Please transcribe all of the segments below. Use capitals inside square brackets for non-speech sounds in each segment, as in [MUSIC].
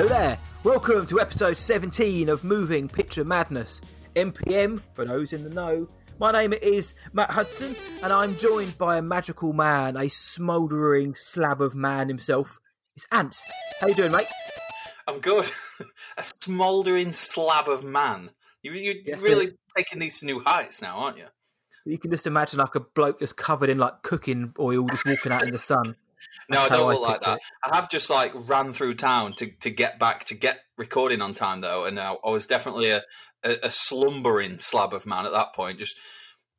Hello there. Welcome to episode 17 of Moving Picture Madness. MPM, for those in the know. My name is Matt Hudson, and I'm joined by a magical man, a smouldering slab of man himself. It's Ant. How you doing, mate? I'm good. [LAUGHS] a smouldering slab of man. You, you're Yes, really sir. taking these to new heights now, aren't you? You can just imagine like a bloke that's covered in like cooking oil, just walking out in the sun. No, I don't look like that. I have just like ran through town to, to get back to get recording on time though, and I, I was definitely a, a, a slumbering slab of man at that point. Just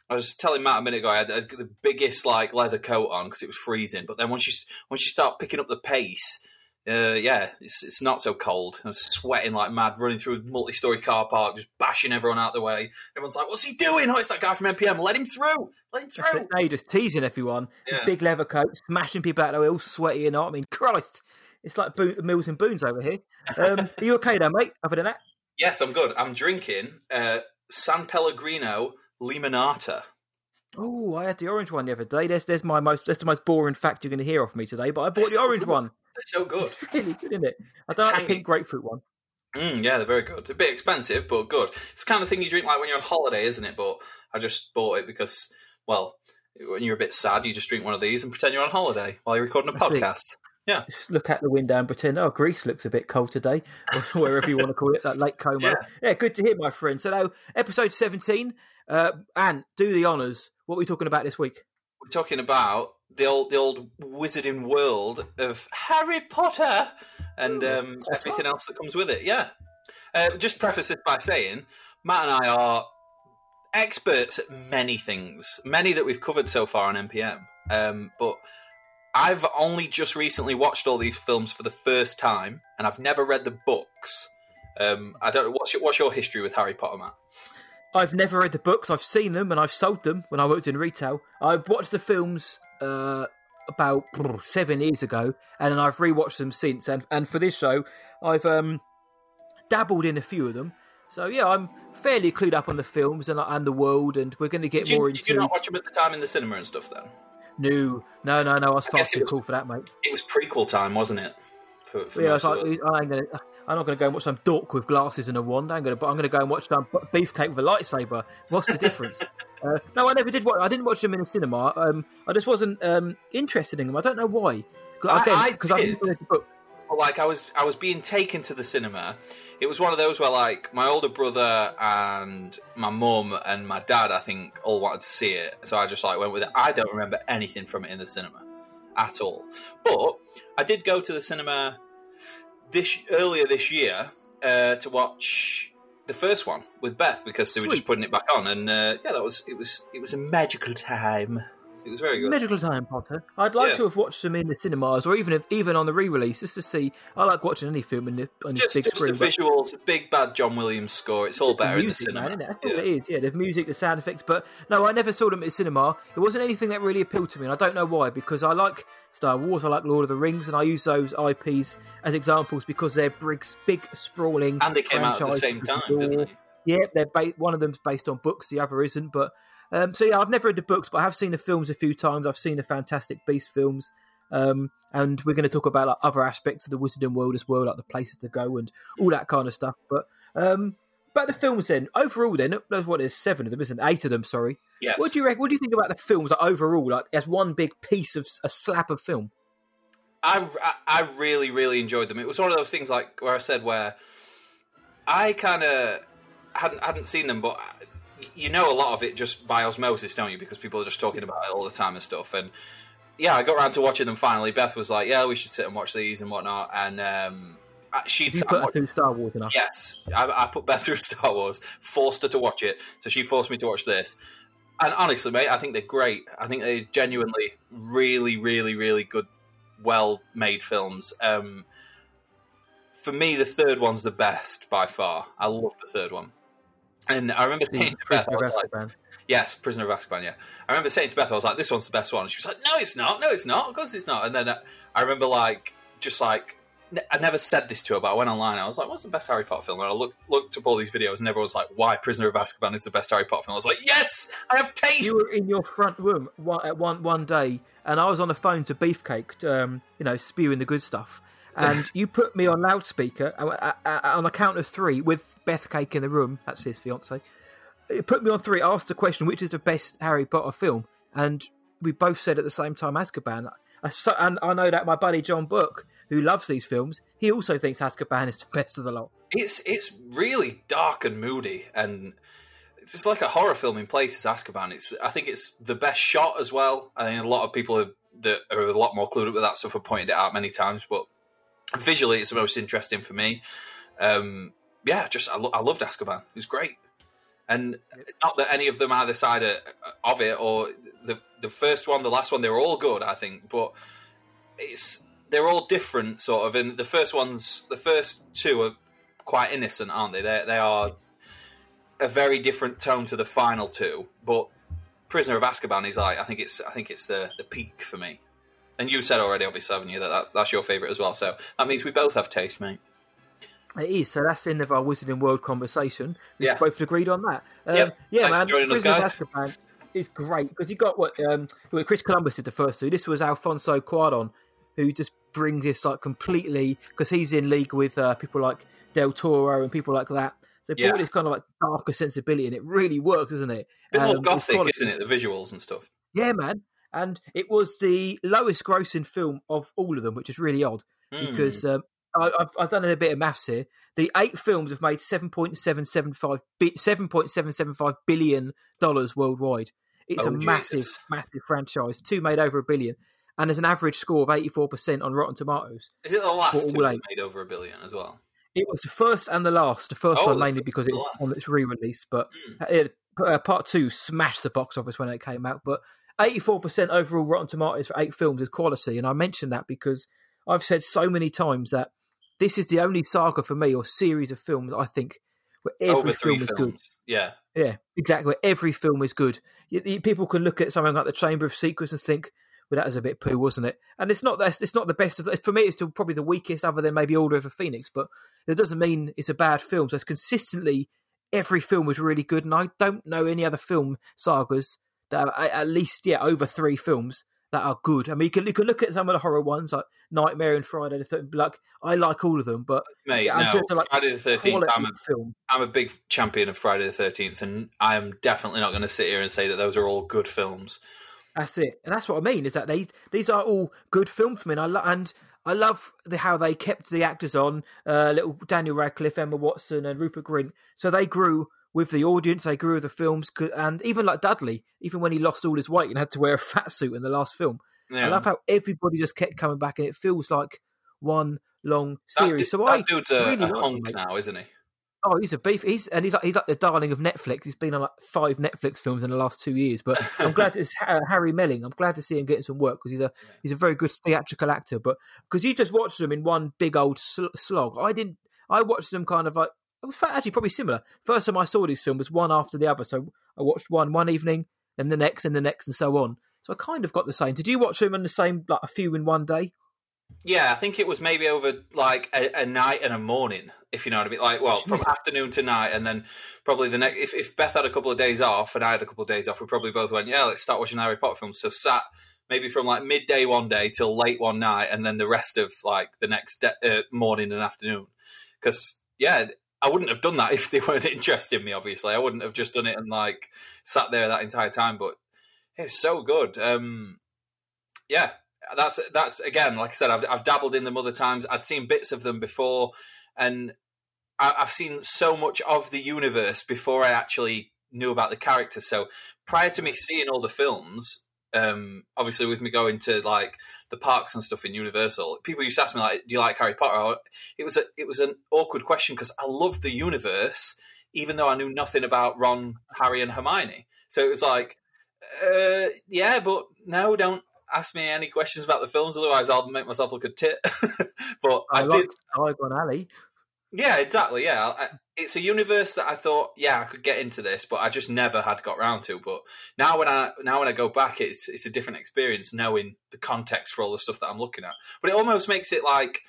I was telling Matt a minute ago, I had the the biggest like leather coat on because it was freezing. But then once you once you start picking up the pace, uh, yeah, it's it's not so cold. I'm sweating like mad, running through a multi-story car park, just bashing everyone out the way. Everyone's like, "What's he doing? Oh, it's that guy from MPM. Let him through. Let him through." Now you're just teasing everyone. Yeah. Big leather coat, smashing people out of the way, all sweaty and hot. I mean, Christ, it's like Bo- Mills and Boons over here. Um, [LAUGHS] are you okay, though, mate? Other than that, Yes, I'm good. I'm drinking uh, San Pellegrino Limonata. oh, I had the orange one the other day. There's, there's my most, that's the most boring fact you're going to hear off me today. But I bought the orange one. So good. Really good, isn't it? I don't like the pink grapefruit one. Mm, yeah, they're very good. A bit expensive, but good. It's the kind of thing you drink like when you're on holiday, isn't it? But I just bought it because, well, when you're a bit sad, you just drink one of these and pretend you're on holiday while you're recording a That's it. podcast. Yeah, Just look out the window and pretend, oh, Greece looks a bit cold today, or [LAUGHS] wherever you want to call it, that Lake Como. Yeah, Yeah. good to hear, my friend. So now, episode 17, uh, and do the honours. What are we talking about this week? we're talking about the old, the old wizarding world of Harry Potter and Ooh, um, Potter. everything else that comes with it. Yeah. Uh, just preface this by saying, Matt and I are experts at many things, many that we've covered so far on MPM. Um, but I've only just recently watched all these films for the first time, and I've never read the books. Um, I don't know what's your, what's your history with Harry Potter, Matt. I've never read the books. I've seen them and I've sold them when I worked in retail. I've watched the films uh, about seven years ago, and I've rewatched them since. And and for this show, I've um, dabbled in a few of them. So yeah, I'm fairly clued up on the films and and the world, and we're going to get Did you, more did you not watch them at the time in the cinema and stuff? Then No, no, no, no. I was I far it too was- cool for that, mate. it was prequel time, wasn't it? For, for Yeah, I, was like. I ain't gonna, I'm not going to go and watch some dork with glasses and a wand. I'm going to, but I'm going to go and watch some beefcake with a lightsaber. What's the difference? [LAUGHS] uh, no, I never did. Watch, I didn't watch them in the cinema. Um, I just wasn't um, interested in them. I don't know why. Again, I because did. never read the book. But like I was, I was being taken to the cinema. It was one of those where like my older brother and my mum and my dad, I think, all wanted to see it. So I just like went with it. I don't remember anything from it in the cinema at all. But I did go to the cinema this earlier this year uh, to watch the first one with Beth because they were just putting it back on, and uh, yeah, that was it was it was a magical time. It was very good. Medical time, Potter. I'd like Yeah. to have watched them in the cinemas, or even if, even on the re-release, just to see. I like watching any film in the, on the Just, big just the screen. but- visuals, big bad John Williams score. It's all Just the better in the cinema. Man, isn't it? That's Yeah. it is. Yeah, the music, the sound effects. But no, I never saw them at the cinema. It wasn't anything that really appealed to me, and I don't know why. Because I like Star Wars, I like Lord of the Rings, and I use those IPs as examples because they're big, big sprawling. And they came out at the same time, didn't they? Yeah, they're ba- one of them's based on books, the other isn't. But um, so yeah, I've never read the books, but I have seen the films a few times. I've seen the Fantastic Beast films, um, and we're going to talk about like other aspects of the Wizarding world as well, like the places to go and all that kind of stuff. But um, but the films then overall, then there's what there's seven of them, isn't it? eight of them? Sorry. Yes. What do you reckon? What do you think about the films like, overall, like as one big piece of a slab of film? I, I I really really enjoyed them. It was one of those things like where I said where I kind of hadn't hadn't seen them, but you know a lot of it just by osmosis, don't you? Because people are just talking about it all the time and stuff. And yeah, I got around to watching them finally. Beth was like, "Yeah, we should sit and watch these and whatnot." And um, she'd You put her through Star Wars enough. Yes, I, I put Beth through [LAUGHS] Star Wars, forced her to watch it, so she forced me to watch this. And honestly, mate, I think they're great. I think they're genuinely, really, really, really good, well-made films. Um, for me, the third one's the best by far. I love the third one. And I remember saying to Beth, I was like, Yes, Prisoner of Azkaban. Yeah, I remember saying to Beth, I was like, "This one's the best one." And she was like, "No, it's not. No, it's not. Of course, it's not." And then uh, I remember like just like I never said this to her, but I went online. I was like, "What's the best Harry Potter film?" And I looked looked up all these videos, and everyone was like, "Why Prisoner of Azkaban is the best Harry Potter film?" I was like, "Yes, I have taste." You were in your front room one, at one one day, and I was on the phone to Beefcake, um, you know, spewing the good stuff. And you put me on loudspeaker uh, uh, on a count of three with Beth Cake in the room. That's his fiance. You put me on three. Asked the question, which is the best Harry Potter film, and we both said at the same time Azkaban. And I know that my buddy John Book, who loves these films, he also thinks Azkaban is the best of the lot. It's it's really dark and moody, and it's like a horror film in places. Azkaban. It's I think it's the best shot as well. I think a lot of people have, that are a lot more clued up with that stuff have pointed it out many times. But visually, it's the most interesting for me. Um, yeah, just I, lo- I loved Azkaban. It was great, and not that any of them either side of it or the the first one, the last one, they were all good. I think, but it's they're all different, sort of. And the first ones, the first two are quite innocent, aren't they? They they are a very different tone to the final two. But Prisoner of Azkaban is like I think it's I think it's the the peak for me. And you said already, obviously, haven't you, that that's, that's your favourite as well. So that means we both have taste, mate. It is. So that's the end of our Wizarding World conversation. We've yeah. both agreed on that. Um, yep. Yeah, Thanks man. For joining us, guys. Azkaban is great because you got what um, Chris Columbus did the first two. This was Alfonso Cuarón, who just brings this like completely because he's in league with uh, people like Del Toro and people like that. So Yeah. brought this kind of like darker sensibility, and it really works, doesn't it? A bit more Um, it's gothic, isn't it? The visuals and stuff. Yeah, man. And it was the lowest grossing film of all of them, which is really odd Hmm. because um, I, I've, I've done a bit of maths here. The eight films have made seven point seven seven five seven point seven seven five billion dollars worldwide. It's Oh, a massive, Jesus. massive franchise. Two made over a billion, and there's an average score of eighty four percent on Rotten Tomatoes. is it the last two made over a billion as well? It was the first and the last. The first Oh, one mainly because it was on its re-release, but Hmm. it, uh, part two smashed the box office when it came out. But 84% overall Rotten Tomatoes for eight films is quality, and I mention that because I've said so many times that this is the only saga for me or series of films I think where every film is good. Yeah. Yeah, exactly. Every film is good. You, you- people can look at something like the Chamber of Secrets and think, "Well, that was a bit poo, wasn't it?" And it's not. That's it's not the best of. The, for me, it's still probably the weakest, other than maybe Order of the Phoenix. But it doesn't mean it's a bad film. So it's consistently every film was really good, and I don't know any other film sagas that are at least yeah over three films that are good. I mean, you can you can look at some of the horror ones like Nightmare and Friday the Thirteenth. Like I like all of them, but Mate, Yeah, no. of, like, Friday the 13th, I'm a, film. I'm a big champion of Friday the 13th, and I am definitely not going to sit here and say that those are all good films. That's it, and that's what I mean. Is that they these are all good films for me, and I lo- and I love the, how they kept the actors on, uh, little Daniel Radcliffe, Emma Watson, and Rupert Grint. So they grew with the audience, they grew with the films, and even like Dudley, even when he lost all his weight and had to wear a [LAUGHS] fat suit in the last film. Yeah. I love how everybody just kept coming back, and it feels like one long series. so that I dude's a, really a hunk now, isn't he? Oh, he's a beef. He's and he's like he's like the darling of Netflix. He's been on like five Netflix films in the last two years. But [LAUGHS] I'm glad it's uh, Harry Melling. I'm glad to see him getting some work because he's a he's a very good theatrical actor. But because you just watched them in one big old sl- slog, I didn't. I watched them kind of like it was fa- actually probably similar. First time I saw these films was one after the other. So I watched one one evening, then the next, and the next, and so on. So I kind of got the same. Did you watch them in the same like a few in one day? Yeah, I think it was maybe over like a, a night and a morning, if you know what I mean. Like, well, from afternoon to night, and then probably the next. If, if Beth had a couple of days off and I had a couple of days off, we probably both went, yeah, let's start watching Harry Potter films. So sat maybe from like midday one day till late one night, and then the rest of like the next de- uh, morning and afternoon. Because yeah, I wouldn't have done that if they [LAUGHS] weren't interested in me. Obviously, I wouldn't have just done it and like sat there that entire time. But it's so good. Um, yeah, that's that's again, like I said, I've I've dabbled in them other times. I'd seen bits of them before, and I, I've seen so much of the universe before I actually knew about the characters. So prior to me seeing all the films, um, obviously with me going to like the parks and stuff in Universal, people used to ask me like, "Do you like Harry Potter?" It was a it was an awkward question because I loved the universe, even though I knew nothing about Ron, Harry, and Hermione. So it was like, uh, yeah, but no, don't ask me any questions about the films, otherwise I'll make myself look a tit. [LAUGHS] but I, did. I, did, like Diagon Alley. yeah, exactly. Yeah, I, it's a universe that I thought, yeah, I could get into this, but I just never had got round to. But now when I now when I go back, it's it's a different experience knowing the context for all the stuff that I'm looking at. But it almost makes it like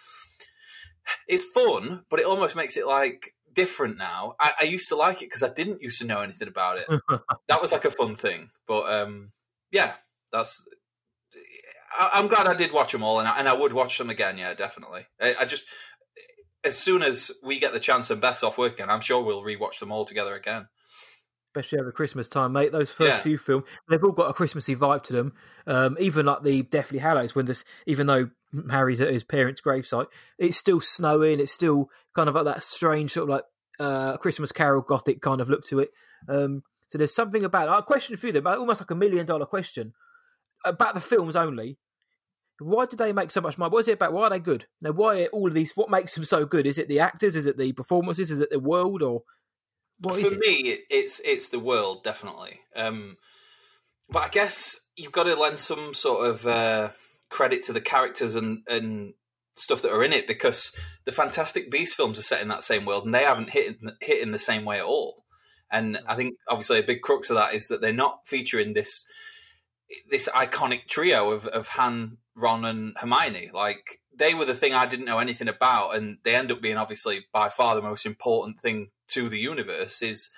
it's fun, but it almost makes it like different now. I, I used to like it because I didn't used to know anything about it. [LAUGHS] that was like a fun thing. But um, yeah, that's I, am glad I did watch them all, and I, and I would watch them again. Yeah, definitely. I, I, just as soon as we get the chance and Beth's off working, I'm sure we'll rewatch them all together again. Especially over Christmas time, mate. Those first yeah. few films, they've all got a Christmassy vibe to them. Um, even like the Deathly Hallows, when this, even though Harry's at his parents' gravesite, it's still snowing. It's still kind of like that strange sort of like uh, Christmas Carol gothic kind of look to it. Um, so there's something about. I question a few of them, almost like a million dollar question about the films only. Why did they make so much money? What is it about? Why are they good? Now, why are all of these? What makes them so good? Is it the actors? Is it the performances? Is it the world? Or what For me, it's it's the world definitely. Um, but I guess you've got to lend some sort of uh, credit to the characters and and stuff that are in it because the Fantastic Beast films are set in that same world and they haven't hit hit in the same way at all. And I think obviously a big crux of that is that they're not featuring this this iconic trio of, of Han, Ron, and Hermione. Like they were the thing I didn't know anything about, and they end up being obviously by far the most important thing to the universe is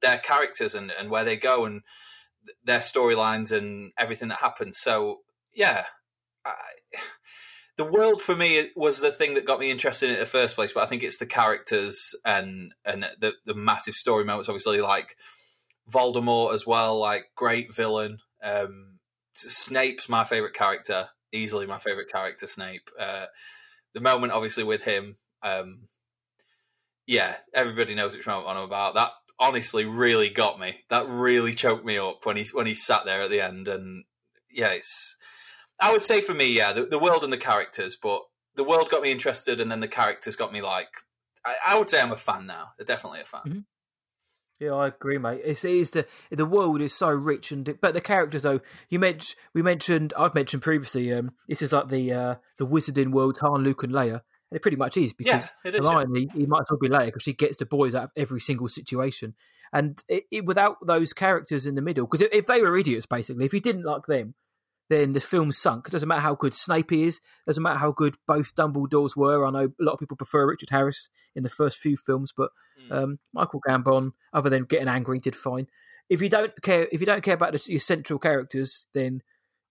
their characters and, and where they go and their storylines and everything that happens. So yeah, I, [SIGHS] the world for me was the thing that got me interested in it the first place. But I think it's the characters and and the the massive story moments. Obviously, like Voldemort as well, like great villain. Um, Snape's my favorite character, easily my favorite character. Snape. Uh, the moment, obviously, with him, um, yeah, everybody knows which moment I'm about. That honestly really got me. That really choked me up when he when he sat there at the end, and yeah, it's. I would say for me, yeah, the, the world and the characters, but the world got me interested, and then the characters got me like. I, I would say I'm a fan now. They're definitely a fan. Mm-hmm. Yeah, I agree, mate. It's, it is the the world is so rich, and but the characters though you mentioned we mentioned I've mentioned previously. Um, this is like the uh, the wizarding world, Han, Luke, and Leia. And it pretty much is because yeah, it is, Hermione, yeah. he might as well be Leia because she gets the boys out of every single situation. And it, it, without those characters in the middle, because if they were idiots, basically, if you didn't like them, then the film sunk. It doesn't matter how good Snape is, doesn't matter how good both Dumbledores were. I know a lot of people prefer Richard Harris in the first few films, but mm. um, Michael Gambon, other than getting angry, did fine. If you don't care, if you don't care about the, your central characters, then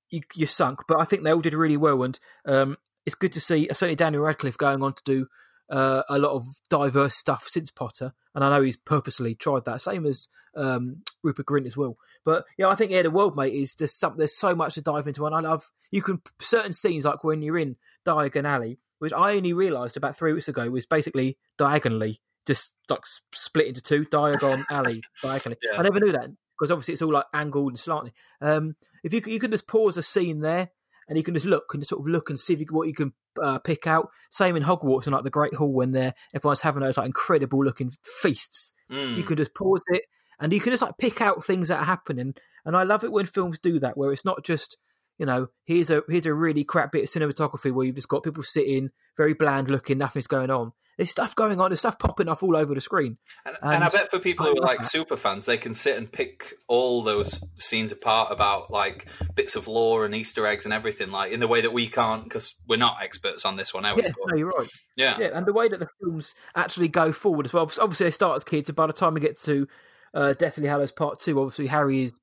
you, are sunk. But I think they all did really well, and um, it's good to see. Certainly, Daniel Radcliffe going on to do uh, a lot of diverse stuff since Potter, and I know he's purposely tried that. Same as um, Rupert Grint as well. But yeah, I think yeah, the world mate is just something. There's so much to dive into, and I love you can certain scenes like when you're in Diagon Alley, which I only realised about three weeks ago was basically diagonally just like split into two, Diagon [LAUGHS] Alley diagonally. Yeah. I never knew that because obviously it's all like angled and slanted. Um, if you you can just pause a scene there and you can just look and just sort of look and see you, what you can uh, pick out. Same in Hogwarts and like the Great Hall when they're everyone's having those like incredible looking feasts. Mm. You can just pause it and you can just like pick out things that are happening. And I love it when films do that, where it's not just you know here's a here's a really crap bit of cinematography where you've just got people sitting very bland looking, nothing's going on. There's stuff going on. There's stuff popping off all over the screen. And, and, and I bet for people who are like that. super fans, they can sit and pick all those scenes apart about like bits of lore and Easter eggs and everything, like in the way that we can't because we're not experts on this one. Are we? Yeah, no, you're right. Yeah, yeah, and the way that the films actually go forward as well. Obviously, they start as kids, and by the time we get to uh, Deathly Hallows Part Two, obviously Harry is.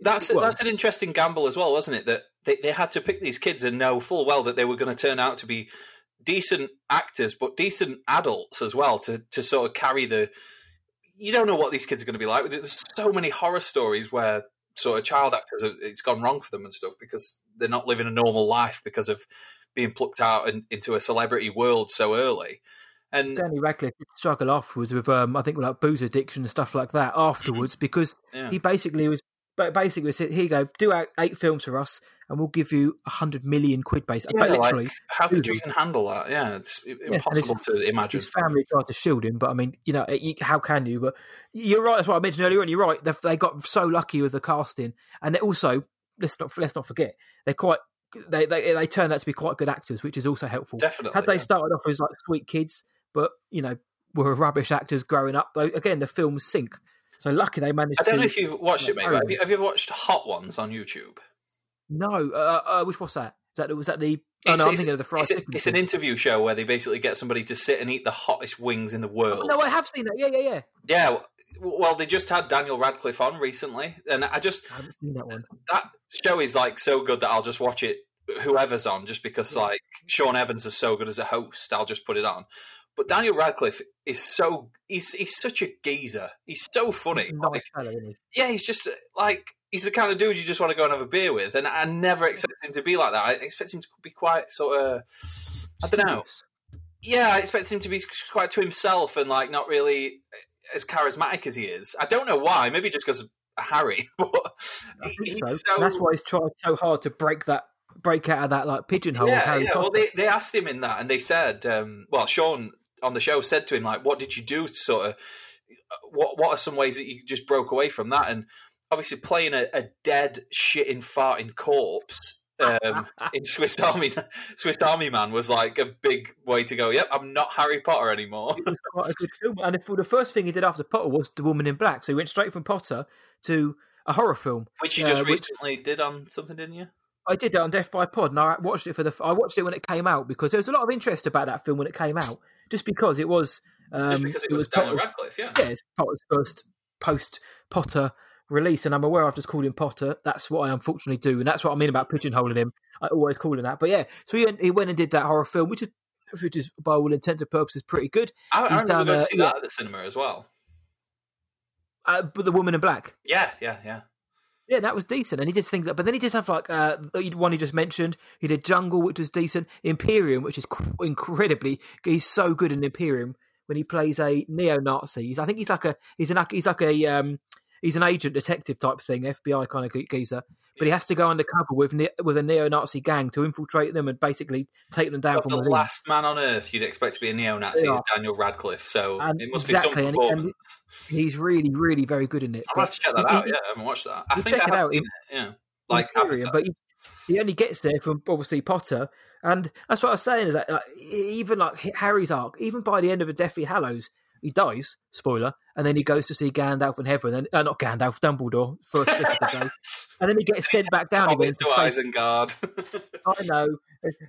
That's well, that's an interesting gamble as well, wasn't it? That they, they had to pick these kids and know full well that they were going to turn out to be decent actors, but decent adults as well to to sort of carry the. You don't know what these kids are going to be like. There's so many horror stories where sort of child actors it's gone wrong for them and stuff because they're not living a normal life because of being plucked out in, into a celebrity world so early. And Danny Radcliffe struggled afterwards with, um, I think, like booze addiction and stuff like that afterwards mm-hmm. because yeah. he basically was, but basically said, "Here you go, do eight films for us, and we'll give you a hundred million quid base. Yeah, literally, like, how could you even handle that? Yeah, it's impossible yeah, to imagine. His family tried to shield him, but I mean, you know, how can you? But you're right. That's what I mentioned earlier, and you're right. They, they got so lucky with the casting, and also let's not let's not forget they're quite they, they they turned out to be quite good actors, which is also helpful. Definitely. Had they yeah. started off as like sweet kids, but you know were rubbish actors growing up, again the films sink. So lucky they managed. I don't to, know if you've watched it, mate. Have you, have you ever watched Hot Ones on YouTube? No, uh, uh, which was that? that was that the? Oh, no, I'm thinking of the fried it's, chicken. It's an interview show where they basically get somebody to sit and eat the hottest wings in the world. Oh, no, I have seen that. Yeah, yeah, yeah. Yeah. Well, they just had Daniel Radcliffe on recently, and I just I haven't seen that one. That show is like so good that I'll just watch it whoever's on, just because like Sean Evans is so good as a host. I'll just put it on. But Daniel Radcliffe is so he's he's such a geezer. He's so funny. He's Like, fellow, he? yeah, he's just like he's the kind of dude you just want to go and have a beer with, and I never expect him to be like that. I expect him to be quite sort of I don't know. Yeah, I expect him to be quite to himself and like not really as charismatic as he is. I don't know why. Maybe just because Harry, [LAUGHS] but he's so. so. That's why he's tried so hard to break that break out of that like pigeonhole. yeah, yeah. Well, they they asked him in that, and they said, um, well, Sean on the show said to him like, "What did you do to sort of what What are some ways that you just broke away from that?" And obviously, playing a, a dead, shitting, farting corpse. Um, [LAUGHS] in Swiss Army, Swiss Army Man was like a big way to go. Yep, I'm not Harry Potter anymore. it was quite a good film. And the, the first thing he did after Potter was The Woman in Black. So he went straight from Potter to a horror film. Which you just Uh, which- recently did on something, didn't you? I did that on Death by Pod, and I watched it for the. I watched it when it came out because there was a lot of interest about that film when it came out, just because it was. Um, Just because it, was, Daniel Radcliffe, yeah. yeah, it's Potter's first post Potter release, and I'm aware I've just called him Potter. That's what I unfortunately do, and that's what I mean about pigeonholing him. I always call him that. But yeah, so he went, he went and did that horror film, which is, which is by all intents and purposes pretty good. I, I remember done, going to see that at the cinema as well. Uh, but the Woman in Black, Yeah, yeah, yeah. yeah, that was decent, and he did things. But then he did stuff like uh, one he just mentioned. He did Jungle, which was decent. Imperium, which is incredibly. He's so good in Imperium when he plays a neo-Nazi. He's, I think he's like a he's an he's like a um, he's an agent detective type thing, FBI kind of geezer. But he has to go undercover with ne- with a neo-Nazi gang to infiltrate them and basically take them down But from the within. last man on earth you'd expect to be a neo-Nazi Yeah. is Daniel Radcliffe, so And it must exactly, be and- some and- performance. He's really, really very good in it. I'll have to check that he- out. he- Yeah, I haven't watched that. I think check I it have out, seen it. Yeah, like Imperium, but he, he only gets there from obviously Potter, and that's what I was saying is that like, even like Harry's arc, even by the end of a Deathly Hallows, he dies. Spoiler, and then he goes to see Gandalf in heaven, and uh, not Gandalf, Dumbledore, first slip of the [LAUGHS] day, and then he gets sent back down again. To Isengard. [LAUGHS] I know,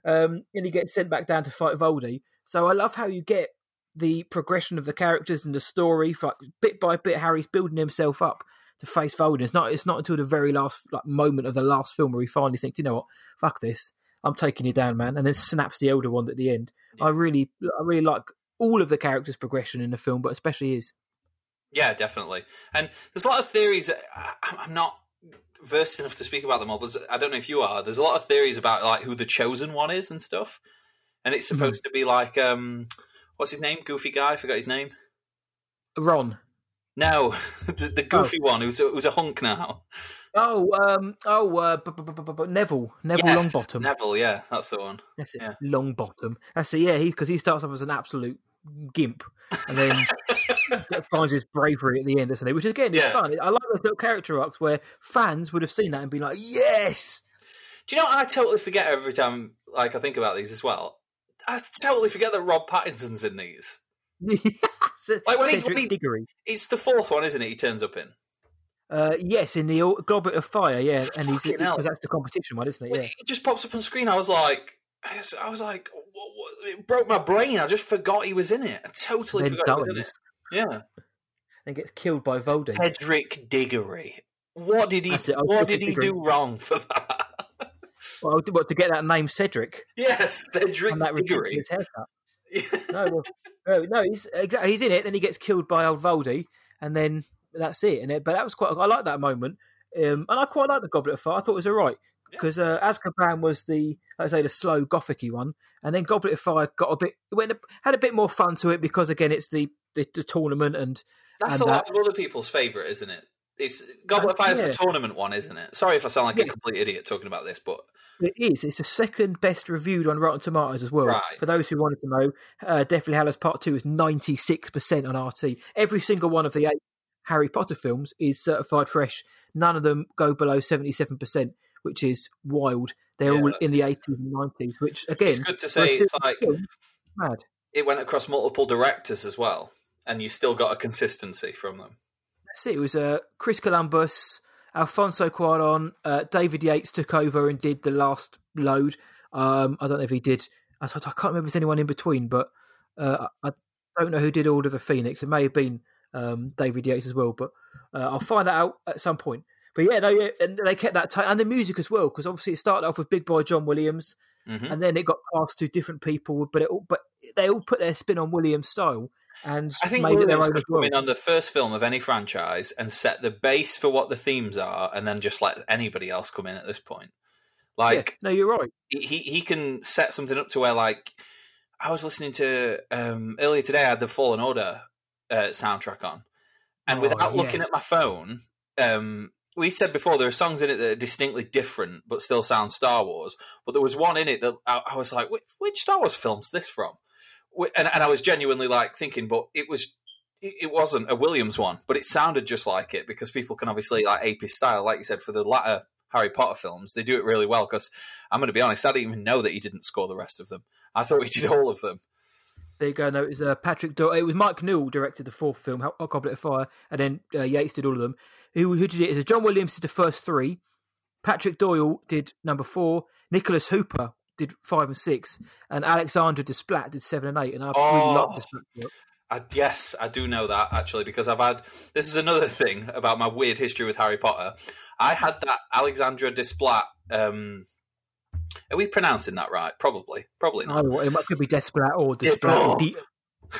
um, and he gets sent back down to fight Voldy. So I love how you get the progression of the characters and the story, like bit by bit. Harry's building himself up to face Voldy. It's not. It's not until the very last like moment of the last film where he finally thinks, you know what, fuck this, I'm taking you down, man, and then snaps the Elder Wand at the end. I really, I really like all of the characters' progression in the film, but especially his. Yeah, definitely. And there's a lot of theories. I- I'm not versed enough to speak about them all, but I don't know if you are. There's a lot of theories about like who the chosen one is and stuff. And it's Mm-hmm. supposed to be like um, what's his name? Goofy guy. I forgot his name. Ron. No, [LAUGHS] the, the goofy one who's a, who's a hunk now. Oh, um, oh, uh, b- b- b- Neville, Neville Yes, Longbottom. Neville. Yeah, that's the one. That's it. Yeah. Longbottom. That's it. Yeah, he because he starts off as an absolute gimp, and then [LAUGHS] finds his bravery at the end, doesn't he? Which again is Yeah. fun. I like those little character arcs where fans would have seen that and been like, "Yes." Do you know? what I totally forget every time. Like I think about these as well. I totally forget that Rob Pattinson's in these. [LAUGHS] Like, when he- when he- Diggory. It's the fourth one, isn't it? He turns up in. Uh, yes, in the Goblet of Fire, yeah, and he's Fucking because that's the competition one, isn't it? Yeah. it just pops up on screen. I was like, I was, I was like, what, what, it broke my brain. I just forgot he was in it. I totally Then forgot he was in it. Yeah, and gets killed by Voldy. Cedric Diggory. What did he? What did he Diggory. do wrong for that? Well, what to get that name Cedric yes, Cedric and that Diggory. haircut. [LAUGHS] no, well, no, no, he's exactly he's in it. Then he gets killed by old Voldy, and then that's it. And it, but that was quite. I like that moment, um, and I quite like the Goblet of Fire. I thought it was all right because uh, Azkaban was the, let's say, the slow gothicy one, and then Goblet of Fire got a bit went had a bit more fun to it because again, it's the the, the tournament and That's and a lot that- of other people's favourite, isn't it? It's Goblet of Fire is yeah. the tournament one, isn't it? Sorry if I sound like a complete idiot talking about this, but It is. It's the second best reviewed on Rotten Tomatoes as well. Right. For those who wanted to know, uh, Deathly Hallows Part 2 is 96% on RT. Every single one of the eight Harry Potter films is certified fresh. None of them go below 77%, which is wild. They're Yeah, all in the 80s and 90s, which, again, it's good to say it's like mad. it went across multiple directors as well, and you still got a consistency from them. That's it. It was uh, Chris Columbus, Alfonso Cuarón, uh, David Yates took over and did the last load. Um, I don't know if he did. I, I can't remember if there's anyone in between, but uh, I I don't know who did Order of the Phoenix. It may have been um, David Yates as well, but uh, I'll find that out at some point. But yeah, no, yeah, and they kept that tight, and the music as well, because obviously it started off with Big Boy John Williams, hmm and then it got passed to different people, but it all, but they all put their spin on Williams' style and I think made it their Williams own could come in on the first film of any franchise and set the base for what the themes are, and then just let anybody else come in at this point. Yeah, Like no, you're right. he he can set something up to where like I was listening to um, earlier today. I had the Fallen Order uh, soundtrack on, and Oh, without yeah. looking at my phone, um, we said before there are songs in it that are distinctly different but still sound Star Wars. But there was one in it that I, I was like, which, which Star Wars film's this from? And, and I was genuinely like thinking, but it was. It wasn't a Williams one, but it sounded just like it because people can obviously like ape his style, like you said, for the latter Harry Potter films. They do it really well because I'm going to be honest, I didn't even know that he didn't score the rest of them. I thought he did all of them. There you go. No, it was uh, Patrick. Do- it was Mike Newell directed the fourth film, Hot Goblet of Fire, and then uh, Yates did all of them. Who, who did it? So John Williams did the first three. Patrick Doyle did number four. Nicholas Hooper did five and six, and Alexandre Desplat did seven and eight. And I Oh. really liked Desplat. I, yes, I do know that actually because I've had. This is another [LAUGHS] thing about my weird history with Harry Potter. I had that Alexandre Desplat. Um, are we pronouncing that right? Probably, probably not. Oh, it could be Desplat or Desplat. Desplat.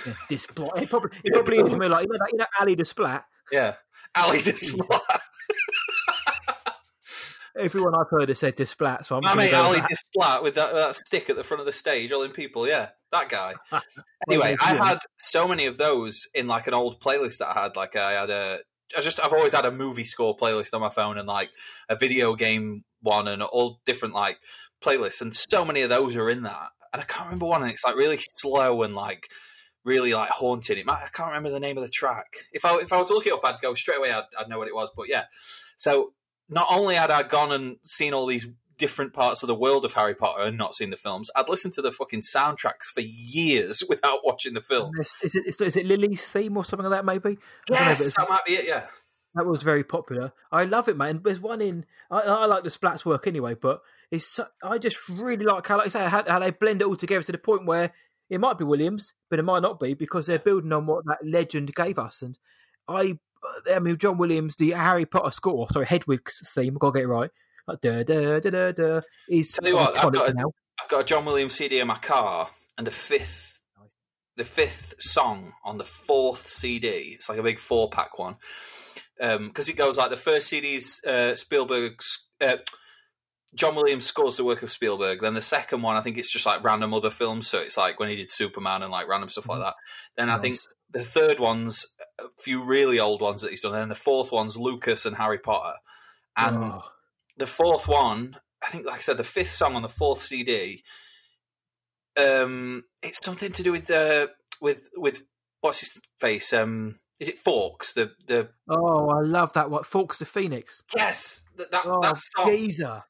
Yeah, Desplat. It probably, it probably is. [LAUGHS] Mean, like you know, that, you know Ali Desplat. Yeah, Ali Desplat. [LAUGHS] Everyone I've heard has said Desplat, so I'm My gonna mate go with Ali that. Desplat with that, that stick at the front of the stage, all in people. Yeah, that guy. [LAUGHS] Anyway, I had so many of those in like an old playlist that I had. Like I had a, I just I've always had a movie score playlist on my phone and like a video game one and all different like playlists, and so many of those are in that. And I can't remember one, and it's like really slow and like really like haunting. It might, I can't remember the name of the track. If I if I were to look it up, I'd go straight away. I'd, I'd know what it was. But yeah, so not only had I gone and seen all these different parts of the world of Harry Potter and not seen the films, I'd listened to the fucking soundtracks for years [LAUGHS] without watching the film. Is is it, is, is it Lily's theme or something like that? Maybe. Don't know, Yes, that might be it. Yeah, That was very popular. I love it, man. There's one in. I, I like the splats work anyway, but it's. So, I just really like how, like I say, how, how they blend it all together to the point where it might be Williams, but it might not be because they're building on what that legend gave us. And I, I mean, John Williams, the Harry Potter score, sorry, Hedwig's theme. I've got to get it right. Like da da da da da. Is Tell you what, I've got a-. I've got a John Williams CD in my car, and the fifth, the fifth song on the fourth CD. It's like a big four pack one because it goes like the first CD's uh, Spielberg's. Uh, John Williams scores the work of Spielberg. Then the second one, I think it's just like random other films. So it's like when he did Superman and like random stuff like that. Then I think the third one's a few really old ones that he's done. And then the fourth one's Lucas and Harry Potter. And Oh, the fourth one, I think, like I said, the fifth song on the fourth CD, um, it's something to do with the with with what's his face? Um, is it Fawkes? The the oh, I love that one. Fawkes the Phoenix. yes, that that, Oh, that song. geezer.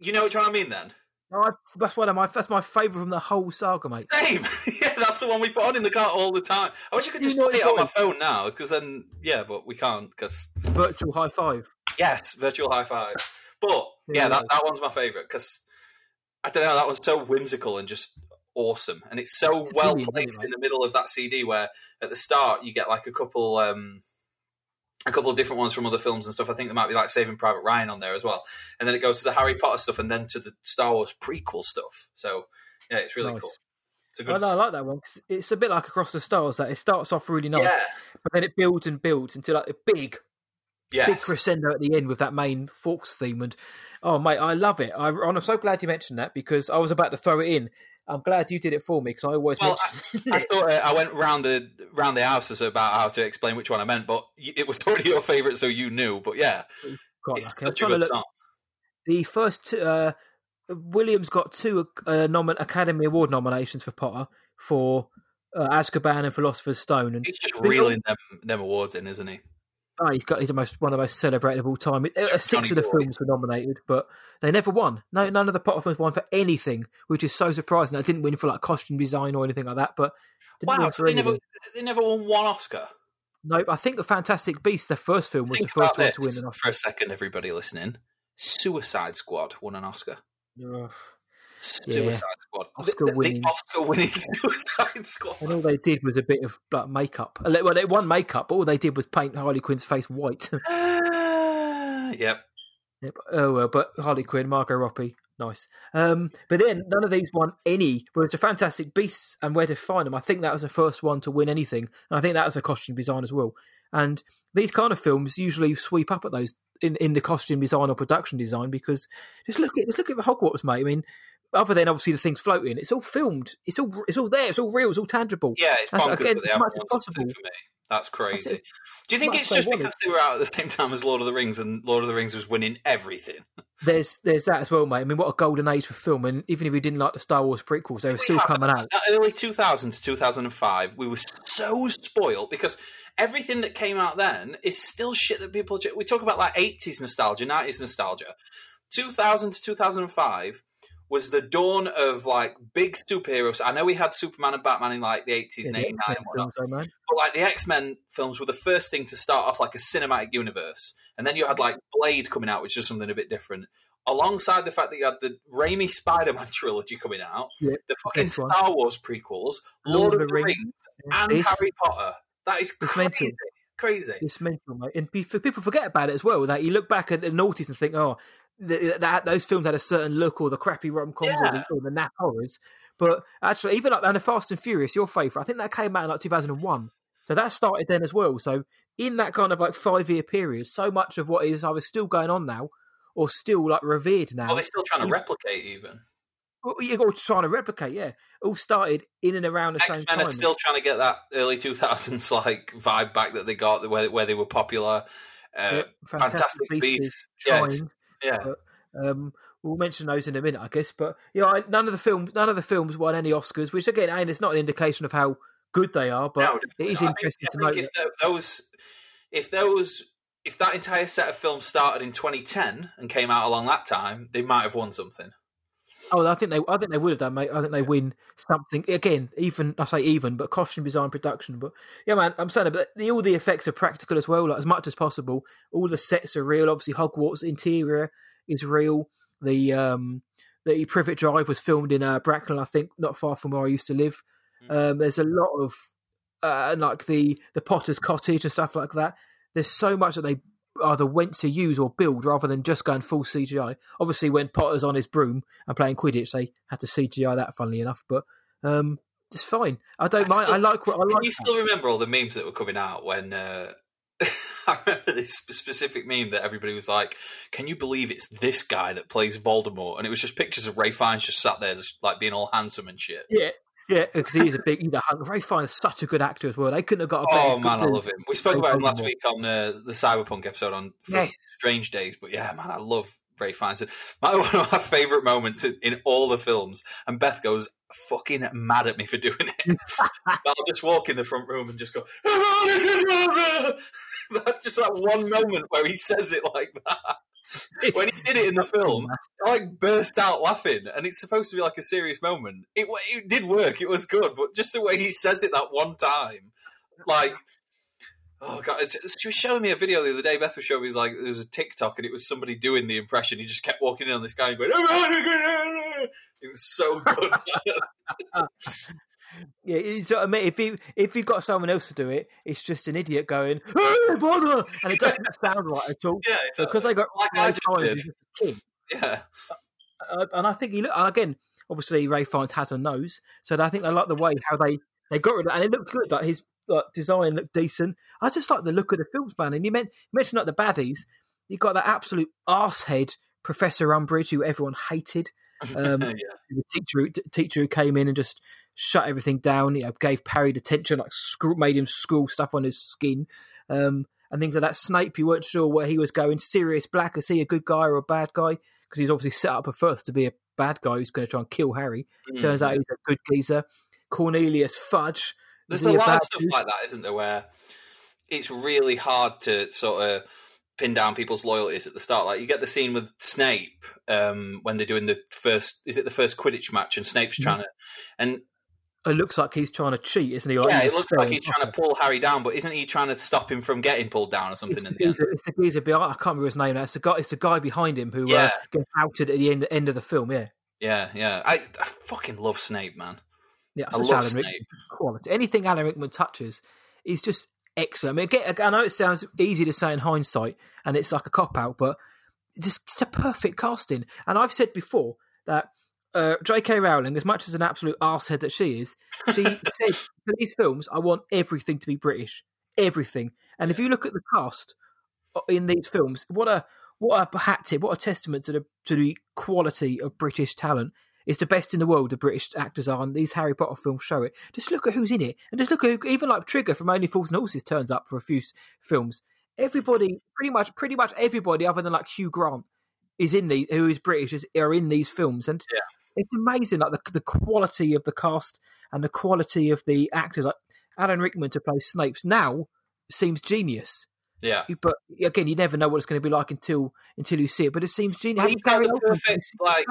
You know which one I mean? Then Oh, I, that's one of my. That's my favourite from the whole saga, mate. same. [LAUGHS] yeah, that's the one we put on in the car all the time. I wish I could You just know play it on my phone now, because then yeah, but we can't because Virtual high five. Yes, virtual high five. But yeah, Yeah. that, that one's my favourite because I don't know, that one's so whimsical and just awesome, and it's so It's well brilliant, placed in the middle of that CD. Where at the start you get like a couple, um, a couple of different ones from other films and stuff. I think there might be like Saving Private Ryan on there as well, and then it goes to the Harry Potter stuff, and then to the Star Wars prequel stuff. So yeah, it's really Nice. cool. It's a I, good. know, I like that one 'cause it's a bit like Across the Stars. That it starts off really nice, Yeah. but then it builds and builds into like a big, big crescendo at the end with that main Fawkes theme. And oh, mate, I love it. I, I'm so glad you mentioned that because I was about to throw it in. I'm glad you did it for me because I always Well, mention I [LAUGHS] thought uh, I went round the round the houses about how to explain which one I meant, but it was [LAUGHS] already your favourite, so you knew. But yeah, Quite it's lucky. Such a good look- song. The first two, uh, Williams got two uh, nomin- Academy Award nominations for Potter for uh, Azkaban and Philosopher's Stone, and He's just reeling them them awards in, isn't he? Oh, he's got he's the most one of the most celebrated of all time. Uh, six of the Boy. films were nominated, but they never won. No, none of the Potter films won for anything, which is so surprising. They didn't win for like costume design or anything like that. But Wow, so they never they never won one Oscar. Nope. I think the Fantastic Beasts, their first film, was Think the first one to win an Oscar. for a second, everybody listening. Suicide Squad won an Oscar. Ugh. Suicide Squad, Oscar the, the winning. Oscar winning [LAUGHS] Suicide Squad. And all they did was a bit of like makeup. Uh, Well, they won makeup, but all they did was paint Harley Quinn's face white. [LAUGHS] Uh, yep, but, oh well, but Harley Quinn, Margot Robbie, nice. Um, but then none of these won any. But it's a Fantastic Beasts and Where to Find Them. I think that was the first one to win anything, and I think that was a costume design as well. And these kind of films usually sweep up at those in, in the costume design or production design because just look at just look at the Hogwarts, mate. I mean, other than obviously the things floating, it's all filmed. It's all it's all there. It's all real. It's all tangible. Yeah, it's bonkers again, that they haven't much won possible. for me. That's crazy. That's. Do you think it's just because they were out at the same time as Lord of the Rings and Lord of the Rings was winning everything? There's there's that as well, mate. I mean, what a golden age for film. And even if we didn't like the Star Wars prequels, they were still Yeah, coming out. That early 2000s to 2005, we were so spoiled because everything that came out then is still shit that people. We talk about like 80s nostalgia, 90s nostalgia. 2000 to 2005 was the dawn of like big superheroes. I know we had Superman and Batman in like the 80s Yeah, and the 89 and whatnot. films. But like the X Men films were the first thing to start off like a cinematic universe, and then you had like Blade coming out, which is something a bit different. Alongside the fact that you had the Raimi Spider Man [LAUGHS] trilogy coming out, Yeah, the fucking. Star Wars prequels, Lord, of the Rings, and This- Harry Potter. That is crazy, mental. crazy. It's mental, mate. And people forget about it as well. That you look back at the noughties and think, oh, th- that those films had a certain look, or the crappy rom coms, or, Yeah. the, or the nap horrors. But actually, even like and the Fast and Furious, your favourite, I think that came out in like 2001. So that started then as well. So in that kind of like five year period, so much of what is either still going on now, or still like revered now. Well, they're still trying to replicate even. Well, You're all trying to replicate, yeah. All started in and around the same time. X Men are still trying to get that early 2000s like vibe back that they got where, where they were popular. Uh, Yeah, Fantastic is Beasts, yes. Yeah. Um, we'll mention those in a minute, I guess. But yeah, I, none of the films, none of the films won any Oscars, which again, and it's not an indication of how good they are, but No, it is. Think- interesting I to note. think that- if those, if those, if that entire set of films started in 2010 and came out along that time, they might have won something. Oh, I think they, I think they would have done, mate. I think they win something again. Even I say even, but costume design, production. But yeah, man, I'm saying, but the, all the effects are practical as well, like as much as possible. All the sets are real. Obviously, Hogwarts interior is real. The um, the Privet Drive was filmed in uh, Bracknell, I think, not far from where I used to live. Um, there's a lot of uh, like the the Potter's cottage and stuff like that. There's so much that they either went to use or build rather than just going full CGI. Obviously, when Potter's on his broom and playing Quidditch, they had to CGI that. Funnily enough, but um, it's fine. I don't I mind. still- I like what I Can like. you that. still remember all the memes that were coming out when? Uh, [LAUGHS] I remember this specific meme that everybody was like, "Can you believe it's this guy that plays Voldemort?" And it was just pictures of Ralph Fiennes just sat there, just like being all handsome and shit. Yeah, yeah, because he's a big, he's a hunk. Ralph Fiennes is such a good actor as well. They couldn't have got a better. Oh man, I love him. We spoke about him last week on uh, the Cyberpunk episode on Yes. Strange Days, but yeah, man, I love Ralph Fiennes. My, [LAUGHS] one of my favorite moments in, in all the films, and Beth goes fucking mad at me for doing it. [LAUGHS] [LAUGHS] I'll just walk in the front room and just go. That's just that one moment where he says it like that. When he did it in the film, I like burst out laughing, and it's supposed to be like a serious moment. It it did work; it was good, but just the way he says it that one time, like, oh god, it's, she was showing me a video the other day. Beth was showing me was like there was a TikTok, and it was somebody doing the impression. He just kept walking in on this guy and going. Oh, it was so good. [LAUGHS] Yeah, what I mean. If you if you've got someone else to do it, it's just an idiot going, "Hey, bother!" and it doesn't sound right at all. yeah, So because they got Like I Ray just Fiennes, did. just a kid. yeah. Uh, and I think he look again. Obviously, Ralph Fiennes has a nose, so I think they like the way how they they got rid of it, and it looked good. Like his like, design looked decent. I just like the look of the films, man. And you, meant, you mentioned like the baddies. You got that absolute arsehead Professor Umbridge, who everyone hated. Um, [LAUGHS] yeah. the teacher who, teacher who came in and just shut everything down. You know, gave Harry detention, like screw, made him screw stuff on his skin, um, and things like that. Snape, you weren't sure where he was going. Sirius Black, is he a good guy or a bad guy? Because he's obviously set up at first to be a bad guy who's going to try and kill Harry. Turns Mm. out he's a good geezer. Cornelius Fudge. There's a lot of stuff dude? like that, isn't there, where it's really hard to sort of pin down people's loyalties at the start. Like you get the scene with Snape um, when they're doing the first, is it the first Quidditch match, and Snape's Mhm. trying to, and It looks like he's trying to cheat, isn't he? Like, yeah, he's it looks like he's trying to pull Harry down, but isn't he trying to stop him from getting pulled down or something It's in the, geezer, it's the geezer behind. I can't remember his name now. It's the guy. It's the guy behind him who uh, gets outed at the end end of the film. Yeah, Yeah, yeah. I, I fucking love Snape, man. yeah. I love Alan Snape. quality. Anything Alan Rickman touches is just excellent. I mean, again, I know it sounds easy to say in hindsight, and it's like a cop out, but just, just a perfect casting. And I've said before that uh, J.K. Rowling, as much as an absolute arsehead that she is, she [LAUGHS] said for these films, I want everything to be British, everything. And if you look at the cast uh, in these films, what a what a hat tip, what a testament to the to the quality of British talent. It's the best in the world. The British actors are, and these Harry Potter films show it. Just look at who's in it, and just look at who, even like Trigger from Only Fools and Horses turns up for a few films. Everybody, pretty much, pretty much everybody, other than like Hugh Grant, is in these who is British, is, are in these films, and yeah. it's amazing. Like the the quality of the cast and the quality of the actors. Like Alan Rickman to play Snape's now seems genius. Yeah, but again, you never know what it's going to be like until until you see it. But it seems genius. He's got the perfect, like,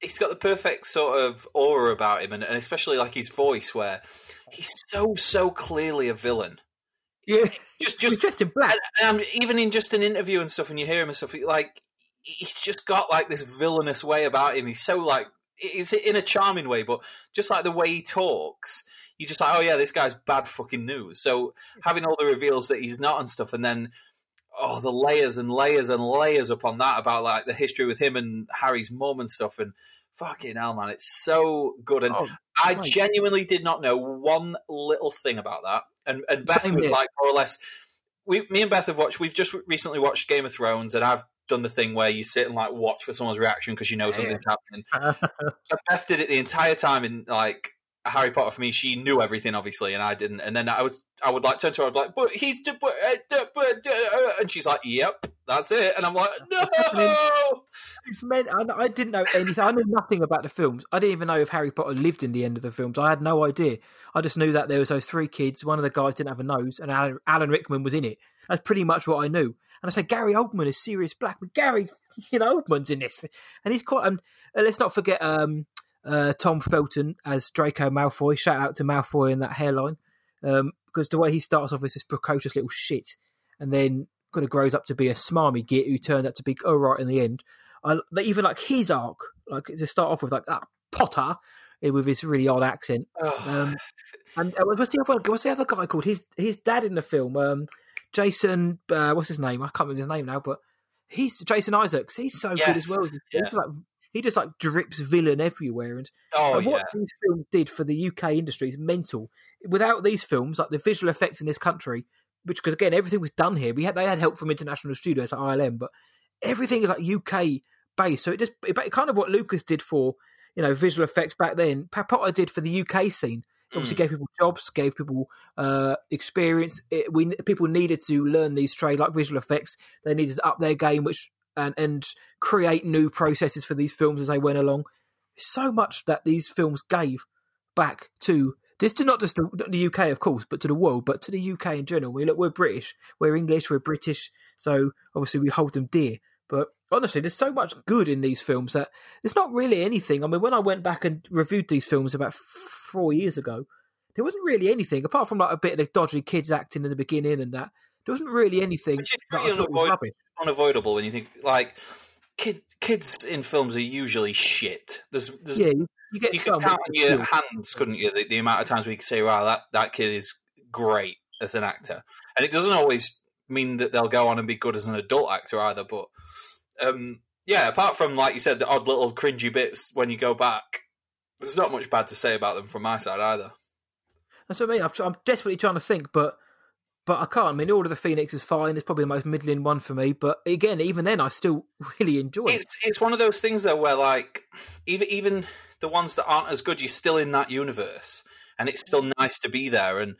he's got the perfect sort of aura about him, and, and especially like his voice, where he's so so clearly a villain. Yeah, [LAUGHS] just just dressed in black. And, and, even in just an interview and stuff, and you hear him and stuff, like he's just got like this villainous way about him. He's so like is it in a charming way, but just like the way he talks, you just like, oh yeah, this guy's bad fucking news. So having all the reveals that he's not and stuff, and then oh the layers and layers and layers upon that about like the history with him and Harry's mum and stuff, and fucking hell, man, it's so good. And oh, I genuinely did not know one little thing about that. And and Beth Same was here. like more or less. We, me and Beth have watched. We've just recently watched Game of Thrones, and I've done the thing where you sit and like watch for someone's reaction because you know something's happening. [LAUGHS] Beth did it the entire time in like Harry Potter for me. She knew everything obviously, and I didn't. And then I was I would like turn to her, I'd be like, but he's but, uh, but uh, and she's like, yep, that's it. And I'm like, [LAUGHS] no. It's meant. I, I didn't know anything. I knew nothing about the films. I didn't even know if Harry Potter lived in the end of the films. I had no idea. I just knew that there was those three kids. One of the guys didn't have a nose, and Alan, Alan Rickman was in it. That's pretty much what I knew. And I said, Gary Oldman is Sirius Black, but Gary, you know, Oldman's in this, and he's quite. And uh, let's not forget um, uh, Tom Felton as Draco Malfoy. Shout out to Malfoy and that hairline, um, because the way he starts off as this precocious little shit, and then kind of grows up to be a smarmy git who turned out to be all right in the end. I, even like his arc, like to start off with like ah, Potter eh, with his really odd accent. Um, and uh, what's the other what's the other guy called? His his dad in the film. Um, Jason, uh, what's his name? I can't remember his name now, but he's Jason Isaacs. He's so yes. good as well. Yeah. He's like he just like drips villain everywhere. And, oh, and what yeah. these films did for the UK industry is mental. Without these films, like the visual effects in this country, which because again everything was done here. We had they had help from international studios like ILM, but everything is like UK based. So it just it, kind of what Lucas did for you know visual effects back then. Potter did for the UK scene obviously mm. gave people jobs, gave people uh, experience. It, we people needed to learn these trade like visual effects. They needed to up their game, which and and create new processes for these films as they went along. So much that these films gave back to this to not just the, the, UK, of course, but to the world, but to the UK in general. We look, we're British, we're English, we're British, so obviously we hold them dear. But honestly, there's so much good in these films that there's not really anything. I mean, when I went back and reviewed these films about four years ago, there wasn't really anything apart from like a bit of the dodgy kids acting in the beginning and that. There wasn't really anything Which is unavoid- unavoidable when you think like kids. Kids in films are usually shit. There's, there's yeah, you, you get you could count on your hands, couldn't you? The, the amount of times we could say, "Wow, that that kid is great as an actor," and it doesn't always mean that they'll go on and be good as an adult actor either. But um, yeah, apart from like you said, the odd little cringy bits when you go back, there's not much bad to say about them from my side either. That's what I mean. I'm, I'm desperately trying to think, but but I can't. I mean, Order of the Phoenix is fine. It's probably the most middling one for me. But again, even then, I still [LAUGHS] really enjoy it. It's it's one of those things though, where like even even the ones that aren't as good, you're still in that universe, and it's still nice to be there. And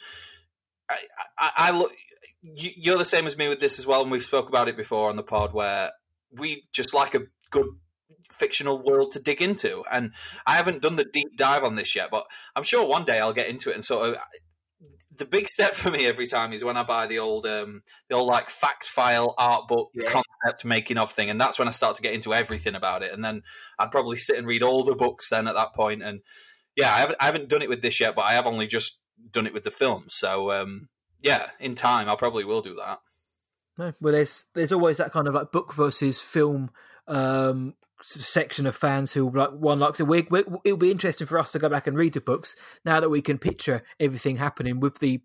I, I, I look, you're the same as me with this as well, and we've spoke about it before on the pod, where we just like a good fictional world to dig into. And I haven't done the deep dive on this yet, but I'm sure one day I'll get into it and sort of. The big step for me every time is when I buy the old, um, the old like fact file art book yeah. concept making of thing, and that's when I start to get into everything about it. And then I'd probably sit and read all the books then at that point. And yeah, I haven't, I haven't done it with this yet, but I have only just done it with the film. So um, yeah, in time I probably will do that. No, well, there's there's always that kind of like book versus film um, section of fans who like one likes it. We, it'll be interesting for us to go back and read the books now that we can picture everything happening with the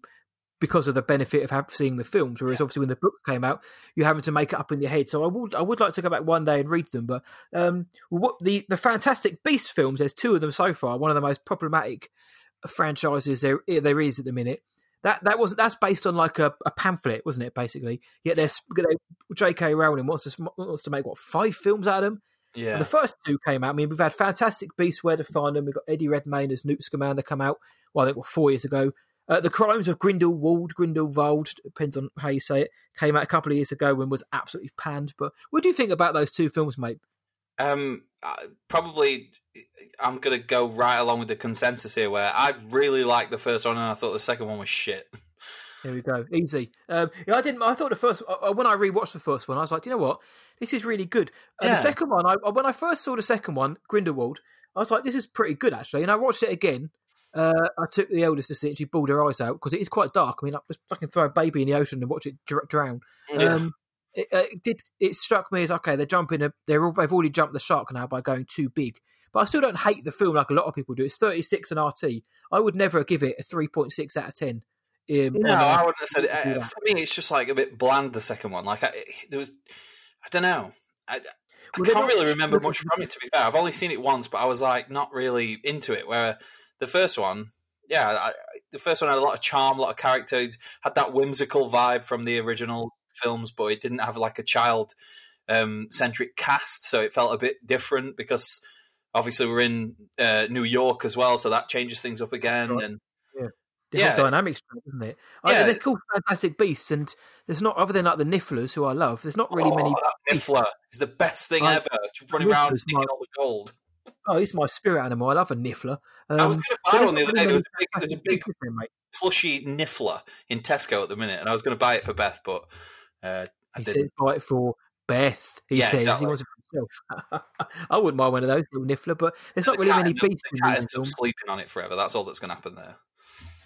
because of the benefit of seeing the films. Whereas Yeah. obviously when the books came out, you're having to make it up in your head. So I would I would like to go back one day and read them. But um, what the the Fantastic Beast films? There's two of them so far. One of the most problematic franchises there there is at the minute. That that wasn't that's based on like a, a pamphlet, wasn't it? Basically, yet there's J.K. Rowling wants to wants to make what five films out of them. Yeah. The first two came out. I mean, we've had Fantastic Beasts, Where to Find Them. We've got Eddie Redmayne as Newt Scamander come out. Well, I think what four years ago. Uh, the Crimes of Grindelwald, Grindelwald, depends on how you say it, came out a couple of years ago and was absolutely panned. But what do you think about those two films, mate? Um, probably I'm gonna go right along with the consensus here, where I really liked the first one and I thought the second one was shit. [LAUGHS] There we go, easy. Um, yeah, I didn't. I thought the first uh, when I rewatched the first one, I was like, "Do you know what? This is really good. And Yeah. the second one, I, when I first saw the second one, Grindelwald, I was like, this is pretty good actually. And I watched it again. Uh, I took the eldest to see it. and She bawled her eyes out because it is quite dark. I mean, like, just fucking throw a baby in the ocean and watch it dr- drown. Um, it, uh, it did. It struck me as okay. They're jumping. A, they're all, they've already jumped the shark now by going too big. But I still don't hate the film like a lot of people do. It's 36 and RT. I would never give it a 3.6 out of 10. No, I wouldn't have said it. do Uh. For me, it's just like a bit bland. The second one, like I, there was, I don't know. I, I Well, can't really remember much from it. To be fair, I've only seen it once, but I was like not really into it. Where the first one, yeah, I, the first one had a lot of charm, a lot of character. It had that whimsical vibe from the original films, but it didn't have like a child um, centric cast, so it felt a bit different because obviously we're in uh, New York as well, so that changes things up again. Right. And the Yeah. whole dynamics, isn't it? I, Yeah. they're called Fantastic Beasts, and there's not other than like the Nifflers, who I love. There's not really oh, many. Niffler is the best thing I- ever. Running around taking my- all the gold. [LAUGHS] Oh, he's my spirit animal. I love a Niffler. Um, I was going to buy one the other day. There was a big, there's a big plushy Niffler in Tesco at the minute, and I was going to buy it for Beth, but uh, I He didn't. said, buy it for Beth. He Yeah, says exactly. he wants it for himself. [LAUGHS] I wouldn't mind one of those little Niffler, but there's not The really many beasts The cat ends up sleeping on it forever. That's all that's going to happen there.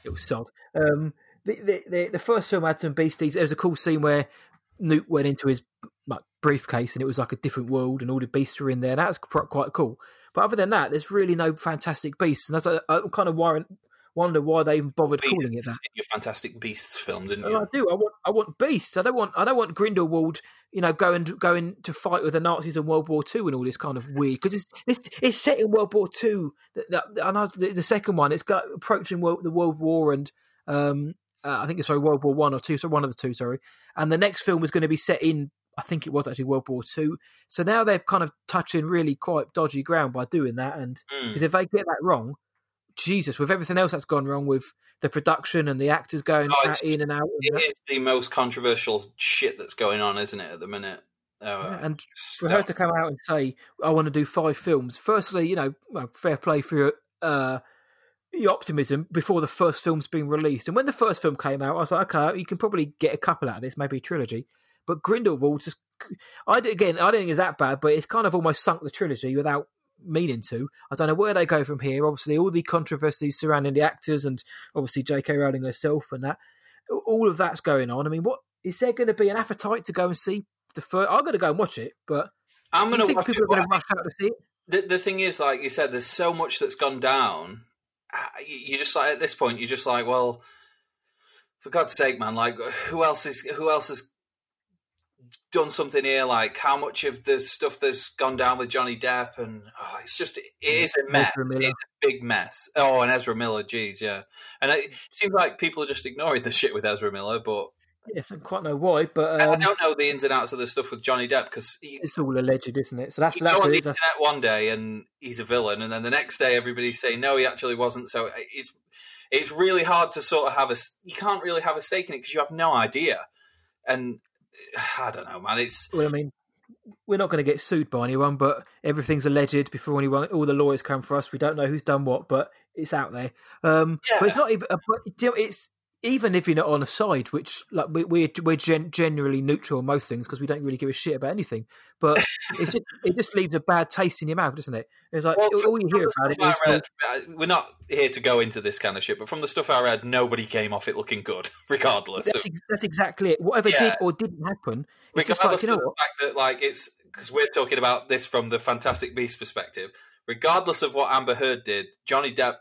It was sod. Um, the, the the the first film had some beasties. There was a cool scene where Newt went into his like briefcase and it was like a different world and all the beasts were in there. That was quite cool. But other than that, there's really no fantastic beasts, and that's, I, I kind of worry, wonder why they even bothered calling it Beasts that. in your Fantastic Beasts film, didn't And you? I do. I want. I want beasts. I don't want. I don't want Grindelwald. You know, going going to fight with the Nazis in World War Two and all this kind of weird because it's, it's it's set in World War Two. And I, the, the second one, it's got approaching world, the World War and um, uh, I think it's sorry World War One or two. So one of the two, sorry. And the next film was going to be set in. I think it was actually World War Two. So now they're kind of touching really quite dodgy ground by doing that. And Mm. because if they get that wrong, Jesus, with everything else that's gone wrong with the production and the actors going Oh, in and out, and It the most controversial shit that's going on, isn't it, at the minute? Uh, Yeah, and for her to come out and say, "I want to do five films," firstly, you know, well, fair play for your, uh, your optimism before the first film's been released. And when the first film came out, I was like, "Okay, you can probably get a couple out of this, maybe a trilogy." But Grindelwald just, I again, I don't think it's that bad, but it's kind of almost sunk the trilogy without meaning to. I don't know where they go from here. Obviously, all the controversies surrounding the actors and obviously J.K. Rowling herself and that, all of that's going on. I mean, what is there going to be an appetite to go and see the first? I'm going to go and watch it, but I'm going to think people it. are going to rush out to see it? The, the thing is, like you said, there's so much that's gone down. Ah, You you just like at this point, you're just like, well, for God's sake, man! Like, who else is who else has done something here? Like, how much of the stuff that's gone down with Johnny Depp, and oh, it's just it is a mess. It's a big mess. Oh, and Ezra Miller, geez, yeah. And it seems like people are just ignoring the shit with Ezra Miller, but Yeah, I don't quite know why, but I um, don't know the ins and outs of the stuff with Johnny Depp because it's all alleged, isn't it? So that's that's go on the internet one day and he's a villain, and then the next day everybody's saying no, he actually wasn't. So it's it's really hard to sort of have a you can't really have a stake in it because you have no idea. And [SIGHS] I don't know, man. It's well, I mean, we're not going to get sued by anyone, but everything's alleged before anyone. All the lawyers come for us. We don't know who's done what, but it's out there. Um, But it's not even. But you know, it's even if you're not on a side, which like we, we're we're gen- generally neutral on most things because we don't really give a shit about anything. But it's just, it just leaves a bad taste in your mouth, doesn't it? It's like well, all from- you hear about it well, read, uh, we're not here to go into this kind of shit, but from the stuff I read, nobody came off it looking good, [LAUGHS] regardless. That's, that's exactly it. Whatever Yeah. did or didn't happen, it's just like, regardless you know the what? fact that like it's because we're talking about this from the Fantastic Beast perspective. Regardless of what Amber Heard did, Johnny Depp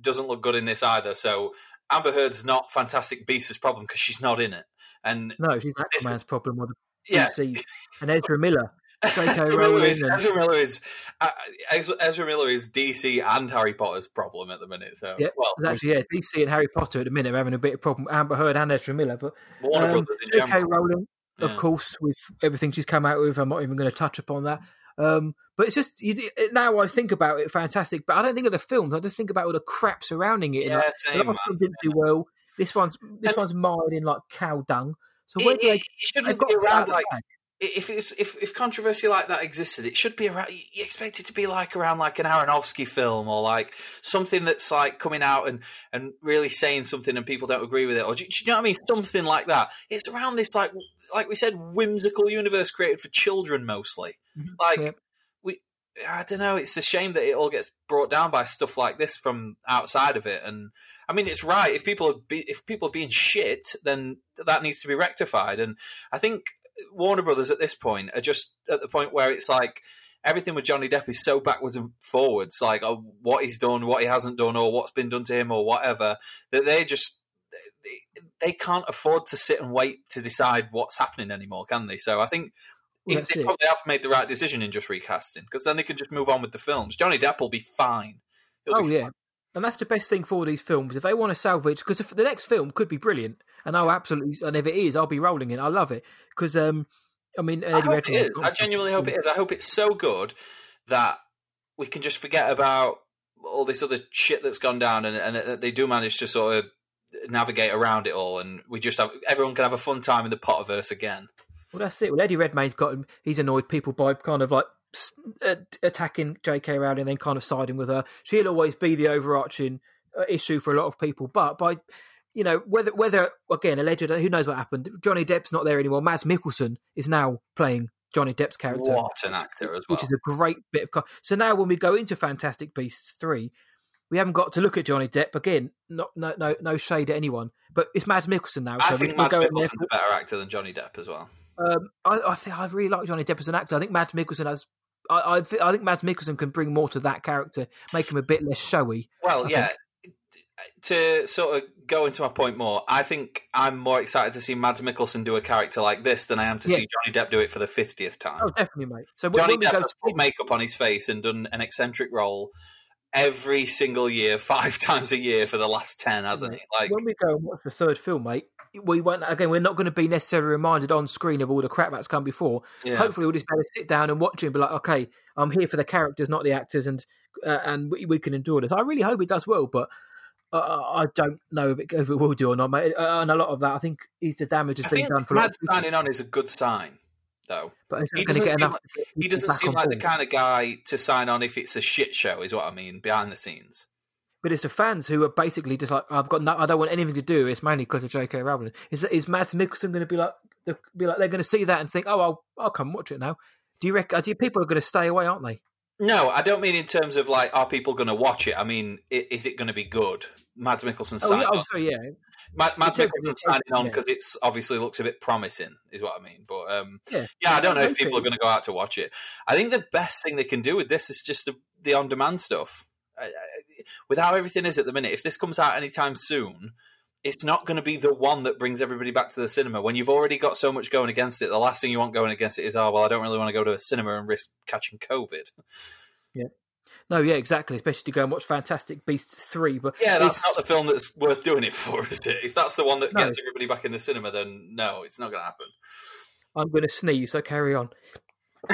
doesn't look good in this either. So Amber Heard's not Fantastic Beasts' problem because she's not in it. And No, she's Aquaman's is- problem or the yeah, DC and Ezra Miller. [LAUGHS] J.K. Ezra Miller is, and- Ezra Miller is uh, Ezra, Ezra Miller is DC and Harry Potter's problem at the minute. So Yeah, well, Actually, yeah, DC and Harry Potter at the minute are having a bit of problem. Amber Heard and Ezra Miller, but Warner um, Brothers in J.K. general. Rowling, of course, with everything she's come out with, I'm not even going to touch upon that. Um, but it's just you, now I think about it, fantastic. But I don't think of the films. I just think about all the crap surrounding it. Yeah, like, same. last one didn't do well. This one's this And- one's mired in like cow dung. So where It, do they? it, shouldn't be to get out around like bag. If it's if if controversy like that existed, it should be around. You expect it to be like around like an Aronofsky film or like something that's like coming out and and really saying something and people don't agree with it, or do, do you know what I mean? Something like that. It's around this like like we said, whimsical universe created for children mostly. Mhm. Like Yep. we, I don't know. It's a shame that it all gets brought down by stuff like this from outside of it. And I mean, it's right if people are be, if people are being shit, then that needs to be rectified. And I think Warner Brothers at this point are just at the point where it's like everything with Johnny Depp is so backwards and forwards, like what he's done, what he hasn't done, or what's been done to him, or whatever. That they just they, they can't afford to sit and wait to decide what's happening anymore, can they? So I think Well, if they it. probably have made the right decision in just recasting because then they can just move on with the films. Johnny Depp will be fine. He'll Oh be yeah, fine. and that's the best thing for these films. If they want to salvage, because the next film could be brilliant, and I'll absolutely, and if it is, I'll be rolling it. I love it because, um, I mean, I Eddie hope it Redmayne's is. I genuinely hope it is. I hope it's so good that we can just forget about all this other shit that's gone down, and, and that they do manage to sort of navigate around it all, and we just have everyone can have a fun time in the Potterverse again. Well, that's it. Well, Eddie Redmayne's got him. He's annoyed people by kind of like attacking J.K. Rowling and then kind of siding with her. She'll always be the overarching uh, issue for a lot of people. But by you know whether whether again alleged, who knows what happened? Johnny Depp's not there anymore. Mads Mikkelsen is now playing Johnny Depp's character. What an actor as well. which is a great bit of. Co- so now, when we go into Fantastic Beasts three, we haven't got to look at Johnny Depp again. Not no no no shade at anyone, but it's Mads Mikkelsen now. I so think Mads Mikkelsen's a better actor than Johnny Depp as well. um, I, I think I really like Johnny Depp as an actor. I think Mads Mikkelsen has. I, I, thi- I think Mads Mikkelsen can bring more to that character, make him a bit less showy. Well, yeah. To sort of go into my point more, I think I'm more excited to see Mads Mikkelsen do a character like this than I am to Yeah. see Johnny Depp do it for the fiftieth time. Oh, definitely, mate. So Johnny Depp has put makeup on his face and done an eccentric role every single year, [LAUGHS] five times a year for the last ten, hasn't he? Like, when we go and watch the third film, mate, we won't. Again, we're not going to be necessarily reminded on screen of all the crap that's come before. yeah. Hopefully, we'll just be able to sit down and watch it and be like, okay, I'm here for the characters, not the actors, and uh, and we, we can endure this. I really hope it does well, but I don't know if it, if it will do or not, mate. Uh, and a lot of that, I think, is the damage I has been think done for of signing on is a good sign, though. but he not going to doesn't get seem enough. like- He doesn't seem like the kind of guy to sign on if it's a shit show, is what I mean, behind the scenes. But it's the fans who are basically just like, I've got no, I don't want anything to do. It's mainly because of J.K. Rowling. Is is Mads Mikkelsen going to be like, be like, they're going to see that and think, oh, I'll, I'll come watch it now. Do you reckon? Do you, people are going to stay away, aren't they? No, I don't mean in terms of like, are people going to watch it? I mean, is it going to be good? Mads Mikkelsen Oh, signing yeah, oh on. sorry, yeah. Ma- Mads Mikkelsen signing on yeah. because it's obviously looks a bit promising, is what I mean. But um, Yeah. yeah, I don't know if people are going to go out to watch it. I think the best thing they can do with this is just the, the on-demand stuff. I- I- With how everything is at the minute, if this comes out anytime soon, it's not going to be the one that brings everybody back to the cinema. When you've already got so much going against it, the last thing you want going against it is, oh well, I don't really want to go to a cinema and risk catching COVID. Yeah. No, yeah, exactly. Especially to go and watch Fantastic Beasts three. But Yeah, that's it's- not the film that's worth doing it for, [LAUGHS] is it? If that's the one that No. gets everybody back in the cinema, then no, it's not going to happen. I'm going to sneeze, so carry on. [LAUGHS]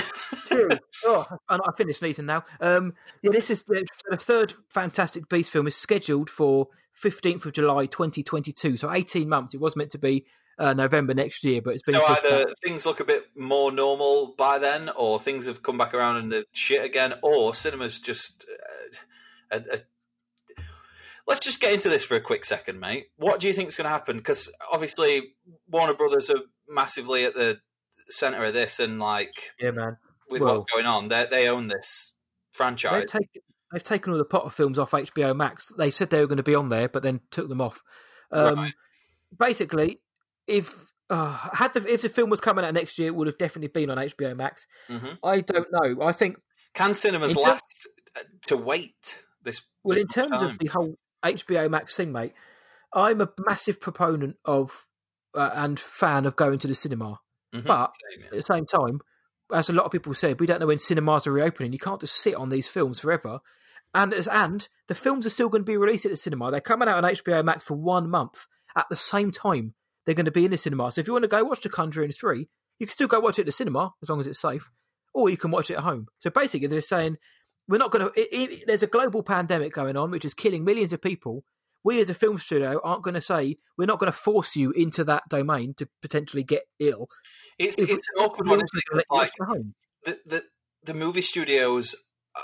Oh, and I finished sneezing now. Um, yeah, this is the, the third Fantastic Beast film is scheduled for 15th of July 2022. So 18 months. It was meant to be uh, November next year, but it's been So either back. things look a bit more normal by then, or things have come back around and the shit again, or cinemas just. Uh, a, a... Let's just get into this for a quick second, mate. What do you think is going to happen? Because obviously Warner Brothers are massively at the center of this, and like Yeah, man. with Well- what's going on, they they own this franchise. They've taken they've taken all the Potter films off HBO Max. They said they were going to be on there, but then took them off. Um, Right. Basically, if uh, had the if the film was coming out next year, it would have definitely been on HBO Max. hmm I don't know. I think Can cinemas terms- last uh, to wait this? well, this in terms much of the whole HBO Max thing, mate. I'm a massive proponent of uh, and fan of going to the cinema, Mhm. but Same, yeah. at the same time, as a lot of people said, we don't know when cinemas are reopening. You can't just sit on these films forever. And as and the films are still going to be released at the cinema. They're coming out on HBO Max for one month. At the same time, they're going to be in the cinema. So if you want to go watch The Conjuring three, you can still go watch it at the cinema as long as it's safe, or you can watch it at home. So basically, they're saying we're not going to. There's a global pandemic going on, which is killing millions of people. We as a film studio aren't going to say we're not going to force you into that domain to potentially get ill. It's If it's an awkward one. also isn't it? gonna let 'Cause, Like watch it at home. the, the the movie studios uh,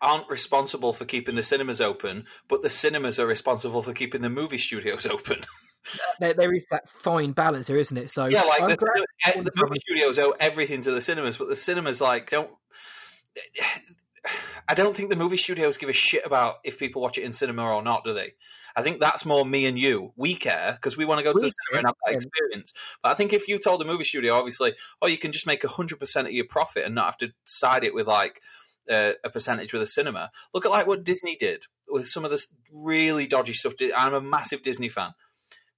aren't responsible for keeping the cinemas open, but the cinemas are responsible for keeping the movie studios [LAUGHS] open. there, there is that fine balance here, isn't it? So yeah, like the, glad- eh, the movie studios owe everything to the cinemas, but the cinemas like don't. [SIGHS] I don't think the movie studios give a shit about if people watch it in cinema or not, do they? I think that's more me and you. We care because we want to go to We the cinema and have that experience. But I think if you told a movie studio, obviously, oh, you can just make hundred percent of your profit and not have to side it with like uh, a percentage with a cinema. Look at like what Disney did with some of this really dodgy stuff. I'm a massive Disney fan.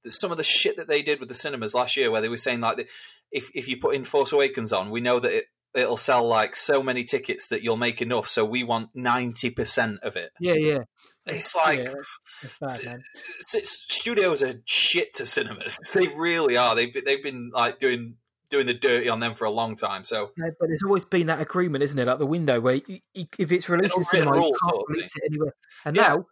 Some of the shit that they did with the cinemas last year, where they were saying like, if if you put in Force Awakens on, we know that it, it'll sell like so many tickets that you'll make enough, so we want ninety percent of it. yeah, yeah, It's like yeah, that's bad, man. s- s- studios are shit to cinemas. [LAUGHS] They really are. They've they've been like doing doing the dirty on them for a long time. So Yeah, but there's always been that agreement, isn't it? Like the window where you, you, if it's released in cinema, you can't release it anywhere. And Yeah. now,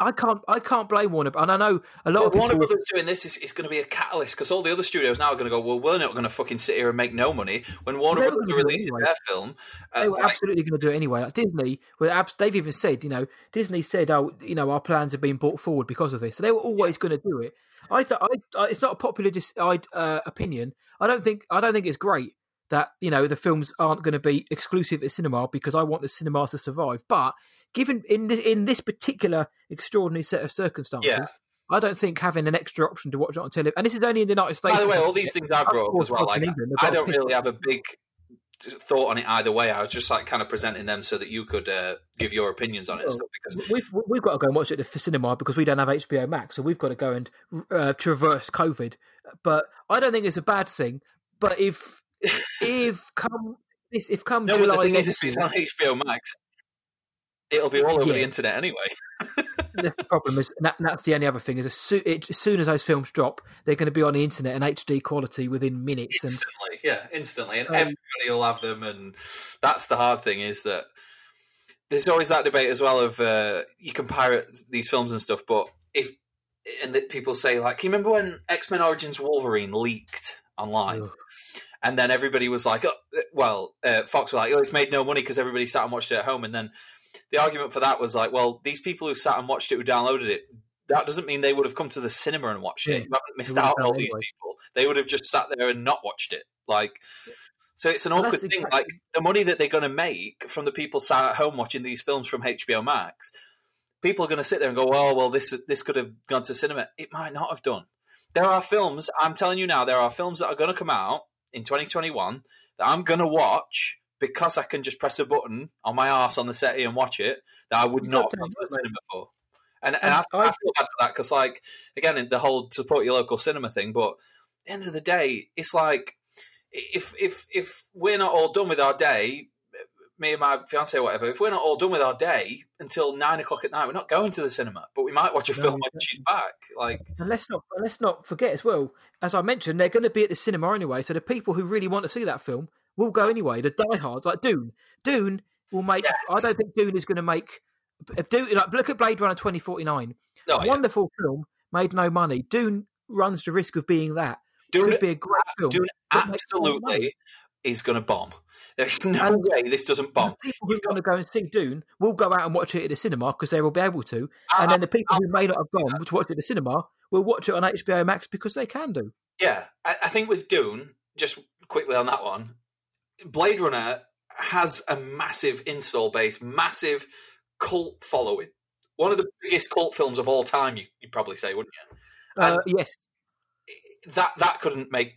I can't, I can't blame Warner. And I know a lot But of people. Warner Brothers doing this is, is going to be a catalyst because all the other studios now are going to go. Well, we're not going to fucking sit here and make no money when Warner Brothers are gonna do it releasing anyway. their film. uh, they were like, absolutely going to do it anyway. Like Disney, abs- they've even said, you know, Disney said, "Oh, you know, our plans have been brought forward because of this." So they were always going to do it. I, th- I, I, it's not a popular dis- I, uh, opinion. I don't think, I don't think it's great that you know the films aren't going to be exclusive at cinema because I want the cinemas to survive. But given in this, in this particular extraordinary set of circumstances. Yeah. I don't think having an extra option to watch it on television, and this is only in the United States. by the way, all these things I've brought up as well. Like, England, I don't really have a big thought on it either way. I was just like kind of presenting them so that you could uh, give your opinions on it Well, stuff. Because We've we've got to go and watch it for cinema because we don't have HBO Max, so we've got to go and uh, traverse COVID. But I don't think it's a bad thing. But if if [LAUGHS] come this if come no, but July the thing is, if it's on HBO Max, it'll be all over the internet anyway. [LAUGHS] that's the problem is and that, that's the only other thing is as, soo- it, as soon as those films drop, they're going to be on the internet in HD quality within minutes. And instantly, yeah, instantly, and Um, everybody will have them. And that's the hard thing is that there's always that debate as well of uh, you can pirate these films and stuff, but if and that people say like, can you remember when X Men Origins Wolverine leaked online? Ugh. And then everybody was like, oh, well, uh, Fox were like, oh, it's made no money because everybody sat and watched it at home. And then the argument for that was like, well, these people who sat and watched it, who downloaded it, that doesn't mean they would have come to the cinema and watched Yeah. it. You haven't missed They would have out on all done these people. They would have just sat there and not watched it. Like, so it's an awkward thing. exactly- Like the money that they're going to make from the people sat at home watching these films from HBO Max, people are going to sit there and go, "Oh, well, this this could have gone to cinema." It might not have done. There are films. I'm telling you now, there are films that are going to come out in 2021 that I'm going to watch because I can just press a button on my arse on the settee and watch it. That I would You've not have to the cinema for. And, and, And I, I I- feel bad for that because, like, again, the whole support your local cinema thing. But at the end of the day, it's like if if if we're not all done with our day, me and my fiance or whatever, if we're not all done with our day until nine o'clock at night, we're not going to the cinema, but we might watch a No, film when she's back. Like, And let's not and let's not forget as well, as I mentioned, they're going to be at the cinema anyway. So the people who really want to see that film will go anyway. The diehards, like Dune, Dune will make. Yes. I don't think Dune is going to make. Dune, like look at Blade Runner twenty forty nine. no, oh, yeah. Wonderful film, made no money. Dune runs the risk of being that. Dune, Could be a great film. Dune that makes no money. absolutely is going to bomb. There's no way this doesn't bomb. The people who want to go and see Dune will go out and watch it at the cinema because they will be able to. I- And then the people who ah, may not have gone to watch it at the cinema will watch it on HBO Max because they can do. Yeah, I, I think with Dune, just quickly on that one, Blade Runner has a massive install base, massive cult following. One of the biggest cult films of all time, you, you'd probably say, wouldn't you? Uh, yes, That that couldn't make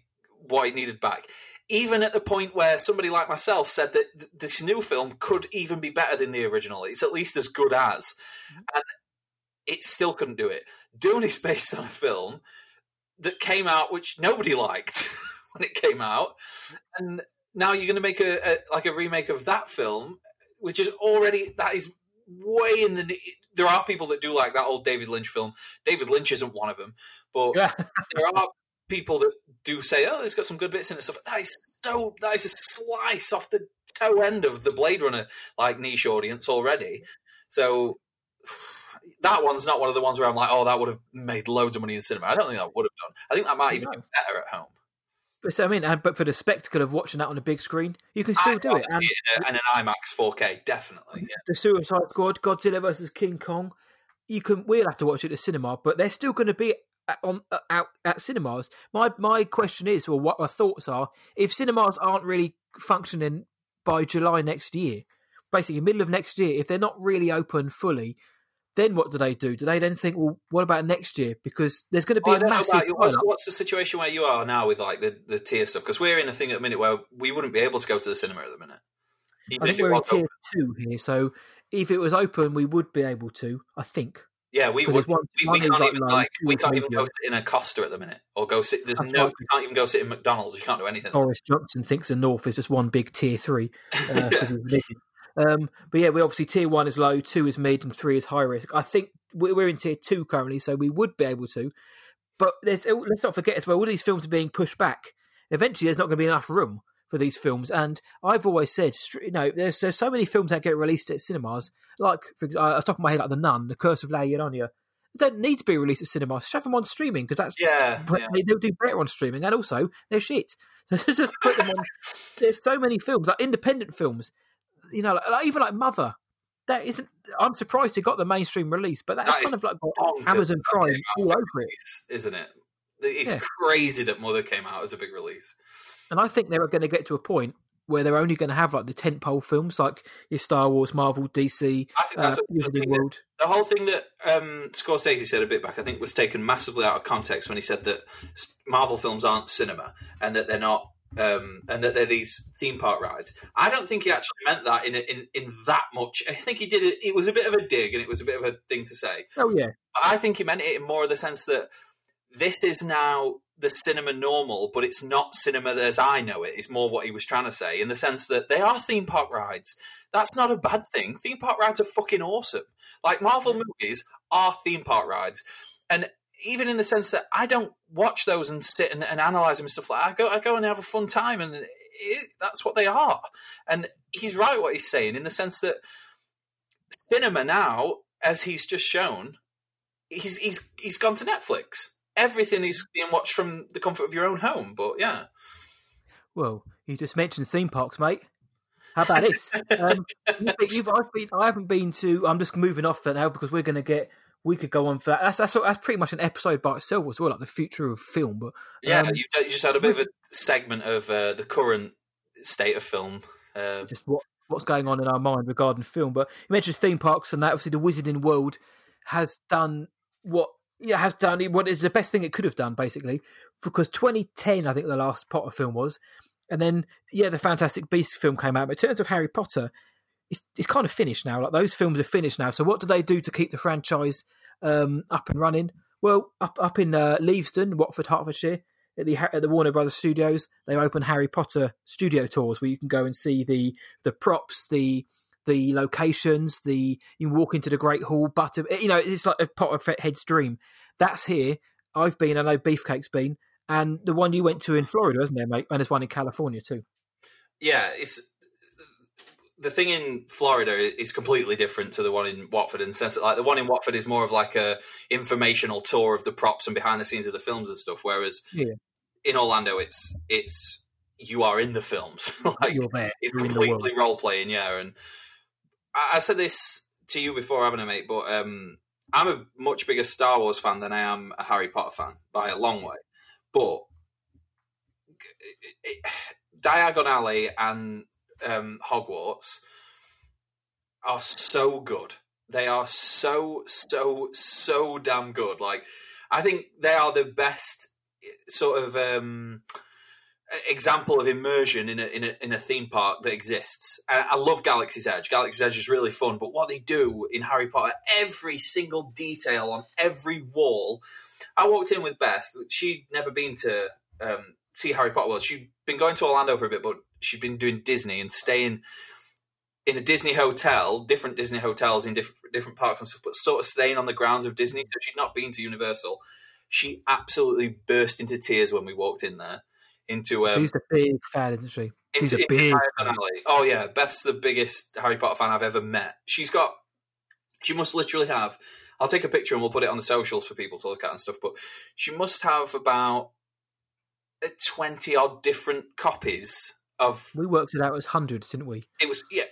what it needed back. Even at the point where somebody like myself said that th- this new film could even be better than the original, it's at least as good as, and it still couldn't do it. Dune is based on a film that came out which nobody liked [LAUGHS] when it came out, and now you're going to make a, a like a remake of that film, which is already that is way in the. There are people that do like that old David Lynch film. David Lynch isn't one of them, but [LAUGHS] there are people that do say, "Oh, it's got some good bits in it." Stuff that is so that is a slice off the toe end of the Blade Runner like niche audience already. So that one's not one of the ones where I'm like, "Oh, that would have made loads of money in cinema." I don't think that would have done. I think that might even no. be better at home. But so, I mean, but for the spectacle of watching that on a big screen, you can still do it. And, it and, an IMAX 4K, definitely. Yeah. The Suicide Squad, Godzilla versus King Kong, you can. We'll have to watch it at the cinema, but they're still going to be on out at cinemas. My my question is, or what my thoughts are, if cinemas aren't really functioning by July next year, basically middle of next year, if they're not really open fully, then what do they do? Do they then think, well, what about next year? Because there's going to be a massive. What's, what's, the situation where you are now with like the, the tier stuff? Because we're in a thing at the minute where we wouldn't be able to go to the cinema at the minute. Even I think we're in tier open. two here, so if it was open, we would be able to. I think. Yeah, we would. One, we, we can't even like we can't even go sit in a Costa at the minute, or go sit. There's That's no. Right. We can't even go sit in McDonald's. You can't do anything. Boris Johnson thinks the North is just one big tier three. Uh, [LAUGHS] um, but yeah, we obviously tier one is low, two is mid, and three is high risk. I think we're in tier two currently, so we would be able to. But let's not forget as well, all these films are being pushed back. Eventually, there's not going to be enough room for these films. And I've always said, you know, there's, there's so many films that get released at cinemas, like, for, uh, top of my head, like The Nun, The Curse of La Llorona. They don't need to be released at cinemas. Shove them on streaming because that's yeah, yeah. They, will do better on streaming, and also they're shit. [LAUGHS] So just put them on. [LAUGHS] there's so many films, like independent films. You know, like, even like Mother that isn't. I'm surprised it got the mainstream release, but that's that kind of like Amazon Prime all over it, isn't it? It's yeah. crazy that Mother came out as a big release, and I think they are going to get to a point where they're only going to have like the tentpole films, like your Star Wars, Marvel, DC, I think that's uh, the, World. the whole thing that um, Scorsese said a bit back, I think, was taken massively out of context when he said that Marvel films aren't cinema and that they're not um, and that they're these theme park rides. I don't think he actually meant that in in in that much. I think he did it. It was a bit of a dig, and it was a bit of a thing to say. Oh yeah. But I think he meant it in more of the sense that this is now the cinema normal, but it's not cinema as I know it. it. Is more what he was trying to say in the sense that they are theme park rides. That's not a bad thing. Theme park rides are fucking awesome. Like Marvel movies are theme park rides, and even in the sense that I don't watch those and sit and, and analyze them and stuff like that. I go, I go and have a fun time, and it, that's what they are. And he's right what he's saying in the sense that cinema now, as he's just shown, he's he's he's gone to Netflix. Everything is being watched from the comfort of your own home. But yeah, well, you just mentioned theme parks, mate. How about this? [LAUGHS] um, you've, I've been, I haven't been to. I'm just moving off that now because we're going to get we could go on for that. That's, that's that's pretty much an episode by itself as well, like the future of film. But yeah, um, you, you, just had a bit of a [LAUGHS] segment of uh, the current state of film. Uh, just what what's going on in our mind regarding film. But you mentioned theme parks, and that obviously the Wizarding World has done what yeah has done what is the best thing it could have done basically because 2010 I think the last Potter film was, and then yeah the Fantastic Beasts film came out. But in terms of Harry Potter, it's, it's kind of finished now. Like those films are finished now. So what do they do to keep the franchise um, up and running? Well, up up in uh, Leavesden, Watford, Hertfordshire, at the at the Warner Brothers Studios, they open Harry Potter studio tours where you can go and see the the props, the the locations, the you walk into the Great Hall. But you know, it's like a Potter head's dream. That's here. I've been. I know Beefcake's been, and the one you went to in Florida, isn't there, mate? And there's one in California too. Yeah, it's the thing in Florida is completely different to the one in Watford in the sense that like the one in Watford is more of like a informational tour of the props and behind the scenes of the films and stuff, whereas yeah. in Orlando it's it's you are in the films. [LAUGHS] like You're there. it's You're completely role playing, yeah. And I, I, said this to you before having a mate, but um, I'm a much bigger Star Wars fan than I am a Harry Potter fan by a long way. But it, it, [SIGHS] Diagon Alley and um, Hogwarts are so good. They are so so so damn good. Like I think they are the best sort of um, example of immersion in a, in a in a theme park that exists. I, I love Galaxy's Edge. Galaxy's Edge is really fun, but what they do in Harry Potter, every single detail on every wall. I walked in with Beth. She'd never been to um, see Harry Potter. Well, she'd been going to Orlando for a bit, but she'd been doing Disney and staying in a Disney hotel, different Disney hotels in different different parks and stuff, but sort of staying on the grounds of Disney. So she'd not been to Universal. She absolutely burst into tears when we walked in there. Into um, she's a big fan, isn't she? She's into, a big. Alley. Oh yeah, Beth's the biggest Harry Potter fan I've ever met. She's got. She must literally have. I'll take a picture and we'll put it on the socials for people to look at and stuff. But she must have about twenty odd different copies of we worked it out as hundreds, didn't we? It was yeah,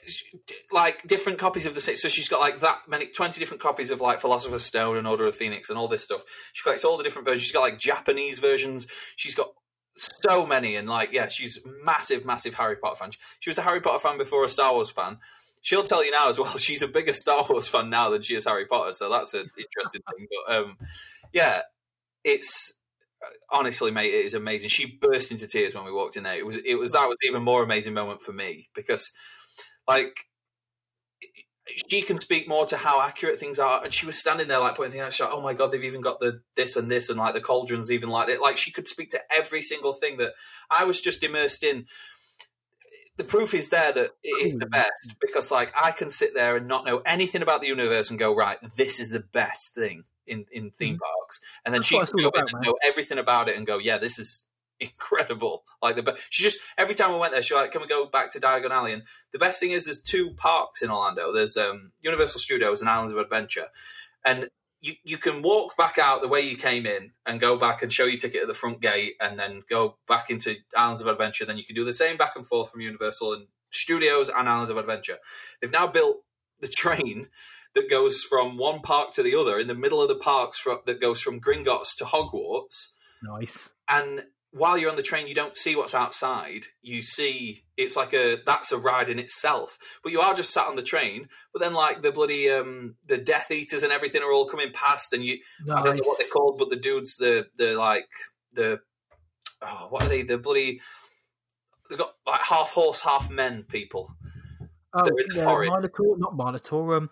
like different copies of the six. So she's got like that many, twenty different copies of like Philosopher's Stone and Order of Phoenix and all this stuff. She collects all the different versions. She's got like Japanese versions. She's got so many, and like yeah, she's massive, massive Harry Potter fan. She was a Harry Potter fan before a Star Wars fan. She'll tell you now as well. [LAUGHS] She's a bigger Star Wars fan now than she is Harry Potter, so that's an interesting thing. But um, yeah, it's honestly, mate, it is amazing. She burst into tears when we walked in there. It was, it was that was even more amazing moment for me because, like, she can speak more to how accurate things are, and she was standing there like pointing things out, "Oh my god, they've even got the this and this, and like the cauldrons, even like it." Like she could speak to every single thing that I was just immersed in. The proof is there that it is the hmm. best because, like, I can sit there and not know anything about the universe and go, "Right, this is the best thing." In, in theme mm-hmm. parks, and then That's she can go in and know everything about it and go, yeah, this is [LAUGHS] incredible. Like the she just every time we went there, she like, can we go back to Diagon Alley? And the best thing is, there's two parks in Orlando. There's um, Universal Studios and Islands of Adventure, and you you can walk back out the way you came in and go back and show your ticket at the front gate, and then go back into Islands of Adventure. Then you can do the same back and forth from Universal and Studios and Islands of Adventure. They've now built the [LAUGHS] train that goes from one park to the other in the middle of the parks for, that goes from Gringotts to Hogwarts. Nice. And while you're on the train, you don't see what's outside. You see it's like a that's a ride in itself. But you are just sat on the train. But then like the bloody um, the Death Eaters and everything are all coming past, and you nice. I don't know what they're called, but the dudes the the like the oh what are they the bloody they've got like half horse half men people. Oh, They're in the yeah, forest. Minotaur, not Minotaur. Um,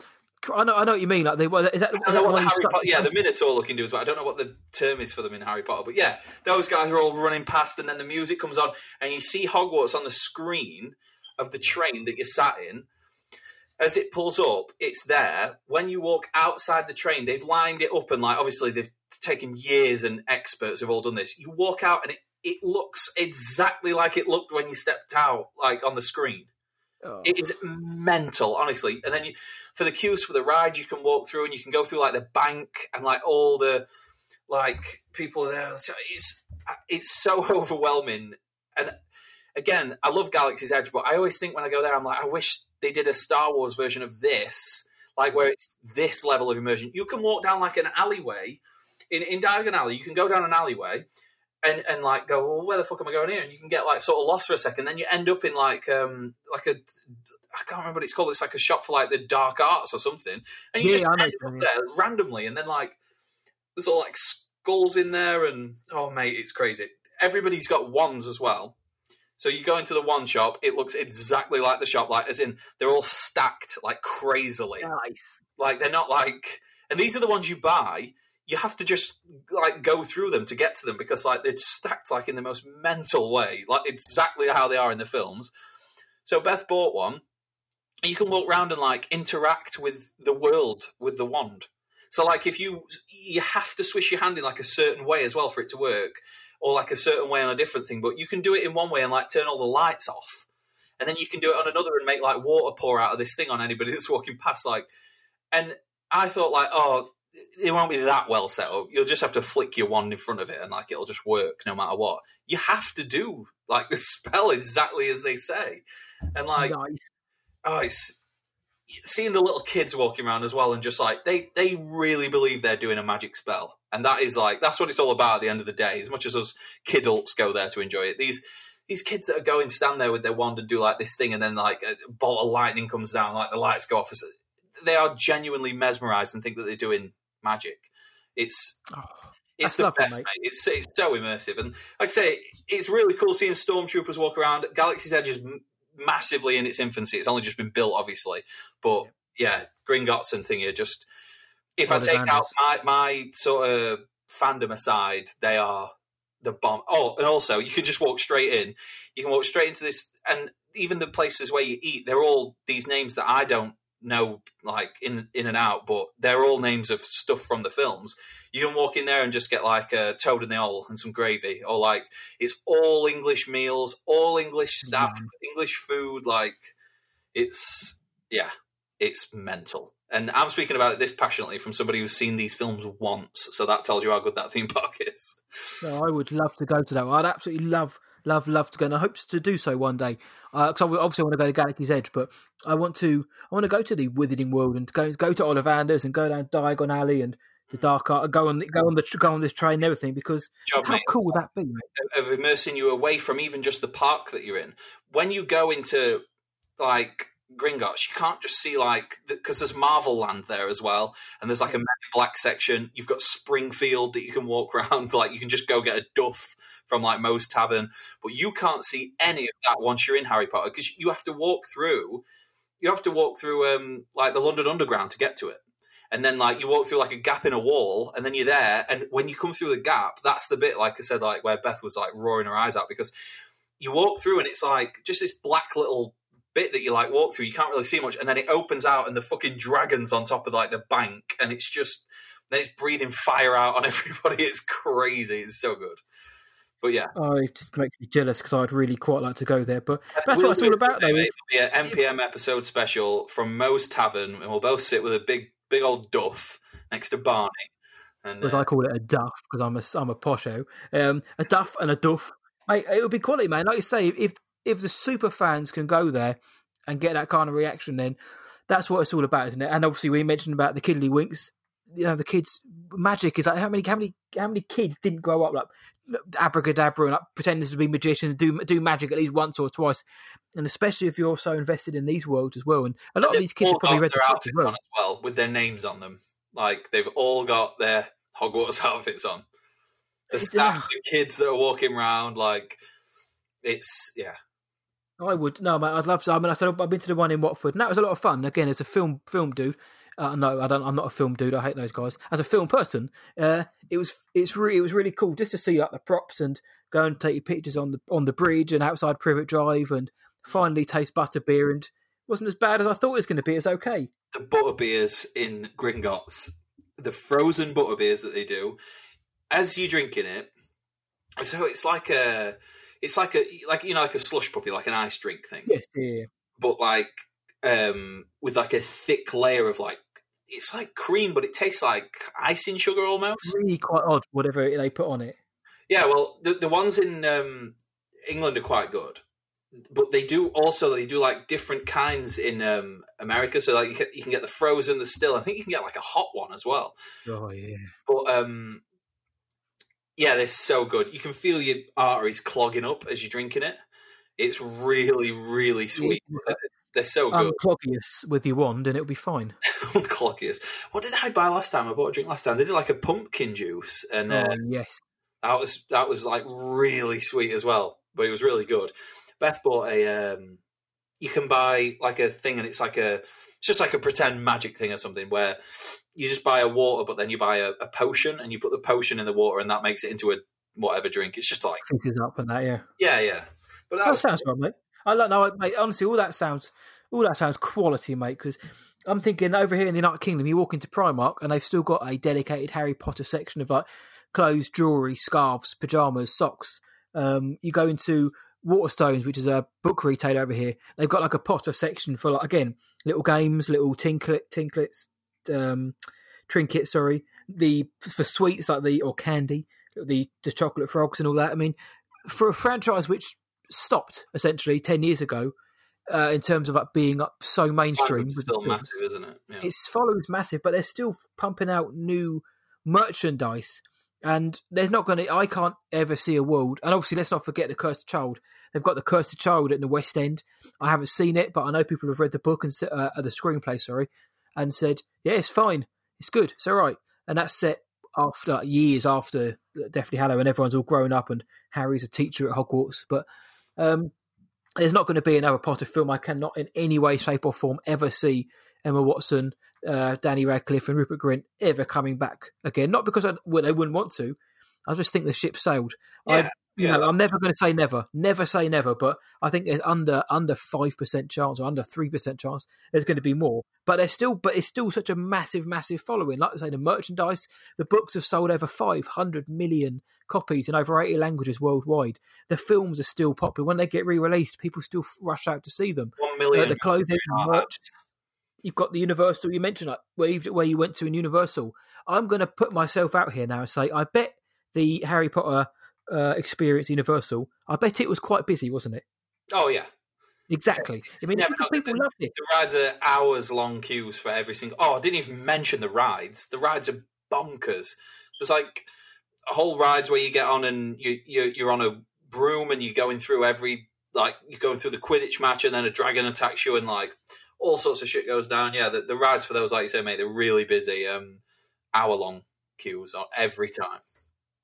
I know, I know what you mean. Like they, is that? I know what the Harry Potter, yeah, the Minotaur looking dudes, but I don't know what the term is for them in Harry Potter. But yeah, those guys are all running past, and then the music comes on, and you see Hogwarts on the screen of the train that you're sat in. As it pulls up, it's there. When you walk outside the train, they've lined it up, and like obviously they've taken years, and experts have all done this. You walk out, and it, it looks exactly like it looked when you stepped out, like on the screen. Oh. It is mental, honestly. And then you, for the queues for the ride, you can walk through and you can go through like the bank and like all the like people there. it's it's so [LAUGHS] overwhelming. And again, I love Galaxy's Edge, but I always think when I go there, I'm like, I wish they did a Star Wars version of this, like where it's this level of immersion. You can walk down like an alleyway in in Diagon Alley. You can go down an alleyway and and like go, well, where the fuck am I going here? And you can get like sort of lost for a second. Then you end up in like um like a I can't remember what it's called. It's like a shop for like the dark arts or something. And you yeah, just end up there randomly, and then like there's all like skulls in there, and oh mate, it's crazy. Everybody's got wands as well. So you go into the one shop, it looks exactly like the shop, like as in they're all stacked like crazily. Nice. Like they're not like, and these are the ones you buy you have to just like go through them to get to them because like it's stacked like in the most mental way, like exactly how they are in the films. So Beth bought one. You can walk around and like interact with the world with the wand. So like if you you have to swish your hand in like a certain way as well for it to work, or like a certain way on a different thing. But you can do it in one way and like turn all the lights off, and then you can do it on another and make like water pour out of this thing on anybody [LAUGHS] that's walking past. Like, and I thought like, oh, it won't be that well set up. You'll just have to flick your wand in front of it, and like it'll just work no matter what. You have to do like [LAUGHS] the spell exactly as they say, and like nice. oh, it's seeing the little kids walking around as well, and just like they they really believe they're doing a magic spell, and that is like that's what it's all about at the end of the day. As much as us kidults go there to enjoy it, these these kids that are going stand there with their wand and do like this thing, and then like a bolt of lightning comes down, like the lights go off. They are genuinely mesmerized and think that they're doing magic. It's oh. It's the lovely, best, mate. mate. It's it's so immersive, and like I say, it's really cool seeing stormtroopers walk around. Galaxy's Edge is massively in its infancy. It's only just been built, obviously, but yeah, Gringotts and thingy are just. If I take out my my sort of fandom aside, they are the bomb. Oh, and also you can just walk straight in. You can walk straight into this, and even the places where you eat, they're all these names that I don't know like in in and out, but they're all names of stuff from the films. You can walk in there and just get like a toad in the hole and some gravy, or like it's all English meals, all English staff, mm-hmm. English food. Like it's yeah, it's mental. And I'm speaking about it this passionately from somebody who's seen these films once, so that tells you how good that theme park is. No, I would love to go to that. I'd absolutely love, love, love to go, and I hope to do so one day. Uh, because I obviously want to go to Galaxy's Edge, but I want to, I want to go to the Wizarding World and go go to Ollivanders and go down Diagon Alley and the Dark Art, go on, go on the go on this train and everything. Because Job, how mate. cool would that be, mate? of immersing you away from even just the park that you're in. When you go into like Gringotts, you can't just see like because there's Marvel Land there as well, and there's like a Men in Black section. You've got Springfield that you can walk [LAUGHS] around. Like you can just go get a duff from like Moe's Tavern, but you can't see any of that once you're in Harry Potter because you have to walk through. You have to walk through um like the London Underground to get to it. And then, like, you walk through like a gap in a wall, and then you're there. And when you come through the gap, that's the bit, like I said, like where Beth was like roaring her eyes out because you walk through and it's like just this black little bit that you like walk through. You can't really see much, and then it opens out, and the fucking dragons on top of like the bank, and it's just then it's breathing fire out on [LAUGHS] everybody. It's crazy. It's so good. But yeah, Oh, it just makes me jealous because I'd really quite like to go there. But that's We'll what it's all about, though. It'll be an MPM episode special from Moe's Tavern, and we'll both sit with a big, big old duff next to Barney. And uh, I call it a duff because I'm a I'm a posho. Um, a duff and a duff. Mate, it would be quality, man. Like you say, if if the super fans can go there and get that kind of reaction, then that's what it's all about, isn't it? And obviously, we mentioned about the kiddly winks. You know, the kids magic is like how many how many how many kids didn't grow up like abracadabra and like, pretending to be magicians do do magic at least once or twice, and especially if you're so invested in these worlds as well. And a lot of these kids have probably read the their outfits well. on as well with their names on them. Like they've all got their Hogwarts [LAUGHS] outfits on. The staff, the kids that are walking around, like it's yeah. I would no, mate. I'd love to. I mean, I've been to the one in Watford, and that was a lot of fun. Again, as a film film dude, uh, no, I don't. I'm not a film dude. I hate those guys. As a film person, uh, it was it's really it was really cool just to see like the props and go and take your pictures on the on the bridge and outside Privet Drive, and finally taste butterbeer. And it wasn't as bad as I thought it was going to be. It's okay. The butterbeers in Gringotts, the frozen butterbeers that they do, as you're drinking it, so it's like a, it's like a like you know like a slush puppy, like an ice drink thing. Yes, yeah. but like um with like a thick layer of like it's like cream but it tastes like icing sugar almost Really quite odd. Whatever they put on it. yeah well the, the ones in um england are quite good but they do also they do like different kinds in um america so like you can, you can get the frozen the still i think you can get like a hot one as well Oh yeah. but um yeah they're so good you can feel your arteries clogging up as you're drinking it it's really really sweet they're so good Uncloggius with your wand, and it'll be fine. [LAUGHS] Clockiest. What did I buy last time? I bought a drink last time. They did like a pumpkin juice, and uh, oh yes. that was that was like really sweet as well. But it was really good. Beth bought a. Um, you can buy like a thing, and it's like a. It's just like a pretend magic thing or something where you just buy a water, but then you buy a, a potion, and you put the potion in the water, and that makes it into a whatever drink. It's just like Fizz up and that. Yeah. yeah, yeah. But that That was sounds right, mate. I like no, mate. Honestly, all that sounds, all that sounds quality, mate. Because I'm thinking over here in the United Kingdom, you walk into Primark and they've still got a dedicated Harry Potter section of like clothes, jewelry, scarves, pajamas, socks. Um, you go into Waterstones, which is a book retailer over here. They've got like a Potter section for like again little games, little tinklet, tinklets, um, trinkets. Sorry, the for sweets like the or candy, the the chocolate frogs and all that. I mean, for a franchise which stopped essentially 10 years ago uh, in terms of like being up so mainstream it's still massive, isn't it? Yeah. its following's massive but they're still pumping out new merchandise and there's not going to i can't ever see a world and obviously let's not forget the cursed child they've got the cursed child in the west end i haven't seen it but i know people have read the book and uh, uh, the screenplay sorry and said yeah it's fine it's good it's all right and that's set after years after Deathly Hallow, and everyone's all grown up, and Harry's a teacher at Hogwarts. But um, there's not going to be another Potter film. I cannot, in any way, shape, or form, ever see Emma Watson, uh, Danny Radcliffe, and Rupert Grint ever coming back again. Not because I, well, they wouldn't want to. I just think the ship sailed. Yeah, I, you yeah. know, I'm never going to say never, never say never, but I think there's under under five percent chance or under three percent chance there's going to be more. But there's still, but it's still such a massive, massive following. Like I say, the merchandise, the books have sold over 500 million copies in over 80 languages worldwide. The films are still popular. When they get re-released, people still rush out to see them. One Uh, million. the clothing, merch, you've got the Universal. You mentioned like where you where you went to in Universal. I'm going to put myself out here now and say I bet the Harry Potter uh, experience Universal. I bet it was quite busy, wasn't it? Oh yeah. Exactly. I mean, people, people loved it. The rides are hours long queues for every single. Oh, I didn't even mention the rides. The rides are bonkers. There's like whole rides where you get on and you, you you're on a broom and you're going through every like you're going through the Quidditch match and then a dragon attacks you and like all sorts of shit goes down. Yeah, the, the rides for those, like you say, mate, they're really busy. Um, hour long queues on every time.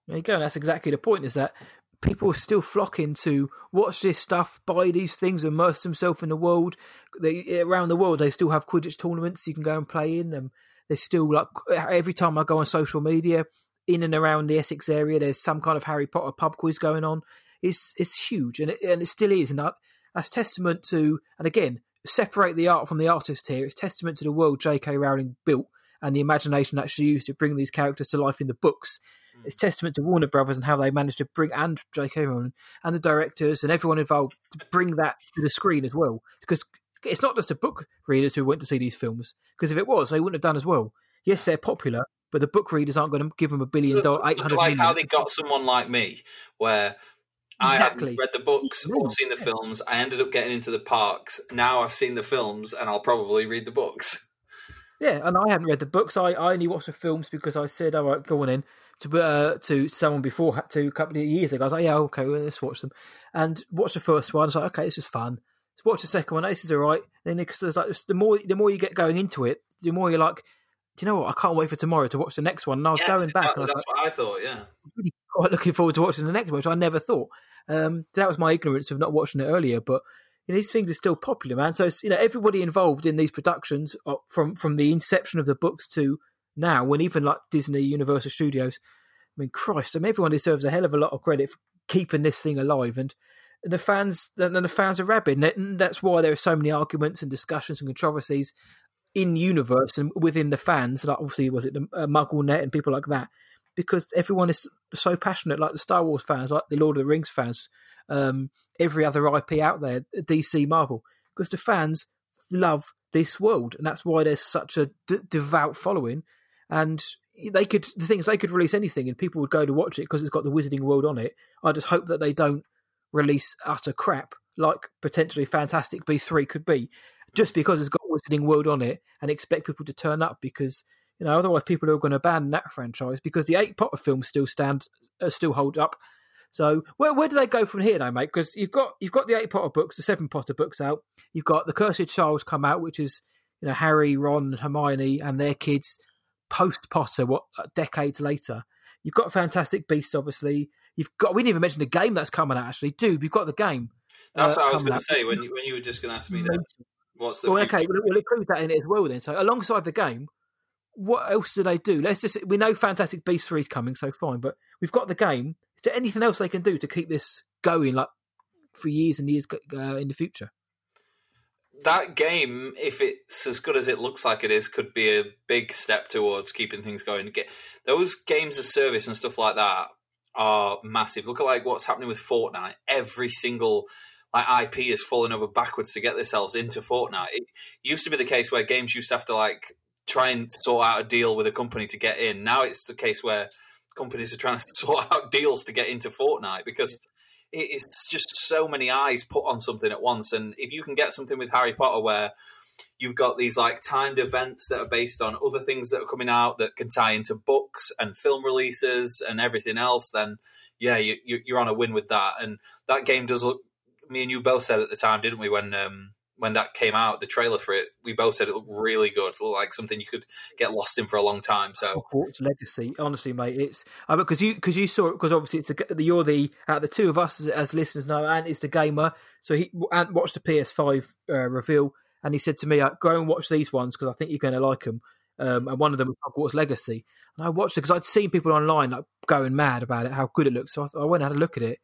There you go. That's exactly the point. Is that people are still flocking to watch this stuff, buy these things, immerse themselves in the world. They around the world, they still have Quidditch tournaments you can go and play in. And there's still like every time I go on social media, in and around the Essex area, there's some kind of Harry Potter pub quiz going on. It's it's huge, and it, and it still is. And that, that's testament to, and again, separate the art from the artist here. It's testament to the world J.K. Rowling built and the imagination that she used to bring these characters to life in the books. Mm. It's testament to Warner Brothers and how they managed to bring and J.K. Rowling and the directors and everyone involved to bring that to the screen as well. Because it's not just the book readers who went to see these films. Because if it was, they wouldn't have done as well. Yes, they're popular, but the book readers aren't going to give them a billion dollars, eight Look like million. how they got someone like me, where I Exactly. hadn't read the books or seen the films. I ended up getting into the parks. Now I've seen the films, and I'll probably read the books. Yeah, and I hadn't read the books. I, I only watched the films because I said, "All right, go on in." To uh, to someone before, to a couple of years ago, I was like, "Yeah, okay, well, let's watch them." And watch the first one. I was like, "Okay, this is fun." Let's watch the second one. This is all right. Then because there's like the more the more you get going into it, the more you're like, "Do you know what? I can't wait for tomorrow to watch the next one." And I was Yes, going back, exactly, and I was that's what I thought. Yeah, really quite looking forward to watching the next one, which I never thought. Um, that was my ignorance of not watching it earlier, but you know, these things are still popular, man. So it's, you know, everybody involved in these productions uh, from from the inception of the books to now, when even like Disney, Universal Studios. I mean, Christ, I mean, everyone deserves a hell of a lot of credit for keeping this thing alive, and the fans, and the fans are rabid. And that's why there are so many arguments and discussions and controversies in universe and within the fans. Like obviously, was it the uh, MuggleNet and people like that? Because everyone is so passionate, like the Star Wars fans, like the Lord of the Rings fans, um, every other IP out there, DC, Marvel, because the fans love this world, and that's why there's such a d- devout following. And they could, the thing is, they could release anything, and people would go to watch it because it's got the Wizarding World on it. I just hope that they don't release utter crap like potentially Fantastic Beasts three could be, just because it's got Wizarding World on it, and expect people to turn up because. You know, otherwise people are going to abandon that franchise because the eight Potter films still stand, uh, still hold up. So where where do they go from here, though, mate? Because you've got you've got the eight Potter books, the seven Potter books out. You've got the Cursed Child come out, which is you know Harry, Ron, Hermione, and their kids post Potter, what decades later. You've got Fantastic Beasts, obviously. You've got we didn't even mention the game that's coming out. Actually, dude, we've got the game. that's uh, what I was going to say when you, when you were just going to ask me that. What's the Well, future? okay, we'll, we'll include that in it as well then. So alongside the game, what else do they do? Let's just we know Fantastic Beasts three is coming, so fine. But we've got the game. Is there anything else they can do to keep this going, like for years and years uh, in the future? That game, if it's as good as it looks like it is, could be a big step towards keeping things going. Get those games of service and stuff like that are massive. Look at like what's happening with Fortnite. Every single like IP is falling over backwards to get themselves into Fortnite. It used to be the case where games used to have to like try and sort out a deal with a company to get in. Now it's the case where companies are trying to [LAUGHS] sort out deals to get into Fortnite because it's just so many eyes put on something at once. And if you can get something with Harry Potter where you've got these like timed events that are based on other things that are coming out that can tie into books and film releases and everything else, then yeah, you, you're on a win with that. And that game does look. Me and you both said at the time, didn't we, when um, when that came out, the trailer for it, we both said it looked really good, looked like something you could get lost in for a long time. So Hogwarts Legacy, honestly, mate, it's because you because you saw it because obviously it's the, you're the the two of us as, as listeners know, Ant is the gamer, so he Ant watched the PS5 uh, reveal and he said to me, uh, "Go and watch these ones because I think you're going to like them." Um, and one of them was Hogwarts Legacy, and I watched it because I'd seen people online like going mad about it, how good it looked. So I, I went and had a look at it.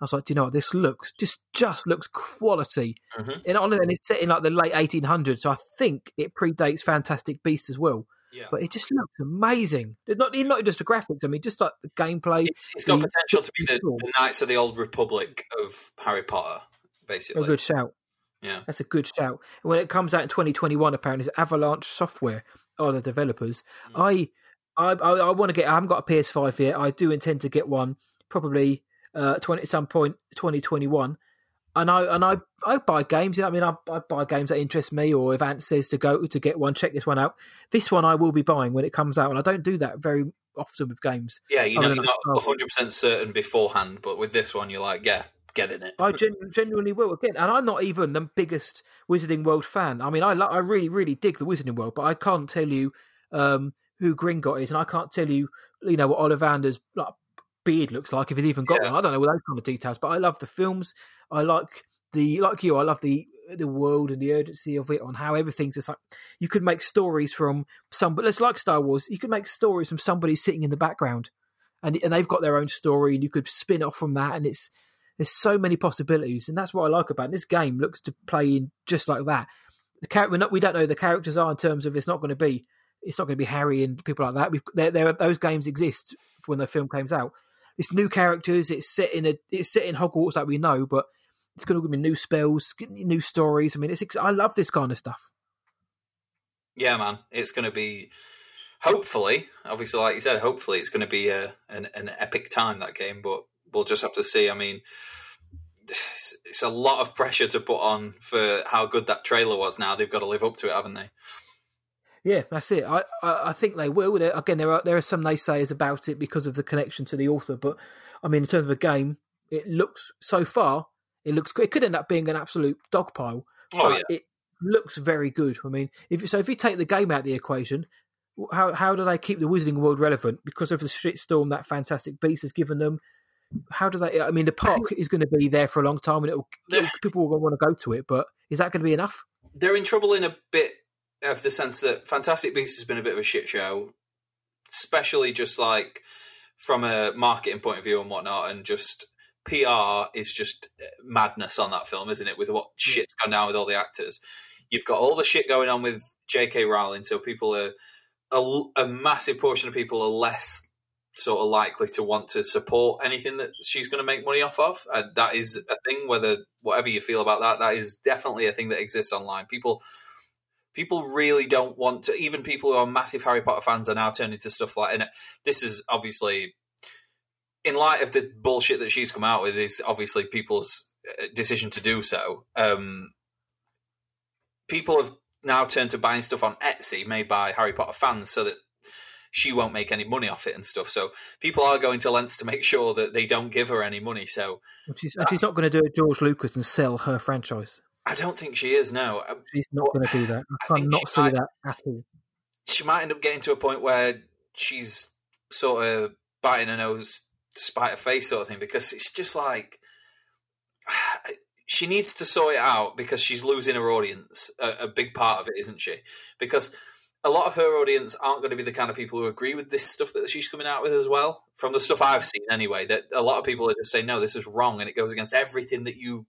I was like, do you know what? This looks just just looks quality. Mhm. And on and it's set in like the late 1800s, so I think it predates Fantastic Beasts as well. yeah, But it just looks amazing. It's not not just the graphics. I mean, just like the gameplay. it's, it's got the- potential to be the, the Knights of the Old Republic of Harry Potter, basically. A good shout. Yeah. That's a good shout. And when it comes out in 2021, apparently, it's Avalanche Software are the developers. Mm. I, I, I, I want to get. I haven't got a PS5 yet. I do intend to get one probably uh, 20 at some point 2021. And I and I, I buy games. You know, I mean, I, I buy games that interest me. Or if Ant says to go to get one, check this one out. This one I will be buying when it comes out, and I don't do that very often with games. Yeah, you know, no, you're not 100% certain beforehand, but with this one, you're like, yeah, get in it. I gen- genuinely will again, and I'm not even the biggest Wizarding World fan. I mean, I lo- I really really dig the Wizarding World, but I can't tell you um, who Gringotts is, and I can't tell you you know what Ollivander's like, beard looks like if he's even got Yeah. one. I don't know all those kind of details, but I love the films. I like the like you. I love the the world and the urgency of it on how everything's just like you could make stories from somebody. It's like Star Wars. You could make stories from somebody sitting in the background, and and they've got their own story, and you could spin off from that, and it's there's so many possibilities, and that's what I like about it. this game. Looks to play in just like that. The character, we don't know who the characters are in terms of it's not going to be it's not going to be Harry and people like that. We've, there, there, those games exist when the film comes out. It's new characters. It's set in a it's set in Hogwarts like we know, but it's going to be new spells, new stories. I mean, it's I love this kind of stuff. Yeah, man, it's going to be. Hopefully, obviously, like you said, hopefully it's going to be a an, an epic time that game. But we'll just have to see. I mean, it's, it's a lot of pressure to put on for how good that trailer was. Now they've got to live up to it, haven't they? Yeah, that's it. I, I, I think they will. There, again, there are there are some naysayers about it because of the connection to the author, but I mean, in terms of a game, it looks so far. It looks. It could end up being an absolute dog pile. Oh but yeah, it looks very good. I mean, if so, if you take the game out of the equation, how how do they keep the Wizarding World relevant because of the shitstorm that Fantastic Beasts has given them? How do they? I mean, the park is going to be there for a long time, and it'll, people will want to go to it. But is that going to be enough? they're in trouble in a bit of the sense that Fantastic Beasts has been a bit of a shit show, especially just like from a marketing point of view and whatnot, and just PR is just uh, madness on that film, isn't it? With what shit's gone down with all the actors, you've got all the shit going on with J.K. Rowling, so people are a, a massive portion of people are less sort of likely to want to support anything that she's going to make money off of. And that is a thing. Whether whatever you feel about that, that is definitely a thing that exists online. People people really don't want to. Even people who are massive Harry Potter fans are now turning to stuff like. And this is obviously in light of the bullshit that she's come out with. Is obviously people's uh, decision to do so. Um, people have now turned to buying stuff on Etsy made by Harry Potter fans, so that she won't make any money off it and stuff. So people are going to lengths to make sure that they don't give her any money. So she's, she's not going to do it, George Lucas, and sell her franchise. I don't think she is. No, um, She's not going to do that. I I cannot see might- that at all. she might end up getting to a point where she's sort of biting her nose to spite her face, sort of thing. Because it's just like [SIGHS] she needs to sort it out because she's losing her audience. A, a big part of it, isn't she? Because a lot of her audience aren't going to be the kind of people who agree with this stuff that she's coming out with as well. From the stuff I've seen, anyway, that a lot of people are just saying, "No, this is wrong," and it goes against everything that you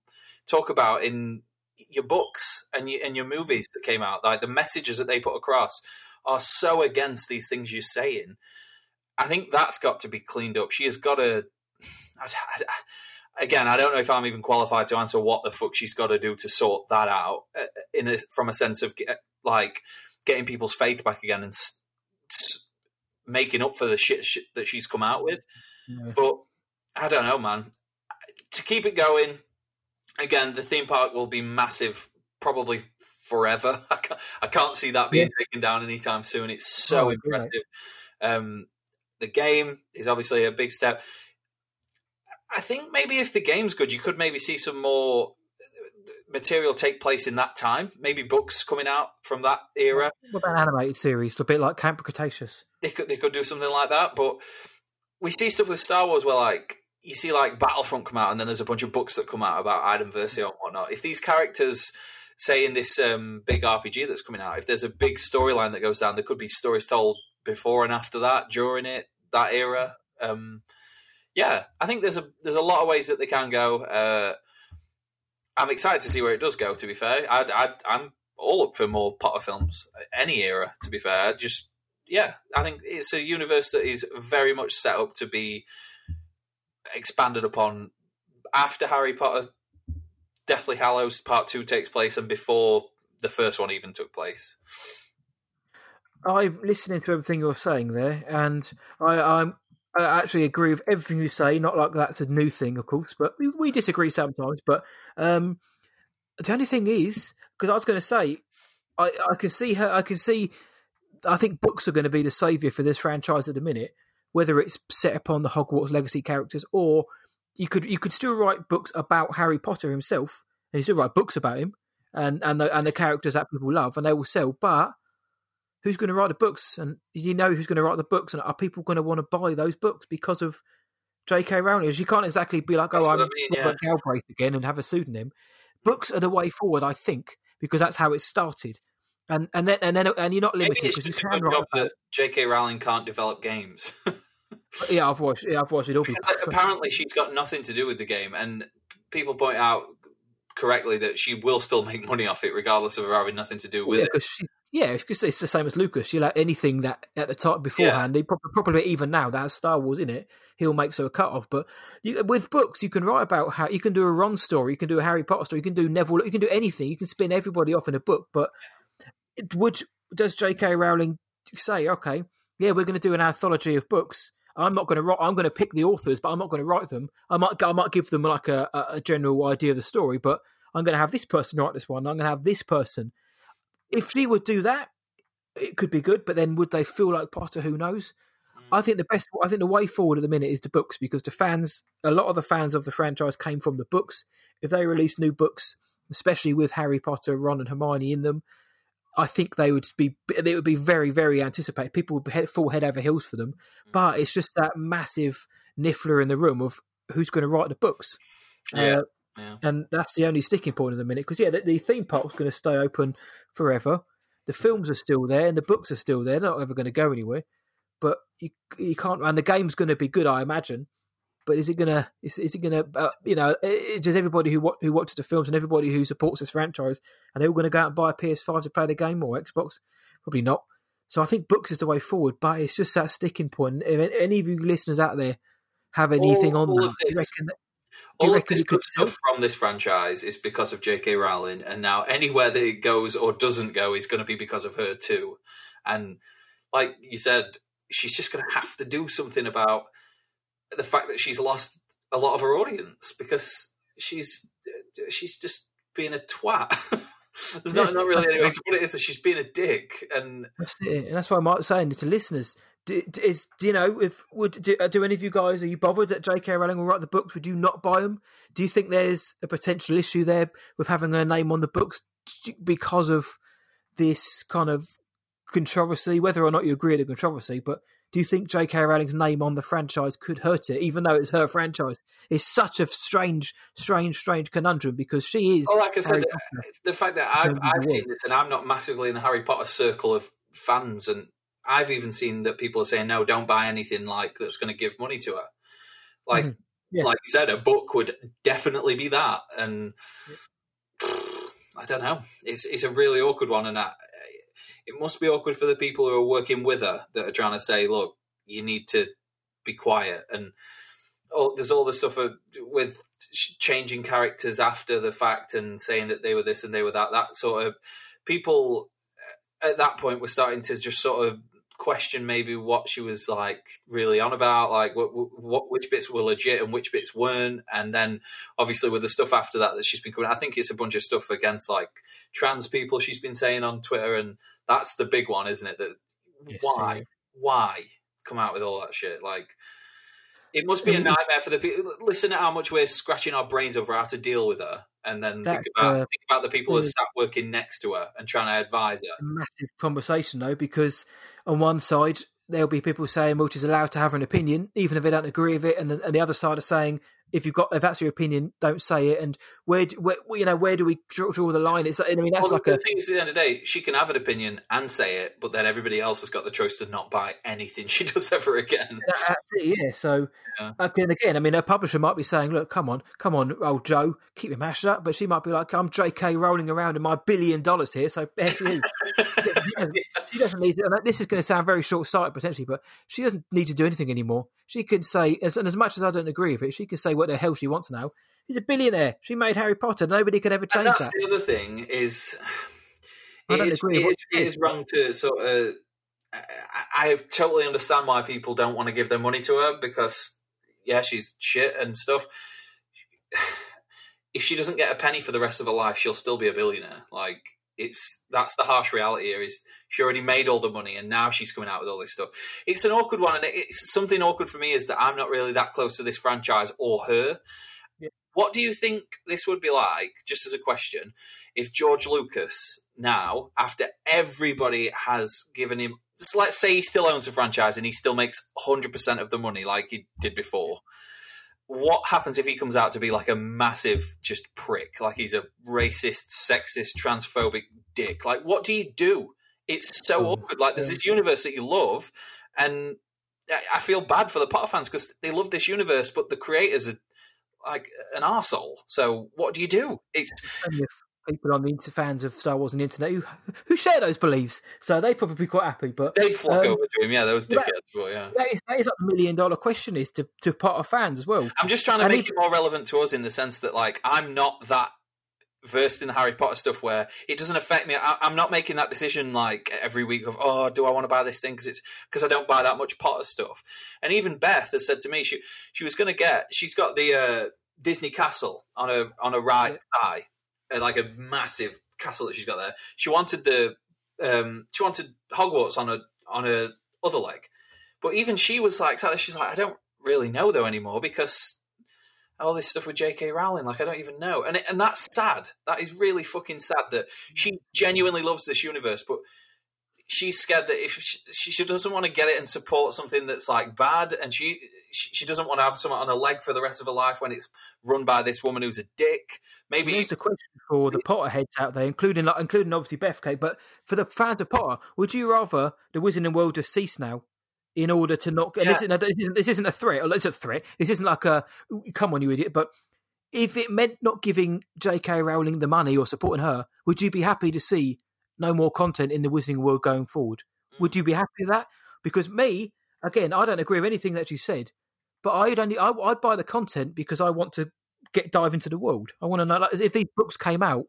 talk about in your books and your, and your movies that came out. Like the messages that they put across are so against these things you're saying. I think that's got to be cleaned up. She has got to. [SIGHS] I, I, [SIGHS] again, I don't know if I'm even qualified to answer what the fuck she's got to do to sort that out. uh, In a, from a sense of get, like getting people's faith back again and s- s- making up for the shit, shit that she's come out with. Yeah. But I don't know, man. To keep it going, again, the theme park will be massive, probably forever. [LAUGHS] I can't, I can't see that being taken down anytime soon. It's so Oh, impressive. Um, the game is obviously a big step. I think maybe if the game's good, you could maybe see some more. material take place in that time. Maybe books coming out from that era. What about an animated series? A bit like Camp Cretaceous. They could they could do something like that. But we see stuff with Star Wars where like you see like Battlefront come out, and then there's a bunch of books that come out about Iden Versio and whatnot. If these characters say in this um, big RPG that's coming out, if there's a big storyline that goes down, there could be stories told before and after that, during it, that era. Um, yeah, I think there's a there's a lot of ways that they can go. Uh, I'm excited to see where it does go. To be fair, I, am all up for more Potter films, any era. To be fair, just yeah, I think it's a universe that is very much set up to be expanded upon after Harry Potter, Deathly Hallows Part Two takes place, and before the first one even took place. I'm listening to everything you're saying there, and I, I'm I actually agree with everything you say. Not like that's a new thing, of course, but we, we disagree sometimes. But um, the only thing is, because I was going to say, I, I can see her. I can see. I think books are going to be the savior for this franchise at the minute, whether it's set upon the Hogwarts legacy characters or you could you could still write books about Harry Potter himself, and you still write books about him and and the, and the characters that people love, and they will sell. But who's going to write the books? And you know who's going to write the books? And are people going to want to buy those books because of J.K. Rowling? You can't exactly be like, oh, I'm I mean, yeah. Galbraith again and have a pseudonym. Books are the way forward, I think, because that's how it started. And and then and then and you're not limited because you can write. That J.K. Rowling can't develop games. yeah, I've watched. Yeah, I've watched it all. Because, like, apparently, she's got nothing to do with the game, and people point out correctly that she will still make money off it, regardless of her having nothing to do with yeah, it. She, yeah, because it's the same as Lucas. She'll like anything that at the time beforehand, yeah. probably, probably even now that has Star Wars in it, he'll make so a cut off. But you, with books, you can write about how you can do a Ron story, you can do a Harry Potter story, you can do Neville, you can do anything. You can spin everybody off in a book. But it, would does J.K. Rowling say, okay, yeah, we're going to do an anthology of books? I'm not going to write. I'm going to pick the authors, but I'm not going to write them. I might, I might give them like a, a general idea of the story, but I'm going to have this person write this one. I'm going to have this person. If she would do that, it could be good. But then would they feel like Potter? Who knows? Mm. I think the best. I think the way forward at the minute is the books because the fans, a lot of the fans of the franchise came from the books. If they release new books, especially with Harry Potter, Ron, and Hermione in them, I think they would be they would be very very anticipated. People would head, fall head over heels for them. Mm. But it's just that massive niffler in the room of who's going to write the books. Yeah. Uh, yeah. And that's the only sticking point at the minute because yeah, the, the theme park's going to stay open forever. The films are still there and the books are still there. They're not ever going to go anywhere. But you you can't. And the game's going to be good, I imagine. But is it gonna? Is, is it gonna? Uh, you know, does everybody who who watches the films and everybody who supports this franchise are they all going to go out and buy a PS5 to play the game or Xbox? Probably not. So I think books is the way forward, but it's just that sticking point. If any of you listeners out there have anything all, on all that, do you reckon all of this good stuff from this franchise is because of J.K. Rowling, and now anywhere that it goes or doesn't go is going to be because of her too. And like you said, she's just going to have to do something about the fact that she's lost a lot of her audience because she's she's just being a twat. [LAUGHS] There's yeah, not, not really any way to put it. Is that she's being a dick, and that's, and that's why I'm saying to listeners: do, is do you know if would do, uh, do, any of you guys are you bothered that J.K. Rowling will write the books? Would you not buy them? Do you think there's a potential issue there with having her name on the books because of this kind of controversy? Whether or not you agree with the controversy, but do you think J.K. Rowling's name on the franchise could hurt it, even though it's her franchise? It's such a strange, strange, strange conundrum because she is. Oh, like I said, the, the, fact that I've, I've seen this and I'm not massively in the Harry Potter circle of fans and I've even seen that people are saying, no, don't buy anything like that's going to give money to her. Like, mm-hmm. yeah. like you said, a book would definitely be that. And [SIGHS] I don't know. It's it's a really awkward one, and I, it must be awkward for the people who are working with her that are trying to say, look, you need to be quiet. And oh, there's all the stuff with changing characters after the fact and saying that they were this and they were that. That sort of people uh, at that point were starting to just sort of question maybe what she was like really on about, like what, what which bits were legit and which bits weren't, and then obviously with the stuff after that that she's been coming, I think it's a bunch of stuff against like trans people she's been saying on Twitter, and that's the big one, isn't it? That yes, why yeah. why come out with all that shit like. It must be a nightmare for the people. Listen to how much we're scratching our brains over how to deal with her, and then think about uh, think about the people who are sat working next to her and trying to advise her. massive conversation though, because on one side there'll be people saying well she's allowed to have an opinion, even if they don't agree with it, and the, and the other side are saying if you've got if that's your opinion, don't say it. And where, do- where you know where do we draw, draw the line? It's I mean that's Well, like the a thing is, at the end of the day, she can have an opinion and say it, but then everybody else has got the choice to not buy anything [LAUGHS] she does ever again. That's it, yeah. So Yeah. again, again, I mean, her publisher might be saying, "Look, come on, come on, old Joe, keep your mash up," But she might be like, "I'm J.K. rolling around in my billion dollars here, so f [LAUGHS] you." she, doesn't, need to. and This is going to sound very short-sighted potentially, but she doesn't need to do anything anymore. She can say, as, and as much as I don't agree with it, she can say what the hell she wants now. She's a billionaire. She made Harry Potter. Nobody could ever And change that's that. the other thing is, I it don't agree with it is, it is wrong to sort of. I, I totally understand why people don't want to give their money to her because, yeah, she's shit and stuff. [SIGHS] If she doesn't get a penny for the rest of her life, she'll still be a billionaire. Like it's that's the harsh reality here. Is she already made all the money and now she's coming out with all this stuff? It's an awkward one, and it's something awkward for me is that I'm not really that close to this franchise or her. Yeah. What do you think this would be like? Just as a question, if George Lucas now, after everybody has given him, just let's say he still owns the franchise and he still makes 100% of the money like he did before, what happens if he comes out to be like a massive just prick? Like he's a racist, sexist, transphobic dick? Like, what do you do? It's so Um, awkward. Like, there's this universe that you love, and I- I feel bad for the Potter fans because they love this universe, but the creators are like an arsehole. So, what do you do? It's people on the inter- fans of Star Wars on the internet who, who share those beliefs, so they probably be quite happy. But they'd flock Um, over to him. Yeah, those that- dickheads. But yeah. that is, that is like the million dollar question is to, to Potter fans as well. I'm just trying to And make if- it more relevant to us in the sense that, like, I'm not that versed in the Harry Potter stuff where it doesn't affect me. I, I'm not making that decision like every week of, oh, do I want to buy this thing because it's because I don't buy that much Potter stuff. And even Beth has said to me she she was going to get. She's got the uh, Disney Castle on a on a right thigh, uh, like a massive castle that she's got there. She wanted the um, she wanted Hogwarts on a on a other leg, but even she was like, she's like, I don't really know though anymore because all this stuff with J.K. Rowling, like I don't even know, and it, and that's sad. That is really fucking sad that she genuinely loves this universe, but she's scared that if she, she doesn't want to get it and support something that's like bad, and she she doesn't want to have someone on her leg for the rest of her life when it's run by this woman who's a dick. Maybe Here's the question for the Potter heads out there, including like, including obviously Beth Kate, but for the fans of Potter, would you rather the Wizarding World just cease now? In order to not, and this, isn't, this, isn't, this isn't a threat. Or it's a threat. This isn't like a come on, you idiot. But if it meant not giving J.K. Rowling the money or supporting her, would you be happy to see no more content in the Wizarding World going forward? Would you be happy with that? Because me, again, I don't agree with anything that you said, but I'd only I, I'd buy the content because I want to get dive into the world. I want to know like, if these books came out.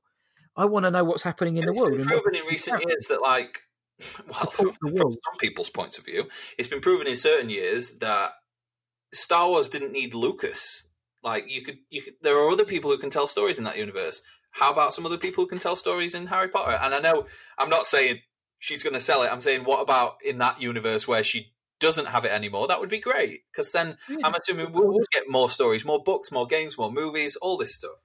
I want to know what's happening in And the world. been proven in recent years that, like, [LAUGHS] well, from, from some people's points of view, it's been proven in certain years that Star Wars didn't need Lucas. Like, you could, you could. There are other people who can tell stories in that universe. How about some other people who can tell stories in Harry Potter? And I know I'm not saying she's going to sell it. I'm saying, what about in that universe where she doesn't have it anymore? That would be great because then Yeah. I'm assuming we'll, we'll get more stories, more books, more games, more movies, all this stuff.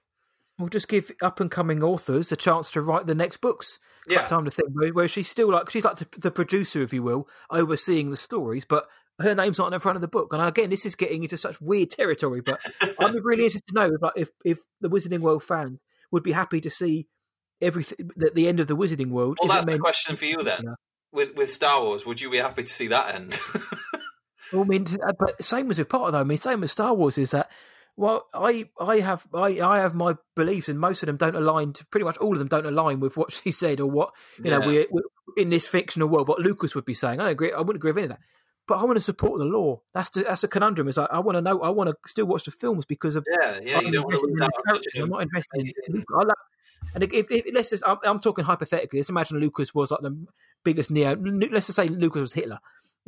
We'll just give up and coming authors a chance to write the next books. Yeah. That time to think where, she's still like she's like the, the producer, if you will, overseeing the stories, but her name's not in the front of the book. And again, this is getting into such weird territory. But I'm really [LAUGHS] interested to know if, like, if if the Wizarding World fans would be happy to see everything at the end of the Wizarding World. Well, that's the meant- question for you then. With with Star Wars, would you be happy to see that end? [LAUGHS] Well, I mean, uh, but same as with Potter, though. I mean, same as Star Wars is that. Well, I I have I, I have my beliefs, and most of them don't align. To, pretty much all of them don't align with what she said or what you know we're, we're in this fictional world. What Lucas would be saying, I agree. I wouldn't agree with any of that. But I want to support the lore. That's the that's a conundrum. Is like I want to know. I want to still watch the films because of yeah, yeah, I'm don't want to lose in out the on such characters. I'm not invested in. I love, and if, if let's just, I'm, I'm talking hypothetically. Let's imagine Lucas was like the biggest neo. Let's just say Lucas was Hitler.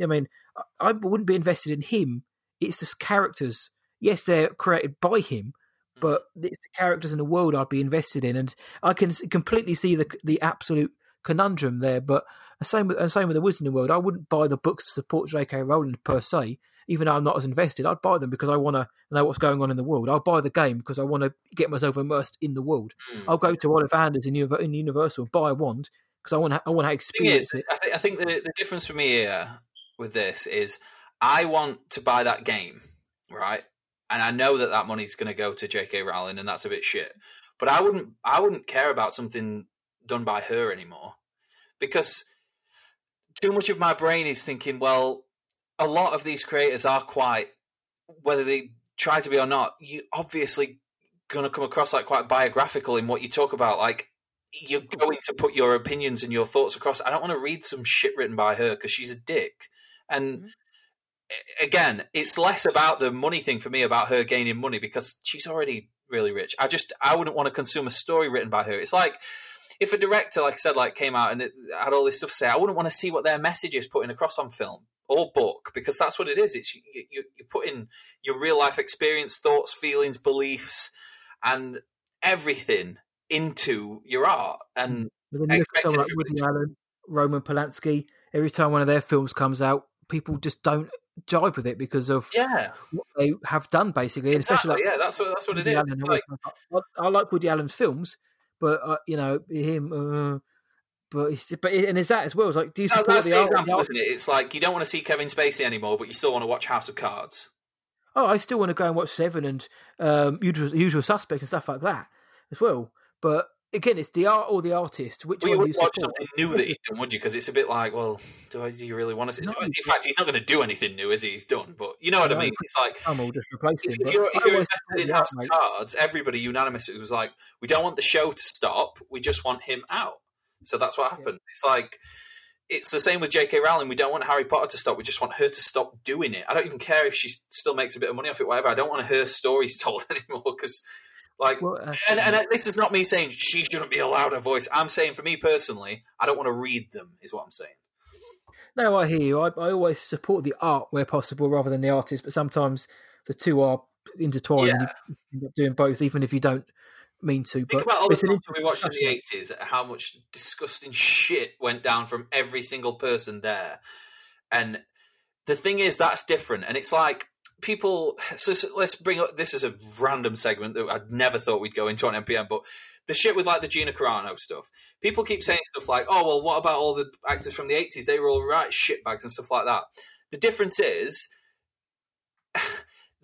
I mean, I, I wouldn't be invested in him. It's just characters. Yes, they're created by him, mm. but it's the characters in the world I'd be invested in, and I can completely see the the absolute conundrum there. But same with and same with the Wizarding World. I wouldn't buy the books to support J.K. Rowling per se, even though I'm not as invested. I'd buy them because I want to know what's going on in the world. I'll buy the game because I want to get myself immersed in the world. Mm. I'll go to Ollivanders in, in the Universal and buy a wand because I want to I want to thing is, experience it. I, th- I think the, the difference for me here with this is I want to buy that game, right? And I know that that money's going to go to J.K. Rowling, and that's a bit shit. But I wouldn't, I wouldn't care about something done by her anymore because too much of my brain is thinking, well, a lot of these creators are quite, whether they try to be or not, you obviously going to come across like quite biographical in what you talk about. Like you're going to put your opinions and your thoughts across. I don't want to read some shit written by her because she's a dick. And Mhm. again, it's less about the money thing for me about her gaining money because she's already really rich. I just I wouldn't want to consume a story written by her. It's like if a director, like I said, like came out and it had all this stuff to say, I wouldn't want to see what their message is putting across on film or book because that's what it is. It's you, you, you put in your real life experience, thoughts, feelings, beliefs, and everything into your art. And But then you look at expecting someone like Woody Allen, Roman Polanski. Every time one of their films comes out, people just don't jive with it because of yeah, what they have done, basically. Exactly. especially like yeah, that's what that's what Woody It's I like, I, I like Woody Allen's films, but uh, you know him. Uh, but it's, but and is that as well? It's like, do you Oh, support that's the, the example, art- isn't it? It's like you don't want to see Kevin Spacey anymore, but you still want to watch House of Cards. Oh, I still want to go and watch Seven and um, Usual, Usual Suspects and stuff like that as well. But again, it's the art or the artist. Which Well, you would you watch support? something new that he's done, would you? Because it's a bit like, well, do, I, do you really want to see? No. In fact, he's not going to do anything new, is he? He's done. But you know what I mean? It's like Some will just replace if, if you're if you're invested in House of. Cards, everybody unanimously was like, we don't want the show to stop. We just want him out. So that's what happened. It's like it's the same with J.K. Rowling. We don't want Harry Potter to stop. We just want her to stop doing it. I don't even care if she still makes a bit of money off it, whatever. I don't want her stories [LAUGHS] told anymore because, like, Well, and, and this is not me saying she shouldn't be allowed a voice. I'm saying for me personally, I don't want to read them. Is what I'm saying. No, I hear you. I, I always support the art where possible rather than the artist, but sometimes the two are intertwined and you end up doing both, even if you don't mean to. Think but about all the films we watched in the eighties. How much disgusting shit went down from every single person there, and the thing is that's different. And it's like people. So, so let's bring up. This is a random segment that I'd never thought we'd go into on MPM, but the shit with like the Gina Carano stuff. People keep saying stuff like, "Oh well, what about all the actors from the eighties? They were all right shitbags and stuff like that." The difference is. [SIGHS]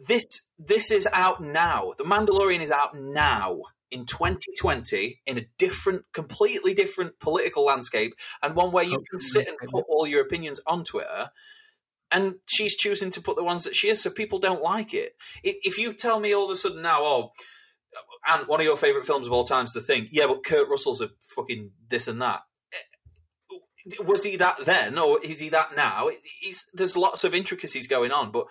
This this is out now. The Mandalorian is out now in 2020 in a different, completely different political landscape, and one where you oh, can sit and put all your opinions on Twitter. And she's choosing to put the ones that she is, so people don't like it. If you tell me all of a sudden now, oh, and one of your favorite films of all time is The Thing, yeah, but Kurt Russell's a fucking this and that. Eh, Was he that then, or is he that now? There's lots of intricacies going on, but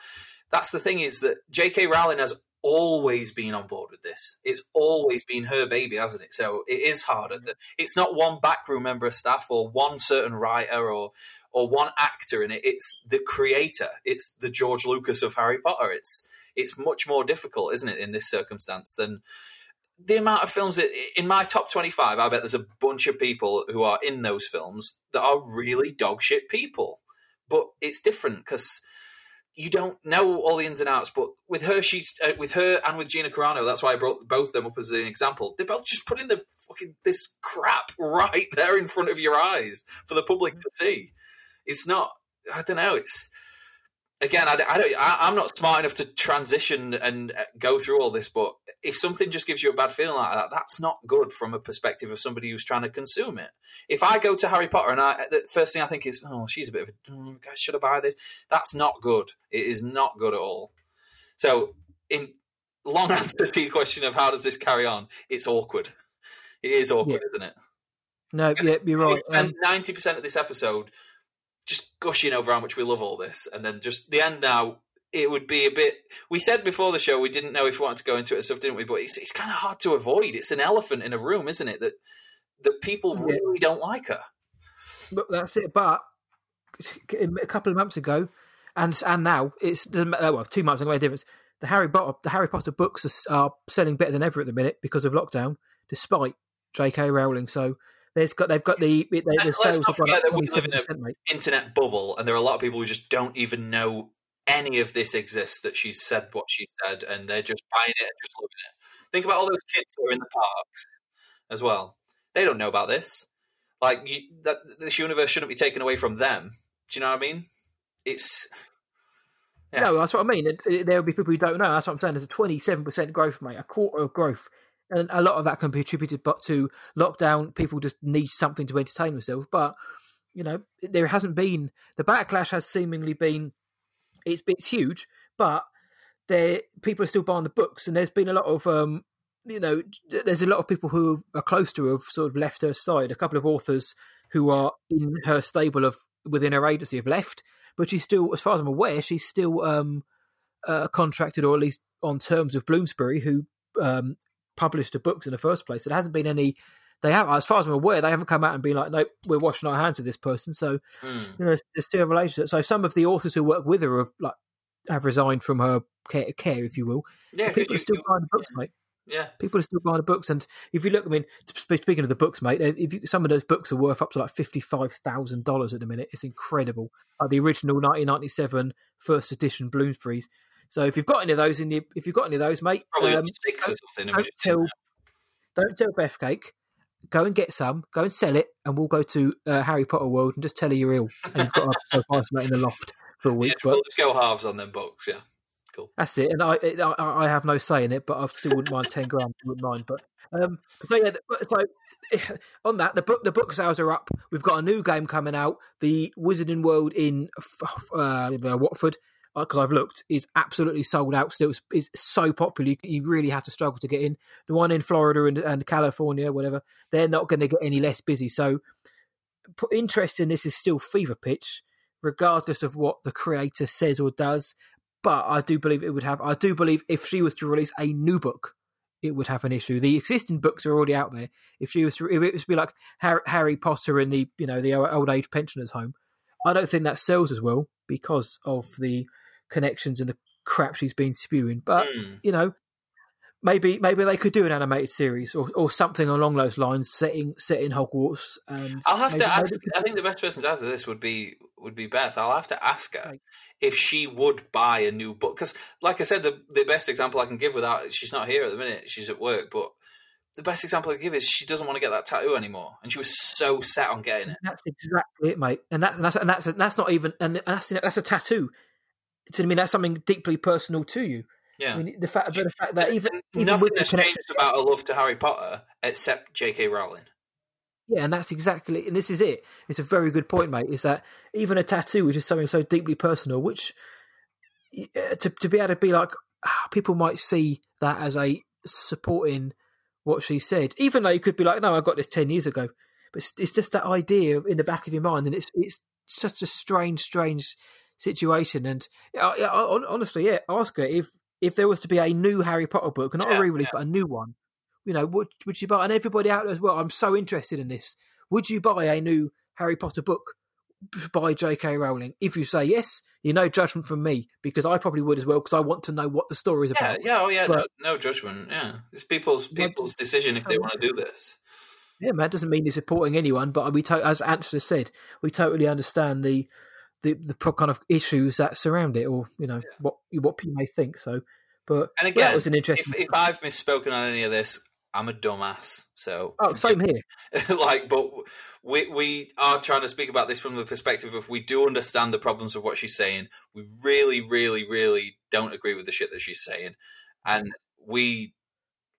that's the thing is that J.K. Rowling has always been on board with this. It's always been her baby, hasn't it? So it is harder. It's not one backroom member of staff or one certain writer or or one actor in it. It's the creator. It's the George Lucas of Harry Potter. It's it's much more difficult, isn't it, in this circumstance than the amount of films that in my top 25 i bet there's a bunch of people who are in those films that are really dogshit people but it's different because you don't know all the ins and outs. But with her, she's uh, with her and with Gina Carano. That's why I brought both of them up as an example. They're both just putting the fucking this crap [LAUGHS] right there in front of your eyes for the public to see. It's not. I don't know. It's again. I, I don't. I, I'm not smart enough to transition and uh, go through all this. But if something just gives you a bad feeling like that, that's not good from a perspective of somebody who's trying to consume it. If I go to Harry Potter and I, the first thing I think is, oh, she's a bit of a, oh, should I buy this? That's not good. It is not good at all. So, in long [LAUGHS] answer to your question of how does this carry on, it's awkward. It is awkward, Yeah. isn't it? No, yeah, you're We right. spend Um, ninety percent of this episode just gushing over how much we love all this, and then just the end now. It would be a bit. We said before the show we didn't know if we wanted to go into it and stuff, didn't we? But it's it's kind of hard to avoid. It's an elephant in a room, isn't it? That that people Yeah. really don't like her. But that's it. But a couple of months ago, and and now it's oh, well two months ago. No difference. The Harry Potter the Harry Potter books are, are selling better than ever at the minute because of lockdown, despite J.K. Rowling. So There's got they've got the the, the let's not forget that we live in a- 27%, mate. internet bubble, and there are a lot of people who just don't even know any of this exists. That she's said what she said, and they're just buying it and just loving it. Think about all those kids that are in the parks as well. They don't know about this. Like you, that, this universe shouldn't be taken away from them. Do you know what I mean? It's Yeah. No, that's what I mean. There will be people who don't know. That's what I'm saying. There's a 27% growth, mate, a quarter of growth. And a lot of that can be attributed but to lockdown. People just need something to entertain themselves. But, you know, there hasn't been, the backlash has seemingly been, it's, it's huge, but there people are still buying the books. And there's been a lot of, um, you know, there's a lot of people who are close to her have sort of left her side. A couple of authors who are in her stable of within her agency have left, but she's still, as far as I'm aware, she's still um, uh, contracted or at least on terms with Bloomsbury, who um, published the books in the first place. There hasn't been any. They have, as far as I'm aware, they haven't come out and been like, "Nope, we're washing our hands of this person." So mm, you know, there's still a relationship. So some of the authors who work with her have like have resigned from her care, care if you will. yeah. But people are still buying the books, mate yeah, people are still buying the books. And if you look, I mean, speaking of the books, mate, if you, some of those books are worth up to like fifty five thousand dollars at the minute. It's incredible. Like the original 1997 first edition Bloomsbury's. So if you've got any of those in the, if you've got any of those, mate, probably um, six or something. don't tell, don't tell Beth Cake. Go and get some. Go and sell it, and we'll go to uh, Harry Potter World and just tell her you're ill, and you've got to isolate in the loft for a week. Yeah, but we'll just go halves on them books. Yeah, cool. That's it, and I, I I have no say in it, but I still wouldn't mind ten grand. I wouldn't mind, but um, so yeah, so [LAUGHS] on that, the book the book sales are up. We've got a new game coming out, the Wizarding World in uh, Watford, Uh, because I've looked, is absolutely sold out. Still, it's, so popular, you, you really have to struggle to get in. The one in Florida and, and California, whatever, they're not going to get any less busy. So, interest in this is still fever pitch, regardless of what the creator says or does but I do believe it would have. I do believe if she was to release a new book, it would have an issue. The existing books are already out there. If she was to, if it was to be like Harry Potter and the you know the old age pensioners home, I don't think that sells as well because of the connections and the crap she's been spewing. But Mm. you know, maybe maybe they could do an animated series or, or something along those lines, setting set in Hogwarts. And I'll have maybe- to ask. I think the best person to answer this would be would be Beth. I'll have to ask her if she would buy a new book because, like I said, the the best example I can give without she's not here at the minute. She's at work, but the best example I give is she doesn't want to get that tattoo anymore, and she was so set on getting it. That's exactly it, mate. And that's and that's and that's, that's not even and that's that's a tattoo. I mean, that's something deeply personal to you. Yeah. I mean, the fact, the fact that even, even Nothing has changed about her love to Harry Potter except J.K. Rowling. yeah, and that's exactly, and this is it. It's a very good point, mate. Is that even a tattoo, which is something so deeply personal, which uh, to to be able to be like, ah, people might see that as a supporting what she said, even though you could be like, no, I got this ten years ago, but it's, it's just that idea in the back of your mind, and it's it's such a strange, strange situation. And yeah, honestly, yeah, ask her if if there was to be a new Harry Potter book, not Yeah, a re-release, but a new one. You know, would would you buy? And everybody out there as well. I'm so interested in this. Would you buy a new Harry Potter book by J.K. Rowling? If you say yes, you know judgment from me because I probably would as well because I want to know what the story is Yeah, about. yeah, oh yeah, But- no, no judgment. Yeah, it's people's people's decision if they want to do this. Yeah, man, it doesn't mean you're supporting anyone, but we, to- as Answer said, we totally understand the the the kind of issues that surround it, or you know what what people may think. So, but And well, again, that was an interesting. If if I've misspoken on any of this, I'm a dumbass. So oh, same here. [LAUGHS] like, but we we are trying to speak about this from the perspective of we do understand the problems of what she's saying. We really, really, really don't agree with the shit that she's saying, and we.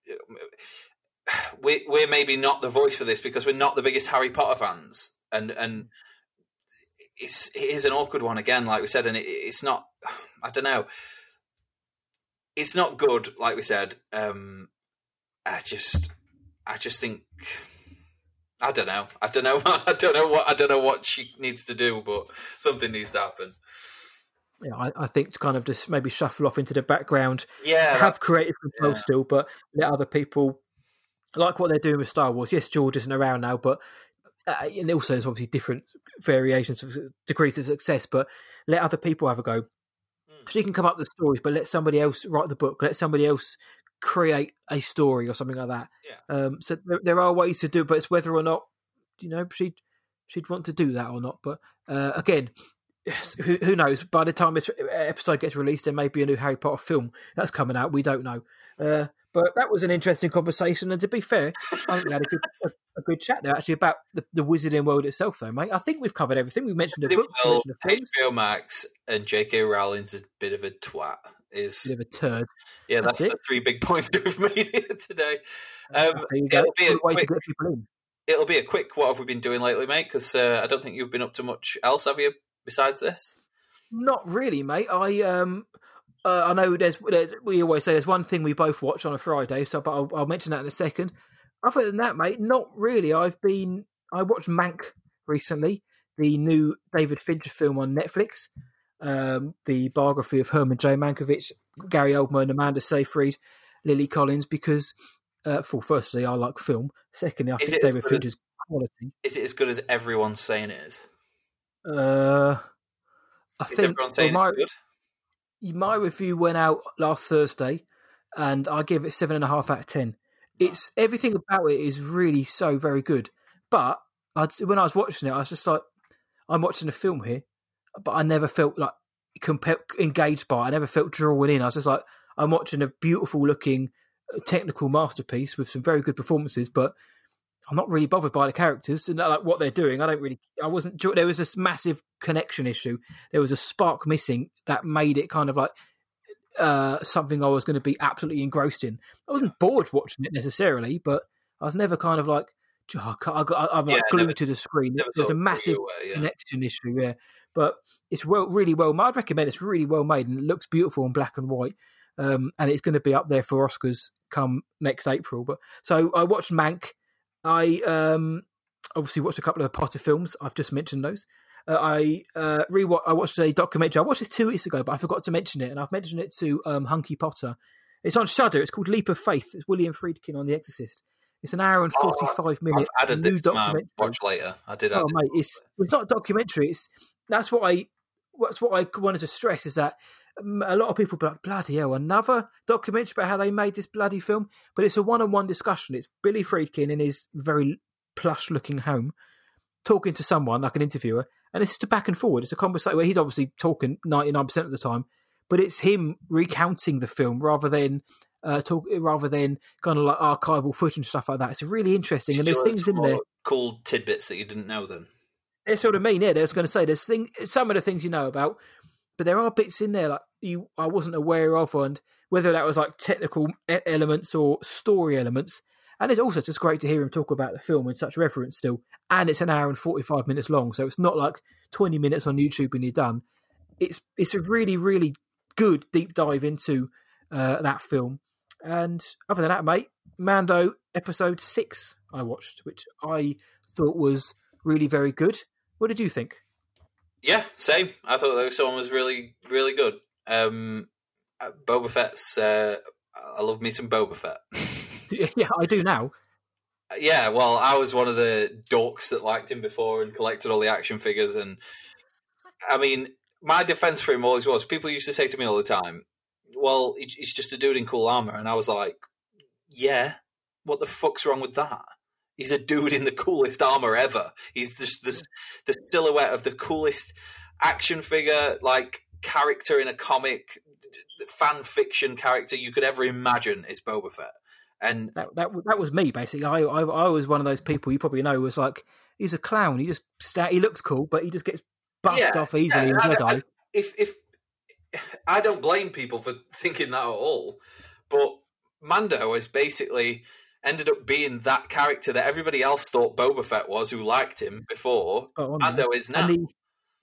[SIGHS] We, we're maybe not the voice for this because we're not the biggest Harry Potter fans, and and hmm. It's it is an awkward one again, like we said, and it, it's not. [SIGHS] I don't know. It's not good, like we said. Um, I just, I just think, I don't know. I don't know. [LAUGHS] I don't know what I don't know what she needs to do, but something needs to happen. Yeah, I, I think to kind of just maybe shuffle off into the background, Yeah, have creative control yeah. still, but let other people like what they're doing with Star Wars. Yes, George isn't around now, but uh, and also there's obviously different variations of degrees of success. But let other people have a go. Mm. She can come up with stories, but let somebody else write the book. Let somebody else create a story or something like that. Yeah. Um, so there, there are ways to do, it, but it's whether or not you know she'd she'd want to do that or not. But uh, again, who, who knows? By the time this episode gets released, there may be a new Harry Potter film that's coming out. We don't know. Uh, but that was an interesting conversation, and to be fair, I think we had a good, a, a good chat there actually about the, the wizarding world itself, though, mate. I think we've covered everything. We've mentioned the books, well, mentioned the. HBO Max and J.K. Rowling's a bit of a twat. Is Bit of a turd. yeah, That's that's, the three big [LAUGHS] points we've made here today. Um, it'll be a way quick, to get people in. it'll be a quick. What have we been doing lately, mate? Because uh, I don't think you've been up to much else, have you? Besides this, Not really, mate. I um, uh, I know there's, there's we always say there's one thing we both watch on a Friday, so but I'll, I'll mention that in a second. Other than that, mate, not really. I've been I watched Mank recently, the new David Fincher film on Netflix, um, the biography of Herman J. Mankiewicz, Gary Oldman, Amanda Seyfried, Lily Collins. Because, uh, for firstly, I like film. Secondly, I Is think David good as- Fincher's quality. is it as good as everyone's saying it is? Uh, I Is think everyone saying well, my- it's good? My review went out last Thursday, and I give it seven and a half out of ten. It's everything about it is really so very good. But I'd, when I was watching it, I was just like, I'm watching a film here, but I never felt like compa- engaged by. it. I never felt drawn in. I was just like, I'm watching a beautiful looking uh, technical masterpiece with some very good performances, but I'm not really bothered by the characters and uh, like what they're doing. I don't really. I wasn't. There was this massive connection issue. There was a spark missing that made it kind of like uh, something I was going to be absolutely engrossed in. I wasn't bored watching it necessarily, but I was never kind of like, "Oh, I got, I'm like Yeah, glued never- to the screen. There's a massive yeah. connection issue, yeah. But it's well, really well. I'd recommend it's really well made and it looks beautiful in black and white. Um, and it's going to be up there for Oscars come next April. But so I watched Mank. I um, obviously watched a couple of the Potter films. I've just mentioned those. Uh, I uh, re I watched a documentary. I watched this two weeks ago, but I forgot to mention it, and I've mentioned it to um, Hunky Potter. It's on Shudder. It's called Leap of Faith. It's William Friedkin on The Exorcist. It's an hour and Oh, forty-five I've added this to my documentary. watch later. I did. add Oh it. mate, it's it's not a documentary. It's that's what I that's what I wanted to stress is that a lot of people be like bloody hell another documentary about how they made this bloody film, but it's a one-on-one discussion. It's Billy Friedkin in his very plush-looking home talking to someone like an interviewer, and it's just a back and forward. It's a conversation where he's obviously talking ninety-nine percent of the time, but it's him recounting the film rather than. Uh, talk rather than kind of like archival footage and stuff like that. It's really interesting, and there's things in there. called tidbits that you didn't know. Then That's what I mean. Yeah, there's going to say there's thing, some of the things you know about, but there are bits in there like you I wasn't aware of, and whether that was like technical elements or story elements. And it's also just great to hear him talk about the film in such reverence still. And it's an hour and forty five minutes long, so it's not like twenty minutes on YouTube and you're done. It's it's a really really good deep dive into uh, that film. And other than that, mate, Mando episode six I watched, which I thought was really very good. What did you think? Yeah, same. I thought that song was really, really good. Um, uh, Boba Fett's. Uh, I love me some Boba Fett. [LAUGHS] [LAUGHS] yeah, I do now. yeah, well, I was one of the dorks that liked him before and collected all the action figures. And I mean, my defense for him always was people used to say to me all the time, well, he- he's just a dude in cool armor. And I was like, yeah, what the fuck's wrong with that? He's a dude in the coolest armor ever. He's just the, the silhouette of the coolest action figure, like character in a comic, fan fiction character you could ever imagine is Boba Fett. And That that that was me basically. I, I I was one of those people you probably know was like he's a clown. He just sta he looks cool, but he just gets buffed Yeah, off easily in I- I- Jedi. if if I don't blame people for thinking that at all, but Mando is basically ended up being that character that everybody else thought Boba Fett was, who liked him before. But on there. Mando is now. and the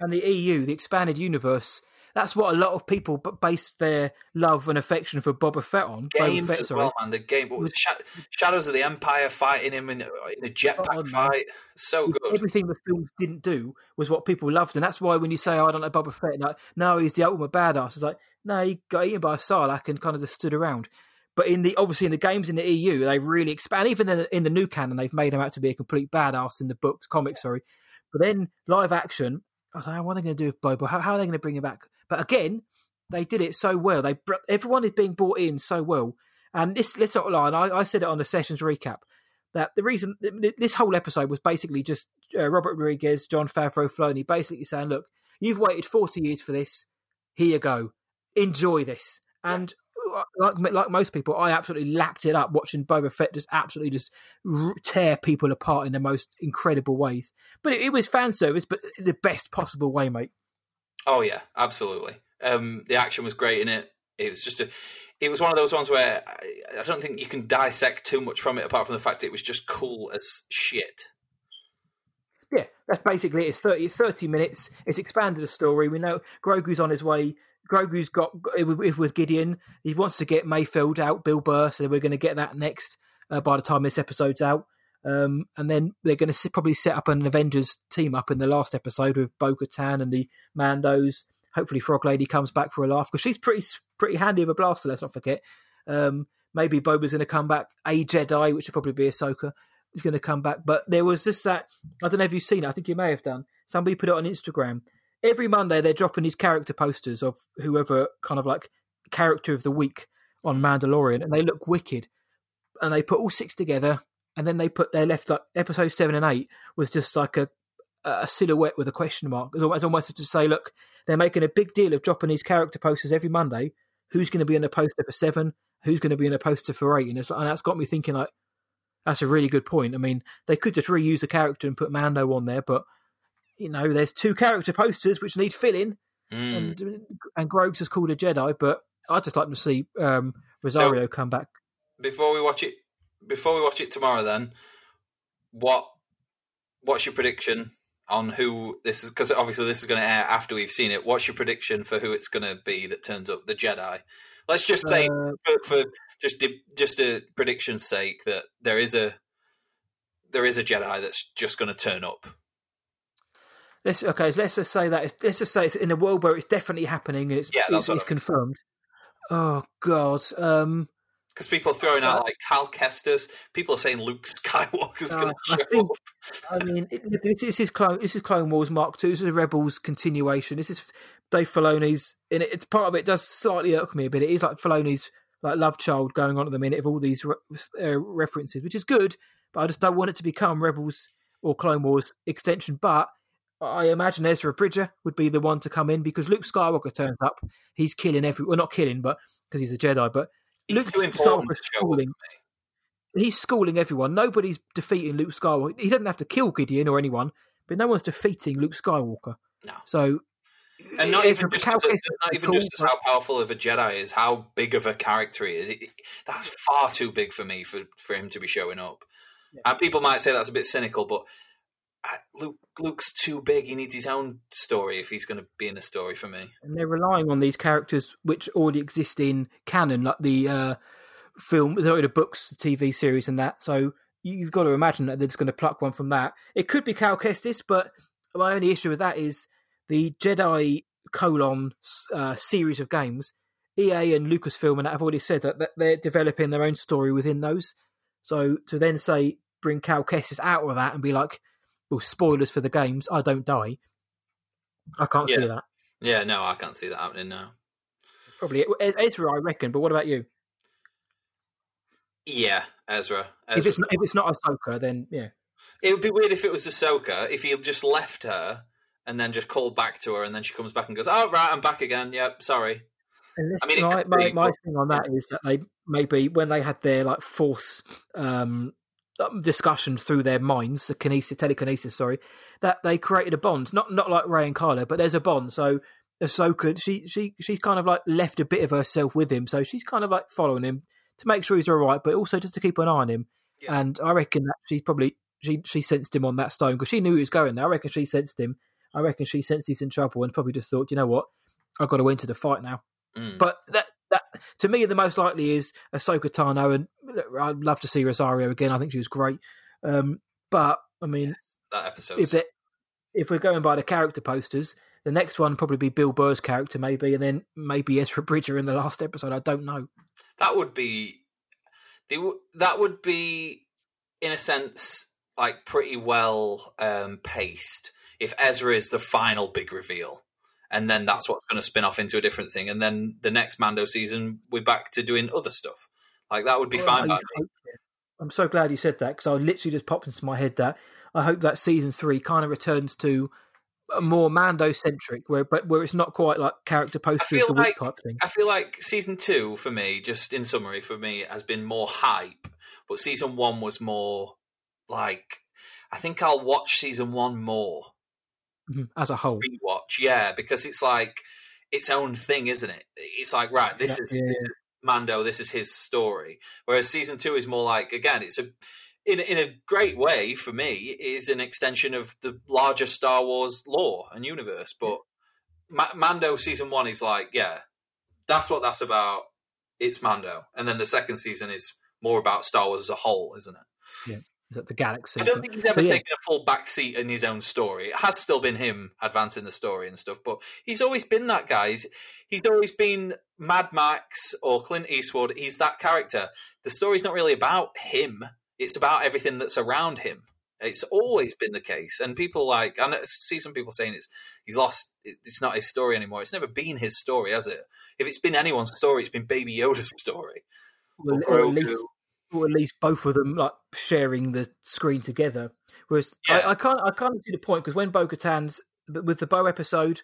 and the EU, the expanded universe. That's what a lot of people b- base their love and affection for Boba Fett on. Games Fett, as well, man. The game, what was it? Shadows of the Empire fighting him in, in a jetpack Oh, fight. So good. Everything the films didn't do was what people loved, and that's why when you say, oh, "I don't know Boba Fett," like, no, he's the ultimate badass. It's like, no, he got eaten by a Sarlacc and kind of just stood around. But in the obviously in the games in the EU, they really expand. Even in the, in the new canon, they've made him out to be a complete badass in the books, comics, sorry. But then live action, I was like, what are they going to do with Boba? How, how are they going to bring him back? But again, they did it so well. They everyone is being brought in so well. And this, let's not lie. and I, I said it on the sessions recap. that the reason this whole episode was basically just uh, Robert Rodriguez, Jon Favreau, Filoni basically saying, "Look, you've waited forty years for this. Here you go. Enjoy this." And like like most people, I absolutely lapped it up watching Boba Fett just absolutely just tear people apart in the most incredible ways. But it, it was fan service, but the best possible way, mate. Oh yeah, absolutely. Um, the action was great in it. It was just a it was one of those ones where I, I don't think you can dissect too much from it, apart from the fact it was just cool as shit. Yeah, that's basically it. It's 30, 30 minutes. It's expanded the story. We know Grogu's on his way. Grogu's got if with Gideon. He wants to get Mayfeld out, Bill Burr. So we're going to get that next uh, by the time this episode's out. Um, and then they're going to probably set up an Avengers team up in the last episode with Bo Katan and the Mandos Hopefully, Frog Lady comes back for a laugh because she's pretty pretty handy with a blaster. Let's not forget. Um, maybe Boba's going to come back. A Jedi, which would probably be Ahsoka, is going to come back. But there was just that. I don't know if you've seen it. I think you may have done. Somebody put it on Instagram. Every Monday, they're dropping these character posters of whoever kind of like character of the week on Mandalorian, and they look wicked. And they put all six together, and then they put their left like episode seven and eight was just like a a silhouette with a question mark. It's almost, almost to say, look, they're making a big deal of dropping these character posters every Monday. Who's going to be in a poster for seven? Who's going to be in a poster for eight? And, and that's got me thinking, like, that's a really good point. I mean, they could just reuse a character and put Mando on there, but you know, there's two character posters which need filling, mm. and and Grogu's is called a Jedi, but I'd just like to see um, Rosario so, come back. Before we watch it, before we watch it tomorrow, then what what's your prediction on who this is because obviously this is going to air after we've seen it. What's your prediction for who it's going to be that turns up the Jedi? Let's just say uh, for, for, just just a prediction's sake that there is a there is a Jedi that's just going to turn up. Let's okay. Let's just say that. It's, let's just say it's in a world where it's definitely happening and it's yeah, it's, it's confirmed. Oh God. Um, because people are throwing out uh, like Cal Kestis. People are saying Luke Skywalker's uh, going to show I think, up. I mean, it, this is Clone. This is Clone Wars Mark Two. This is a Rebels continuation. This is Dave Filoni's. And it, it's part of it does slightly irk me a bit. It is like Filoni's like love child going on at the minute of all these re- uh, references, which is good. But I just don't want it to become Rebels or Clone Wars extension. But I imagine Ezra Bridger would be the one to come in because Luke Skywalker turns up. He's killing everyone. Well, not killing, but because he's a Jedi, but He's Luke too important for schooling. He's schooling everyone. Nobody's defeating Luke Skywalker. He doesn't have to kill Gideon or anyone, but no one's defeating Luke Skywalker. No. So, and not even just, as, not even cool, just as how powerful of a Jedi is, how big of a character he is. It, that's far too big for me for, for him to be showing up. Yeah. And people might say that's a bit cynical, but Luke Luke's too big. He needs his own story if he's going to be in a story for me. And they're relying on these characters which already exist in canon, like the uh, film, the books, the TV series, and that. So you've got to imagine that they're just going to pluck one from that. It could be Cal Kestis, but my only issue with that is the Jedi colon uh, series of games. EA and Lucasfilm and have already said that, that they're developing their own story within those. So to then say bring Cal Kestis out of that and be like well, spoilers for the games, I don't die. I can't yeah. see that. Yeah, no, I can't see that happening now. Probably Ezra, I reckon. But what about you? Yeah, Ezra. Ezra. If it's not, if it's not Ahsoka, then yeah. It would be weird if it was Ahsoka. If he just left her and then just called back to her, and then she comes back and goes, "Oh right, I'm back again. Yep, sorry." I mean, my, my, my, thing on that is that they maybe when they had their like force um, discussion through their minds, the kinesis, telekinesis, sorry, that they created a bond. Not not like Rey and Kylo, but there's a bond. So Ahsoka, she she she's kind of like left a bit of herself with him, so she's kind of like following him to make sure he's all right, but also just to keep an eye on him. Yeah. And I reckon that she's probably she she sensed him on that stone because she knew he was going there. I reckon she sensed him. I reckon she sensed he's in trouble and probably just thought, you know what, I've got to enter the fight now. Mm. But that that to me the most likely is Ahsoka Tano, and I'd love to see Rosario again. I think she was great. Um, but I mean, yes, that episode. If, if we're going by the character posters, the next one probably be Bill Burr's character, maybe, and then maybe Ezra Bridger in the last episode. I don't know. That would be, that would be, in a sense, like pretty well um, paced. If Ezra is the final big reveal, and then that's what's going to spin off into a different thing. And then the next Mando season, we're back to doing other stuff. Like that would be well, fine. I, I'm so glad you said that because I literally just popped into my head that I hope that season three kind of returns to a more Mando centric, where but where it's not quite like character posters the like, type thing. I feel like season two for me, just in summary, for me has been more hype, but season one was more like I think I'll watch season one more mm-hmm. as a whole. Rewatch, yeah, because it's like its own thing, isn't it? It's like right, this yeah, is, yeah, this Mando, this is his story. Whereas season two is more like again, it's a in in a great way for me is an extension of the larger Star Wars lore and universe. But Ma- Mando season one is like, yeah, that's what that's about. It's Mando, and then the second season is more about Star Wars as a whole, isn't it? Yeah the galaxy. I don't think he's ever so, yeah. taken a full backseat in his own story. It has still been him advancing the story and stuff, but he's always been that guy. He's, he's always been Mad Max or Clint Eastwood. He's that character. The story's not really about him it's about everything that's around him. It's always been the case, and people like I see some people saying it's he's lost. It's not his story anymore. It's never been his story, has it? If it's been anyone's story, it's been Baby Yoda's story. Well, or, at least, or, at least, both of them like sharing the screen together. Whereas yeah. I, I, can't, I can't see the point because when Bo Katan's with the Bo episode,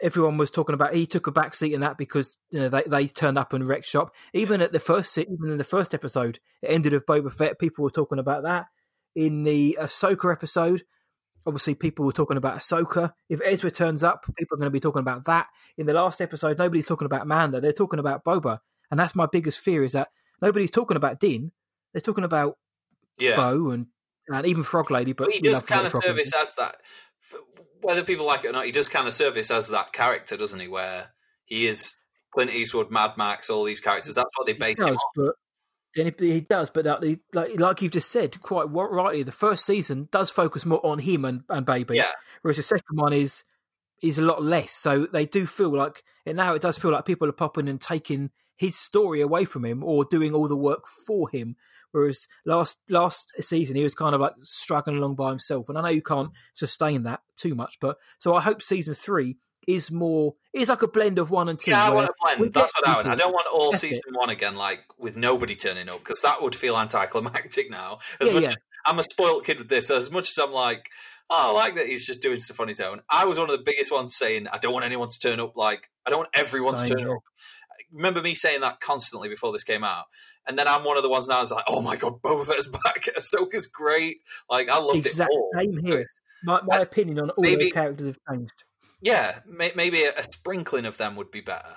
everyone was talking about he took a back seat in that because you know they, they turned up and wrecked shop. Even at the first even in the first episode, it ended with Boba Fett. People were talking about that. In the Ahsoka episode, obviously people were talking about Ahsoka. If Ezra turns up, people are going to be talking about that. In the last episode, nobody's talking about Mando. They're talking about Boba, and that's my biggest fear is that nobody's talking about Din. They're talking about yeah. Bo and and even Frog Lady. But, but he does kind of service as that whether people like it or not, he does kind of service as that character, doesn't he? Where he is Clint Eastwood, Mad Max, all these characters. That's what they based does, him on. But, he does, but that, like like you've just said quite rightly, the first season does focus more on him and, and baby, yeah. whereas the second one is is a lot less. So they do feel like and now it does feel like people are popping and taking his story away from him or doing all the work for him. Whereas last last season he was kind of like struggling along by himself, and I know you can't sustain that too much, but so I hope season three is more is like a blend of one and two. Yeah, I want a blend. That's what I want. I don't want all season it. one again, like with nobody turning up, because that would feel anticlimactic now. As yeah, much yeah. as I'm a spoiled kid with this, as much as I'm like, oh, I like that he's just doing stuff on his own. I was one of the biggest ones saying, I don't want anyone to turn up. Like, I don't want everyone Same, to turn up. Remember me saying that constantly before this came out. And then I'm one of the ones now is like, oh my god, Boba Fett's back. [LAUGHS] Ahsoka's great. Like I loved exact it all. Same here. My, my opinion on all maybe, those characters have changed. Yeah, may, maybe a, a, sprinkling of them would be better.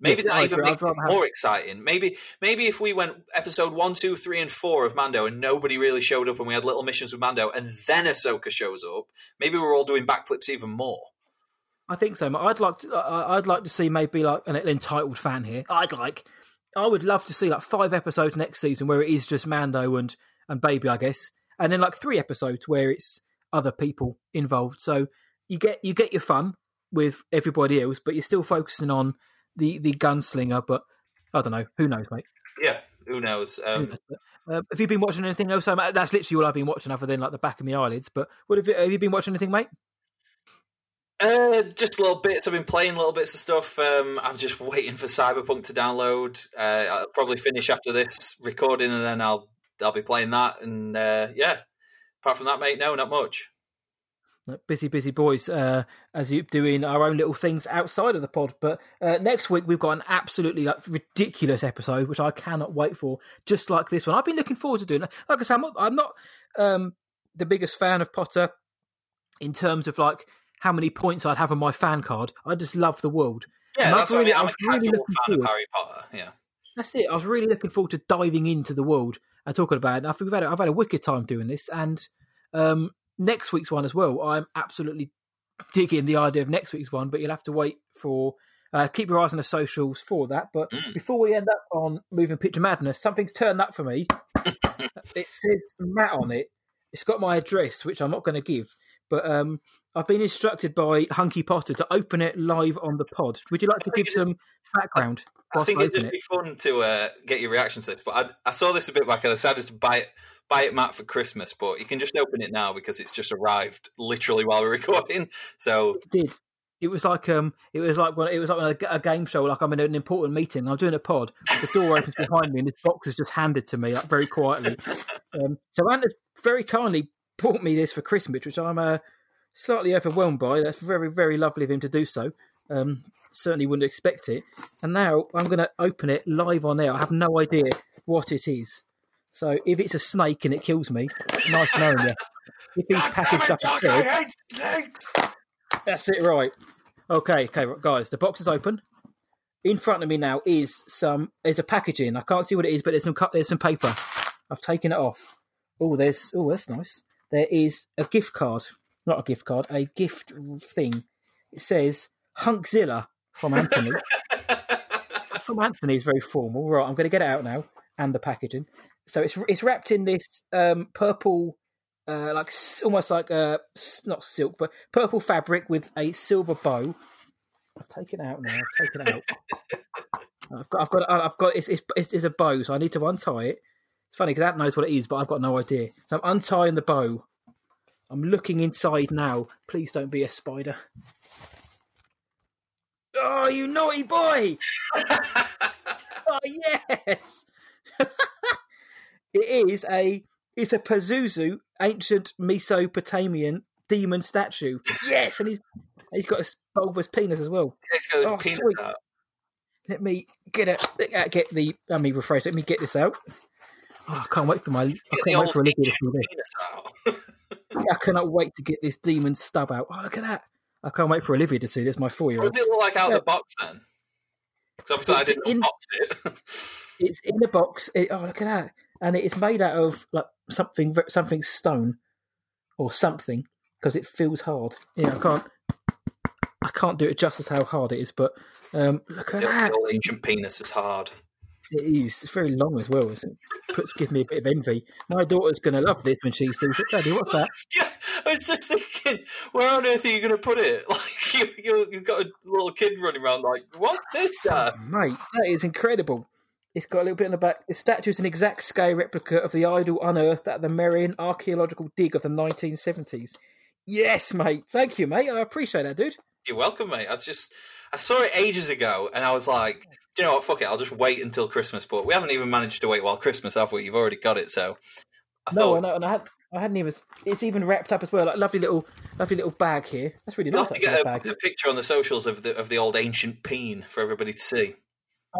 Maybe yes, that even makes it more have... exciting. Maybe maybe if we went episode one, two, three, and four of Mando, and nobody really showed up, and we had little missions with Mando, and then Ahsoka shows up, maybe we're all doing backflips even more. I think so. I'd like to. I'd like to see maybe like an entitled fan here. I'd like I would love to see like five episodes next season where it is just Mando and and Baby, I guess, and then like three episodes where it's other people involved. So you get you get your fun with everybody else, but you're still focusing on the the gunslinger. But I don't know. Who knows, mate? Yeah, who knows? Um... Uh, have you been watching anything else? That's literally all I've been watching, other than like the back of my eyelids. But what have you, have you been watching anything, mate? Uh, just little bits. I've been playing little bits of stuff. Um, I'm just waiting for Cyberpunk to download. Uh, I'll probably finish after this recording, and then I'll I'll be playing that. And uh, yeah, apart from that, mate, no, not much. Busy, busy boys, uh, as you doing our own little things outside of the pod. But uh, next week we've got an absolutely like ridiculous episode, which I cannot wait for. Just like this one, I've been looking forward to doing. Like I said, I'm not, I'm not um, the biggest fan of Potter in terms of like how many points I'd have on my fan card. I just love the world. Yeah, and that's really, I am a casual really fan of Harry Potter. Yeah, that's it. I was really looking forward to diving into the world and talking about it. And I think we've had a, I've had a wicked time doing this, and um, next week's one as well. I'm absolutely digging the idea of next week's one, but you'll have to wait for. Uh, keep your eyes on the socials for that. But mm. before we end up on moving picture madness, something's turned up for me. [LAUGHS] it says Matt on it. It's got my address, which I'm not going to give. But um, I've been instructed by Hunky Potter to open it live on the pod. Would you like to give some background? I, I think it'd just it? be fun to uh, get your reaction to this. But I, I, saw this a bit back and I decided to buy it, buy it, Matt, for Christmas. But you can just open it now because it's just arrived literally while we're [LAUGHS] recording. So it did. It was like um, it was like when it was like a, a game show. Like I'm in an important meeting. I'm doing a pod. The door opens behind me, and this box is just handed to me, like very quietly. [LAUGHS] Um, so Ant's very kindly bought me this for Christmas, which I'm uh, slightly overwhelmed by. That's very, very lovely of him to do so. Um, certainly wouldn't expect it. And now I'm going to open it live on air. I have no idea what it is. So if it's a snake and it kills me, nice knowing you. If he's packaged up a I bed, hate snakes. that's it, right? Okay, okay, guys. The box is open. In front of me now is some. There's a packaging. I can't see what it is, but there's some cut. There's some paper. I've taken it off. Oh, there's. Oh, that's nice. There is a gift card. Not a gift card. A gift thing. It says Hunkzilla from Anthony. [LAUGHS] from Anthony is very formal. Right, I'm going to get it out now and the packaging. So it's it's wrapped in this um, purple, uh, like almost like uh, s- not silk, but purple fabric with a silver bow. I've taken it out now. I've taken it out. [LAUGHS] I've got, I've got, I've got. It's, it's, it's, it's a bow, so I need to untie it. It's funny because that knows what it is, but I've got no idea. So I'm untying the bow. I'm looking inside now. Please don't be a spider. Oh, you naughty boy! [LAUGHS] oh yes. [LAUGHS] it is a it's a Pazuzu ancient Mesopotamian demon statue. Yes, and he's he's got a bulbous penis as well. His Oh, penis. Let me get it. Get the. Let me rephrase. Let me get this out. Oh, I can't wait for my. I Get the can't wait for Olivia to see this. [LAUGHS] I cannot wait to get this demon stub out. Oh, look at that! I can't wait for Olivia to see this. My four-year-old. What does it look like out of the box then? Because obviously I It's didn't in- unbox it. [LAUGHS] It's in a box. It, oh, look at that! And it is made out of like something, something stone or something because it feels hard. Yeah, I can't. I can't do it justice how hard it is, but um, look at the that! old ancient penis is hard. It is. It's very long as well. It puts gives me a bit of envy. My daughter's going to love this when she sees it. Daddy, what's [LAUGHS] that? Yeah, I was just thinking, where on earth are you going to put it? [LAUGHS] Like you, you, you've got a little kid running around, like, what's this, Dad? Oh, mate, that is incredible. It's got a little bit in the back. The statue is an exact scale replica of the idol unearthed at the Merion archaeological dig of the 1970s. Yes, mate. Thank you, mate. I appreciate that, dude. You're welcome, mate. I just I saw it ages ago, and I was like, do you know what? Fuck it. I'll just wait until Christmas. But we haven't even managed to wait while Christmas, have we? You've already got it, so I No, thought I know, and I had, I hadn't even. It's even wrapped up as well. Like lovely little, lovely little bag here. That's really you'll nice. have to Actually, get a, a picture on the socials of the of the old ancient peen for everybody to see.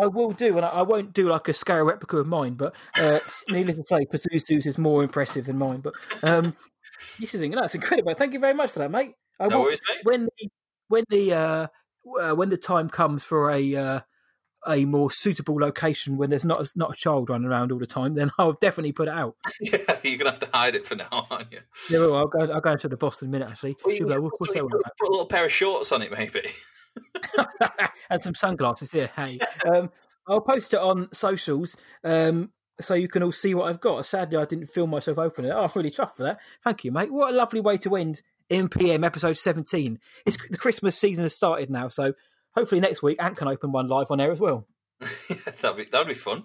I will do, and I, I won't do like a scale replica of mine. But uh, [LAUGHS] needless to say, Pazuzu's is more impressive than mine. But um, this is no, it's incredible. Thank you very much for that, mate. I No will, worries, mate. when the when the uh, uh, when the time comes for a uh, a more suitable location when there's not a, not a child running around all the time, then [LAUGHS] I'll definitely put it out. [LAUGHS] Yeah, you're gonna have to hide it for now, aren't you? Yeah, well, I'll go. I'll go into the Boston minute actually. Well, you She'll go, can "What- what's put, that all about?" put a little pair of shorts on it, maybe. [LAUGHS] and some sunglasses. Yeah, hey. Um, I'll post it on socials um, so you can all see what I've got. Sadly, I didn't film myself opening it. Oh, I'm really chuffed for that. Thank you, mate. What a lovely way to end MPM episode 17. It's the Christmas season has started now, so hopefully next week Ant can open one live on air as well. [LAUGHS] that'd be that'd be fun.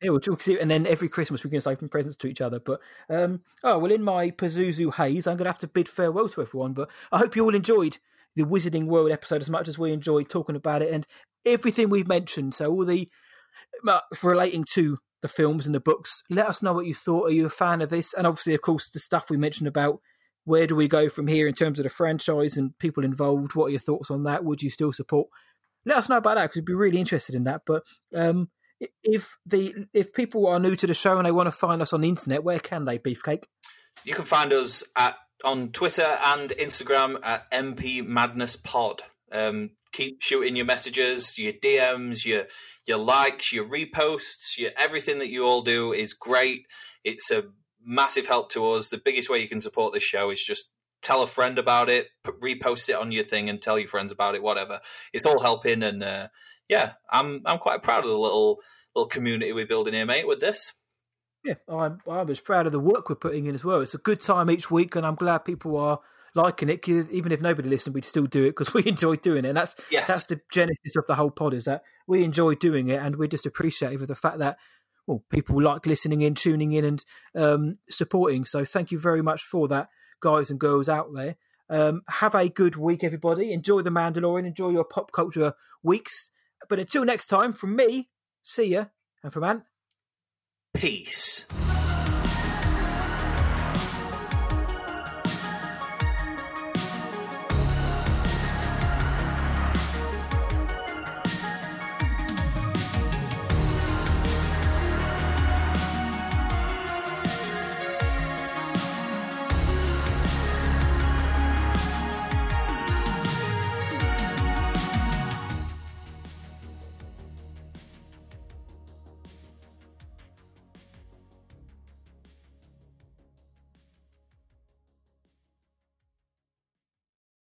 Yeah, we'll talk, and then every Christmas we can just open presents to each other. But um, oh well, in my Pazuzu haze, I'm going to have to bid farewell to everyone. But I hope you all enjoyed the Wizarding World episode as much as we enjoyed talking about it and everything we've mentioned. So all the uh, relating to the films and the books. Let us know what you thought. Are you a fan of this? And obviously, of course, the stuff we mentioned about where do we go from here in terms of the franchise and people involved. What are your thoughts on that? Would you still support? Let us know about that because we'd be really interested in that. But um, if the if people are new to the show and they want to find us on the internet, where can they, Beefcake? You can find us at on Twitter and Instagram at MP Madness Pod. Um, keep shooting your messages, your DMs, your your likes, your reposts, your everything that you all do is great. It's a massive help to us. The biggest way you can support this show is just tell a friend about it, repost it on your thing, and tell your friends about it. Whatever, it's all helping. And uh, yeah, I'm I'm quite proud of the little little community we're building here, mate. With this. Yeah, I'm I'm as proud of the work we're putting in as well. It's a good time each week, and I'm glad people are liking it. even if nobody listened, we'd still do it because [LAUGHS] we enjoy doing it. And that's Yes. that's the genesis of the whole pod is that we enjoy doing it, and we're just appreciative of the fact that well, people like listening in, tuning in, and um, supporting. So thank you very much for that, guys and girls out there. Um, have a good week, everybody. Enjoy the Mandalorian. Enjoy your pop culture weeks. But until next time, from me, see ya, and from Ant, peace.